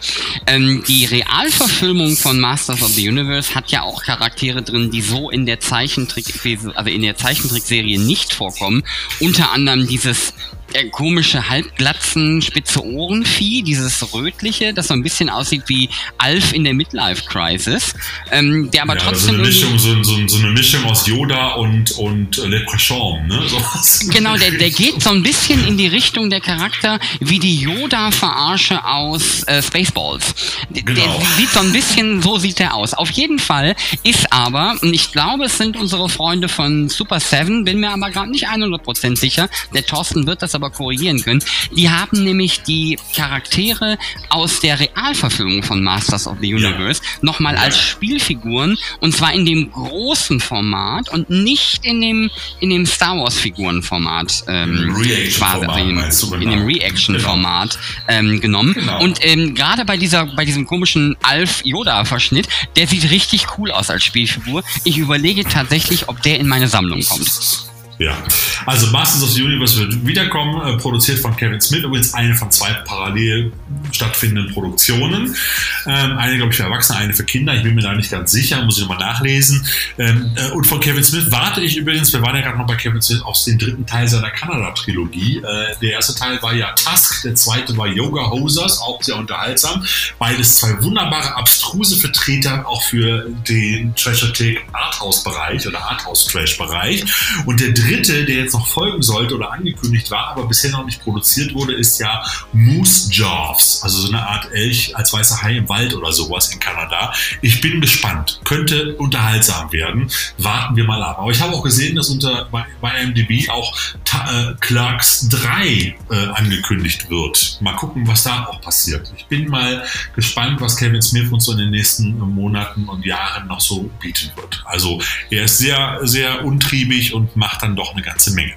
Ähm, die Realverfilmung von Masters of the Universe hat ja auch Charaktere drin, die so in der Zeichentrick, also in der Zeichentrickserie nicht vorkommen. Unter anderem dieses äh, komische halbglatzen spitze Ohrenvieh, dieses rötliche, das so ein bisschen aussieht wie Alf in der Midlife Crisis, ähm, der aber ja, trotzdem so eine, Mischung, so, so, so, eine Mischung aus Yoda und und Leprechaun, ne? So genau, der, der geht so ein bisschen in die Richtung der Charakter wie die Yoda-Verarsche aus äh, Spaceballs. Genau. Der sieht so ein bisschen, so sieht der aus. Auf jeden Fall ist aber, und ich glaube, es sind unsere Freunde von Super Seven, bin mir aber gerade nicht 100% sicher, der Thorsten wird das aber korrigieren können. Die haben nämlich die Charaktere aus der Realverfilmung von Masters of the Universe ja. nochmal als Spielfiguren und zwar in dem großen Format und nicht in dem, in dem Star Wars Figurenformat, ähm, quasi, also in, in, dem Reaction-Format genau. ähm, genommen. Genau. Und ähm, gerade bei dieser, bei diesem komischen Alf Yoda Verschnitt, der sieht richtig cool aus als Spielfigur. Ich überlege tatsächlich, ob der in meine Sammlung kommt. Ja, also Masters of the Universe wird wiederkommen, äh, produziert von Kevin Smith, übrigens eine von zwei parallel stattfindenden Produktionen. Ähm, eine, glaube ich, für Erwachsene, eine für Kinder. Ich bin mir da nicht ganz sicher, muss ich nochmal nachlesen. Ähm, äh, und von Kevin Smith warte ich übrigens, wir waren ja gerade noch bei Kevin Smith, auf den dritten Teil seiner Kanada-Trilogie. Äh, der erste Teil war ja Tusk, der zweite war Yoga Hosers, auch sehr unterhaltsam. Beides zwei wunderbare, abstruse Vertreter auch für den Treasure Take Arthouse-Bereich oder Arthouse-Trash-Bereich. Und der dritte dritte, der jetzt noch folgen sollte oder angekündigt war, aber bisher noch nicht produziert wurde, ist ja Moose Jaws, also so eine Art Elch als weißer Hai im Wald oder sowas in Kanada. Ich bin gespannt. Könnte unterhaltsam werden. Warten wir mal ab. Aber ich habe auch gesehen, dass unter bei, bei IMDb auch äh, Clerks 3 äh, angekündigt wird. Mal gucken, was da auch passiert. Ich bin mal gespannt, was Kevin Smith uns so in den nächsten Monaten und Jahren noch so bieten wird. Also er ist sehr, sehr untriebig und macht dann doch eine ganze Menge.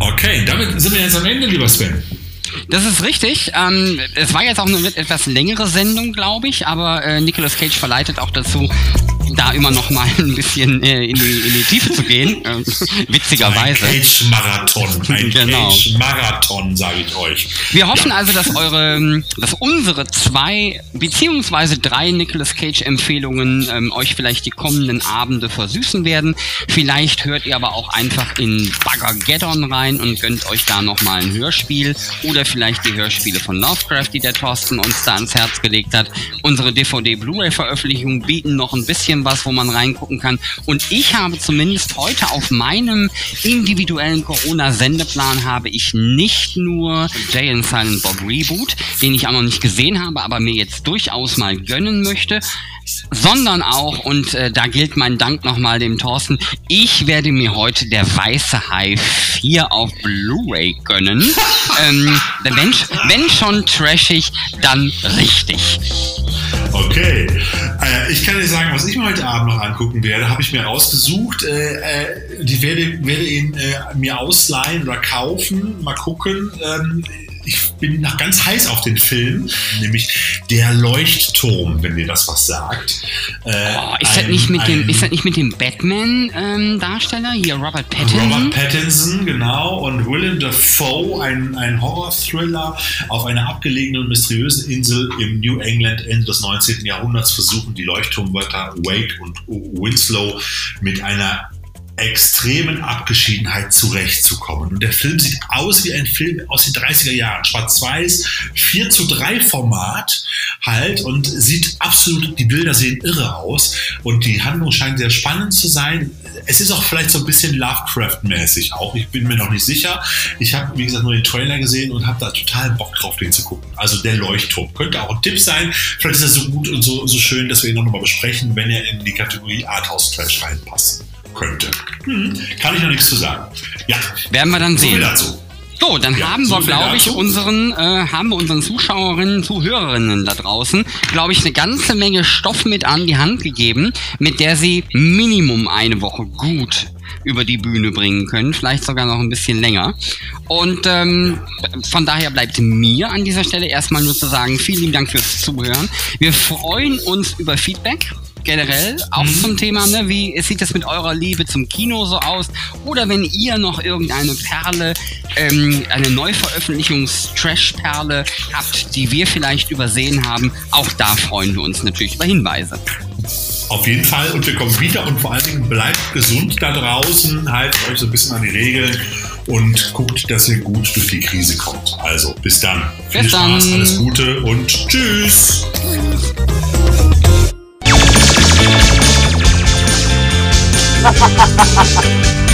Okay, damit sind wir jetzt am Ende, lieber Sven. Das ist richtig. Ähm, es war jetzt auch eine etwas längere Sendung, glaube ich, aber äh, Nicolas Cage verleitet auch dazu, da immer noch mal ein bisschen äh, in, die, in die Tiefe zu gehen. Äh, witzigerweise. Ein Cage-Marathon. Ein genau. Cage-Marathon, sage ich euch. Wir hoffen ja. also, dass eure, dass unsere zwei beziehungsweise drei Nicolas Cage-Empfehlungen ähm, euch vielleicht die kommenden Abende versüßen werden. Vielleicht hört ihr aber auch einfach in Baggergeddon rein und gönnt euch da noch mal ein Hörspiel oder vielleicht die Hörspiele von Lovecraft, die der Thorsten uns da ans Herz gelegt hat. Unsere DVD-Blu-ray-Veröffentlichungen bieten noch ein bisschen was, wo man reingucken kann. Und ich habe zumindest heute auf meinem individuellen Corona-Sendeplan habe ich nicht nur Jay and Silent Bob Reboot, den ich auch noch nicht gesehen habe, aber mir jetzt durchaus mal gönnen möchte, sondern auch, und äh, da gilt mein Dank nochmal dem Thorsten, ich werde mir heute der Weiße Hai 4 auf Blu-ray gönnen. ähm, wenn, wenn schon trashig, dann richtig. Okay, äh, ich kann dir sagen, was ich mir heute Abend noch angucken werde, habe ich mir rausgesucht. Äh, äh, die werde, werde ihn äh, mir ausleihen oder kaufen, mal gucken. Ähm, ich bin noch ganz heiß auf den Film, nämlich Der Leuchtturm, wenn dir das was sagt. Äh, oh, ist, ein, das nicht mit ein, dem, ist das nicht mit dem Batman-Darsteller? Ähm, Hier, Robert Pattinson? Robert Pattinson, genau. Und Willem Dafoe, ein, ein Horror-Thriller auf einer abgelegenen und mysteriösen Insel im New England Ende des 19. Jahrhunderts versuchen die Leuchtturmwörter Wake und Winslow mit einer extremen Abgeschiedenheit zurechtzukommen. Und der Film sieht aus wie ein Film aus den 30er Jahren. Schwarz-Weiß, 4 zu 3 Format halt und sieht absolut, die Bilder sehen irre aus und die Handlung scheint sehr spannend zu sein. Es ist auch vielleicht so ein bisschen Lovecraft-mäßig auch. Ich bin mir noch nicht sicher. Ich habe, wie gesagt, nur den Trailer gesehen und habe da total Bock drauf, den zu gucken. Also der Leuchtturm. Könnte auch ein Tipp sein. Vielleicht ist er so gut und so, so schön, dass wir ihn noch mal besprechen, wenn er in die Kategorie Arthouse-Trash reinpasst könnte. Hm, kann ich noch nichts zu sagen. Ja. Werden wir dann so sehen. dazu. So, dann ja, haben wir, glaube ich, unseren, äh, haben wir unseren Zuschauerinnen, Zuhörerinnen da draußen, glaube ich, eine ganze Menge Stoff mit an die Hand gegeben, mit der sie Minimum eine Woche gut über die Bühne bringen können, vielleicht sogar noch ein bisschen länger. Und ähm, von daher bleibt mir an dieser Stelle erstmal nur zu sagen, vielen lieben Dank fürs Zuhören. Wir freuen uns über Feedback generell auch mhm. zum Thema, ne? wie sieht es mit eurer Liebe zum Kino so aus? Oder wenn ihr noch irgendeine Perle, ähm, eine Neuveröffentlichungs-Trash-Perle habt, die wir vielleicht übersehen haben, auch da freuen wir uns natürlich über Hinweise. Auf jeden Fall und wir kommen wieder und vor allen Dingen bleibt gesund da draußen, haltet euch so ein bisschen an die Regeln und guckt, dass ihr gut durch die Krise kommt. Also bis dann. Bis Viel Spaß, dann. alles Gute und tschüss. 哈哈哈哈哈哈